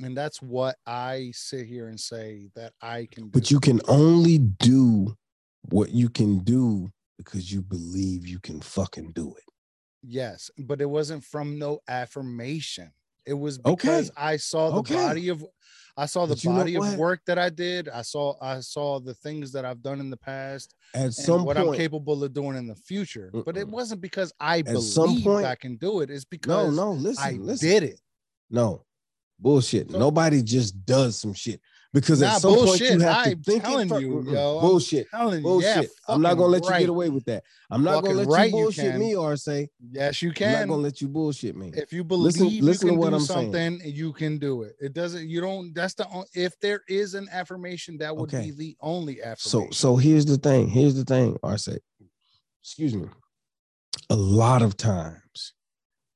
and that's what I sit here and say that I can do. But you can only do what you can do because you believe you can fucking do it. Yes, but it wasn't from no affirmation. It was Okay. because I saw the Okay. body of I saw the But you know body of work that I did. I saw I saw the things that I've done in the past At and some what I'm capable of doing in the future. But it wasn't because I At some believed point- I can do it. It's no, because no, listen, I listen. did it. No, bullshit. So- Nobody just does some shit because Nah, at some point you have I'm to think it telling you, yo. I'm Bullshit. You, Bullshit. yeah, I'm not gonna fucking let you get away with that. I'm not gonna let right you you bullshit can. me or say Yes, you can. I'm not gonna let you bullshit me. if you believe Listen- you listen to can what do I'm saying. something you can do it it doesn't you don't that's the on- if there is an affirmation that would Okay. be the only So affirmation so here's the thing. Here's the thing, Arce. Excuse me. A lot of times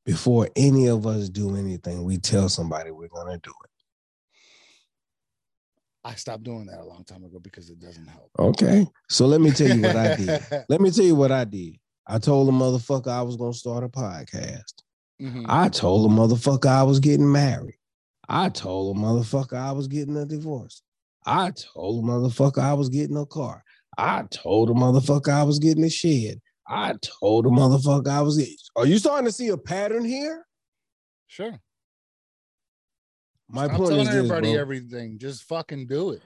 before any of us do anything, we tell somebody we're gonna do it. I stopped doing that a long time ago because it doesn't help Okay. So let me tell you what I did. Let me tell you what I did. I told a motherfucker I was gonna start a podcast. Mhm. I told a motherfucker I was getting married. I told a motherfucker I was getting a divorce. I told a motherfucker I was getting a car. I told a motherfucker I was getting a shed. I told a motherfucker I was. Are you starting to see a pattern here? sure My Stop point telling is this, everybody bro. everything just fucking do it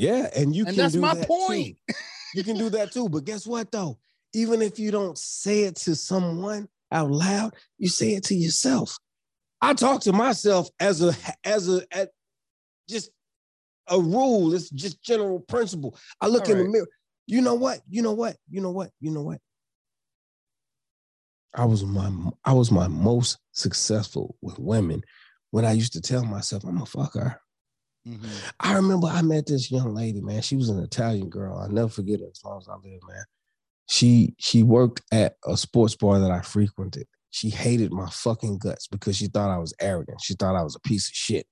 yeah, and you and can that's do my that point too. You can do that too. But guess what though? Even if you don't say it to someone out loud, you say it to yourself. I talk to myself as a as a at just a rule. It's just general principle. I look in the mirror. You know what? You know what? You know what? You know what? I was my I was my most successful with women when I used to tell myself I'm a fucker. Mhm. I remember I met this young lady, man. She was an Italian girl. I'll never forget her as long as I live, man. She she worked at a sports bar that I frequented. She hated my fucking guts because she thought I was arrogant. She thought I was a piece of shit.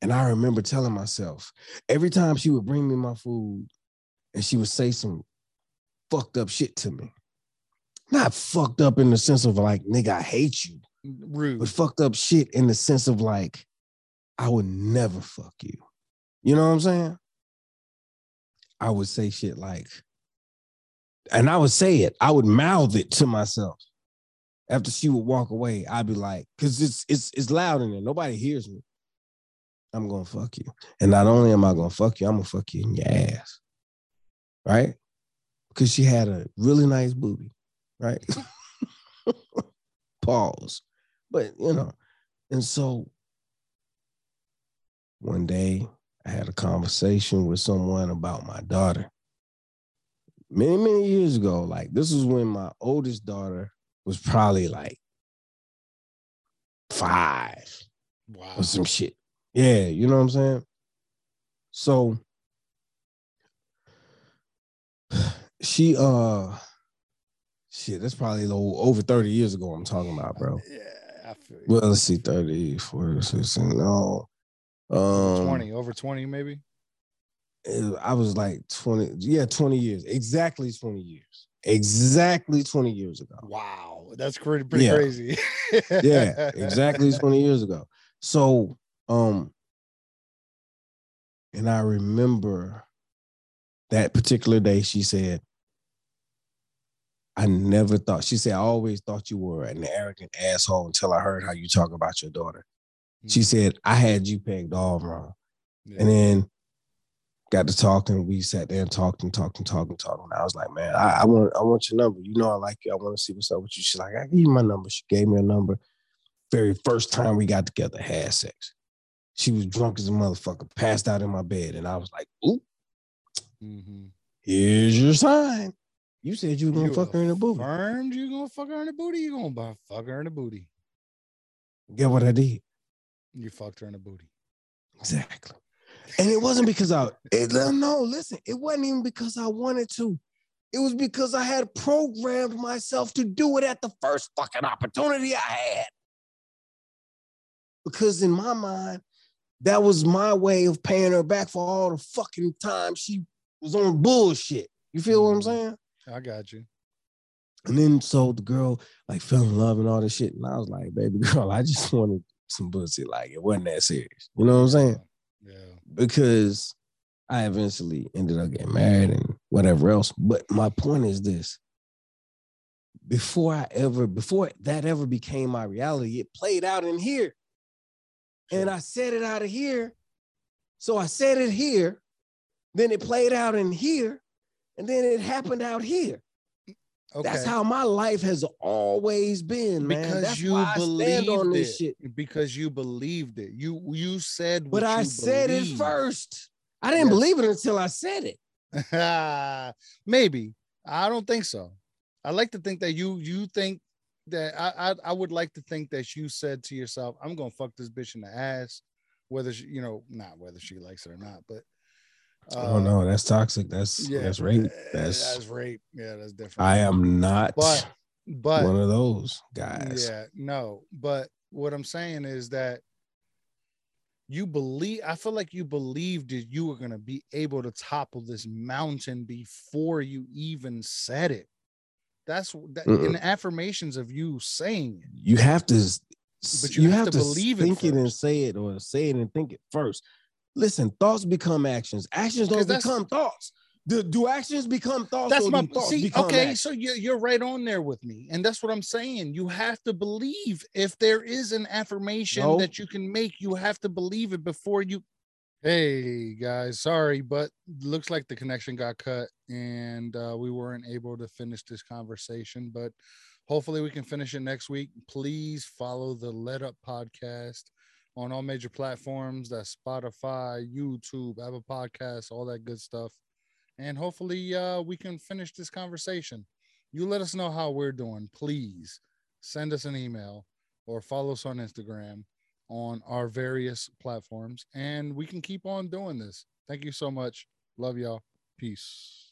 And I remember telling myself every time she would bring me my food and she would say some fucked up shit to me. Not fucked up in the sense of like, nigga, I hate you rude but fucked up shit in the sense of like, I would never fuck you. You know what I'm saying? I would say shit like, and I would say it, I would mouth it to myself. After she would walk away, I'd be like, because it's it's it's loud in there. Nobody hears me. I'm gonna fuck you. And not only am I gonna fuck you, I'm gonna fuck you in your ass. Right? Because she had a really nice booby, right? Pause. But you know, and so one day I had a conversation with someone about my daughter many, many years ago. Like this was when my oldest daughter was probably like five Wow. or some shit. Yeah, you know what I'm saying? So she uh shit, that's probably over 30 years ago I'm talking about, bro. Yeah, I feel. Well, let's see, 30, 40, 60, no. Um 20, over 20 maybe. I was like 20, yeah, 20 years. Exactly 20 years. Exactly 20 years ago. Wow, that's pretty pretty Yeah. crazy. yeah, exactly 20 years ago. So, um, and I remember that particular day she said, I never thought, she said, I always thought you were an arrogant asshole until I heard how you talk about your daughter. She said, I had you pegged all wrong. Yeah. And then got to talking. We sat there and talked and talked and talked and talked. And I was like, man, I, I want I want your number. You know I like you. I want to see what's up with you. She's like, I give you my number. She gave me a number. Very first time we got together, had sex. She was drunk as a motherfucker, passed out in my bed. And I was like, ooh, Mhm. here's your sign. You said you were gonna You fuck her in the booty. Affirmed you gonna fuck her in the booty. You gonna bu- fuck her in the booty. Get what I did. You fucked her in the booty. Exactly. And it wasn't because I it, no, listen, it wasn't even because I wanted to. It was because I had programmed myself to do it at the first fucking opportunity I had. Because in my mind, that was my way of paying her back for all the fucking time she was on bullshit. You feel what I'm Mhm. saying? I got you. And then so the girl like fell in love and all this shit. And I was like, baby girl, I just wanted some pussy. Like it wasn't that serious. You know what I'm saying? Yeah. because I eventually ended up getting married and whatever else. But my point is this before I ever, before that ever became my reality, it played out in here. And I said it out of here. So I said it here. Then it played out in here. And then it happened out here. Okay. That's how my life has always been, man. because That's you stand on this it. shit. Because you believed it. You you said But what I said it first. I didn't Yes. believe it until I said it. Maybe. I don't think so. I like to think that you you think that I, I I would like to think that you said to yourself, I'm gonna fuck this bitch in the ass, whether she, you know, not whether she likes it or not, but oh no, um, that's toxic. That's that's rape. That's that's rape. Yeah, that's different. I am not but but one of those guys. Yeah, no, but what I'm saying is that you believe I feel like you believed that you were gonna be able to topple this mountain before you even said it. That's that in Mm-mm. the affirmations of you saying it. You have to, But you, you have, have to to believe it think it, and say it, or say it and think it first. Listen, thoughts become actions. Actions don't become thoughts. Do, do actions become thoughts? That's my thoughts see. Okay, actions? so you're you're right on there with me, and that's what I'm saying. You have to believe if there is an affirmation No. that you can make, you have to believe it before you. Hey guys, sorry, but looks like the connection got cut, and uh, we weren't able to finish this conversation. But hopefully, we can finish it next week. Please follow the Letup podcast on all major platforms. That's Spotify, YouTube, Apple Podcasts, all that good stuff and hopefully uh, we can finish this conversation. You let us know how we're doing. Please send us an email or follow us on Instagram on our various platforms, and we can keep on doing this. Thank you so much. Love y'all. Peace.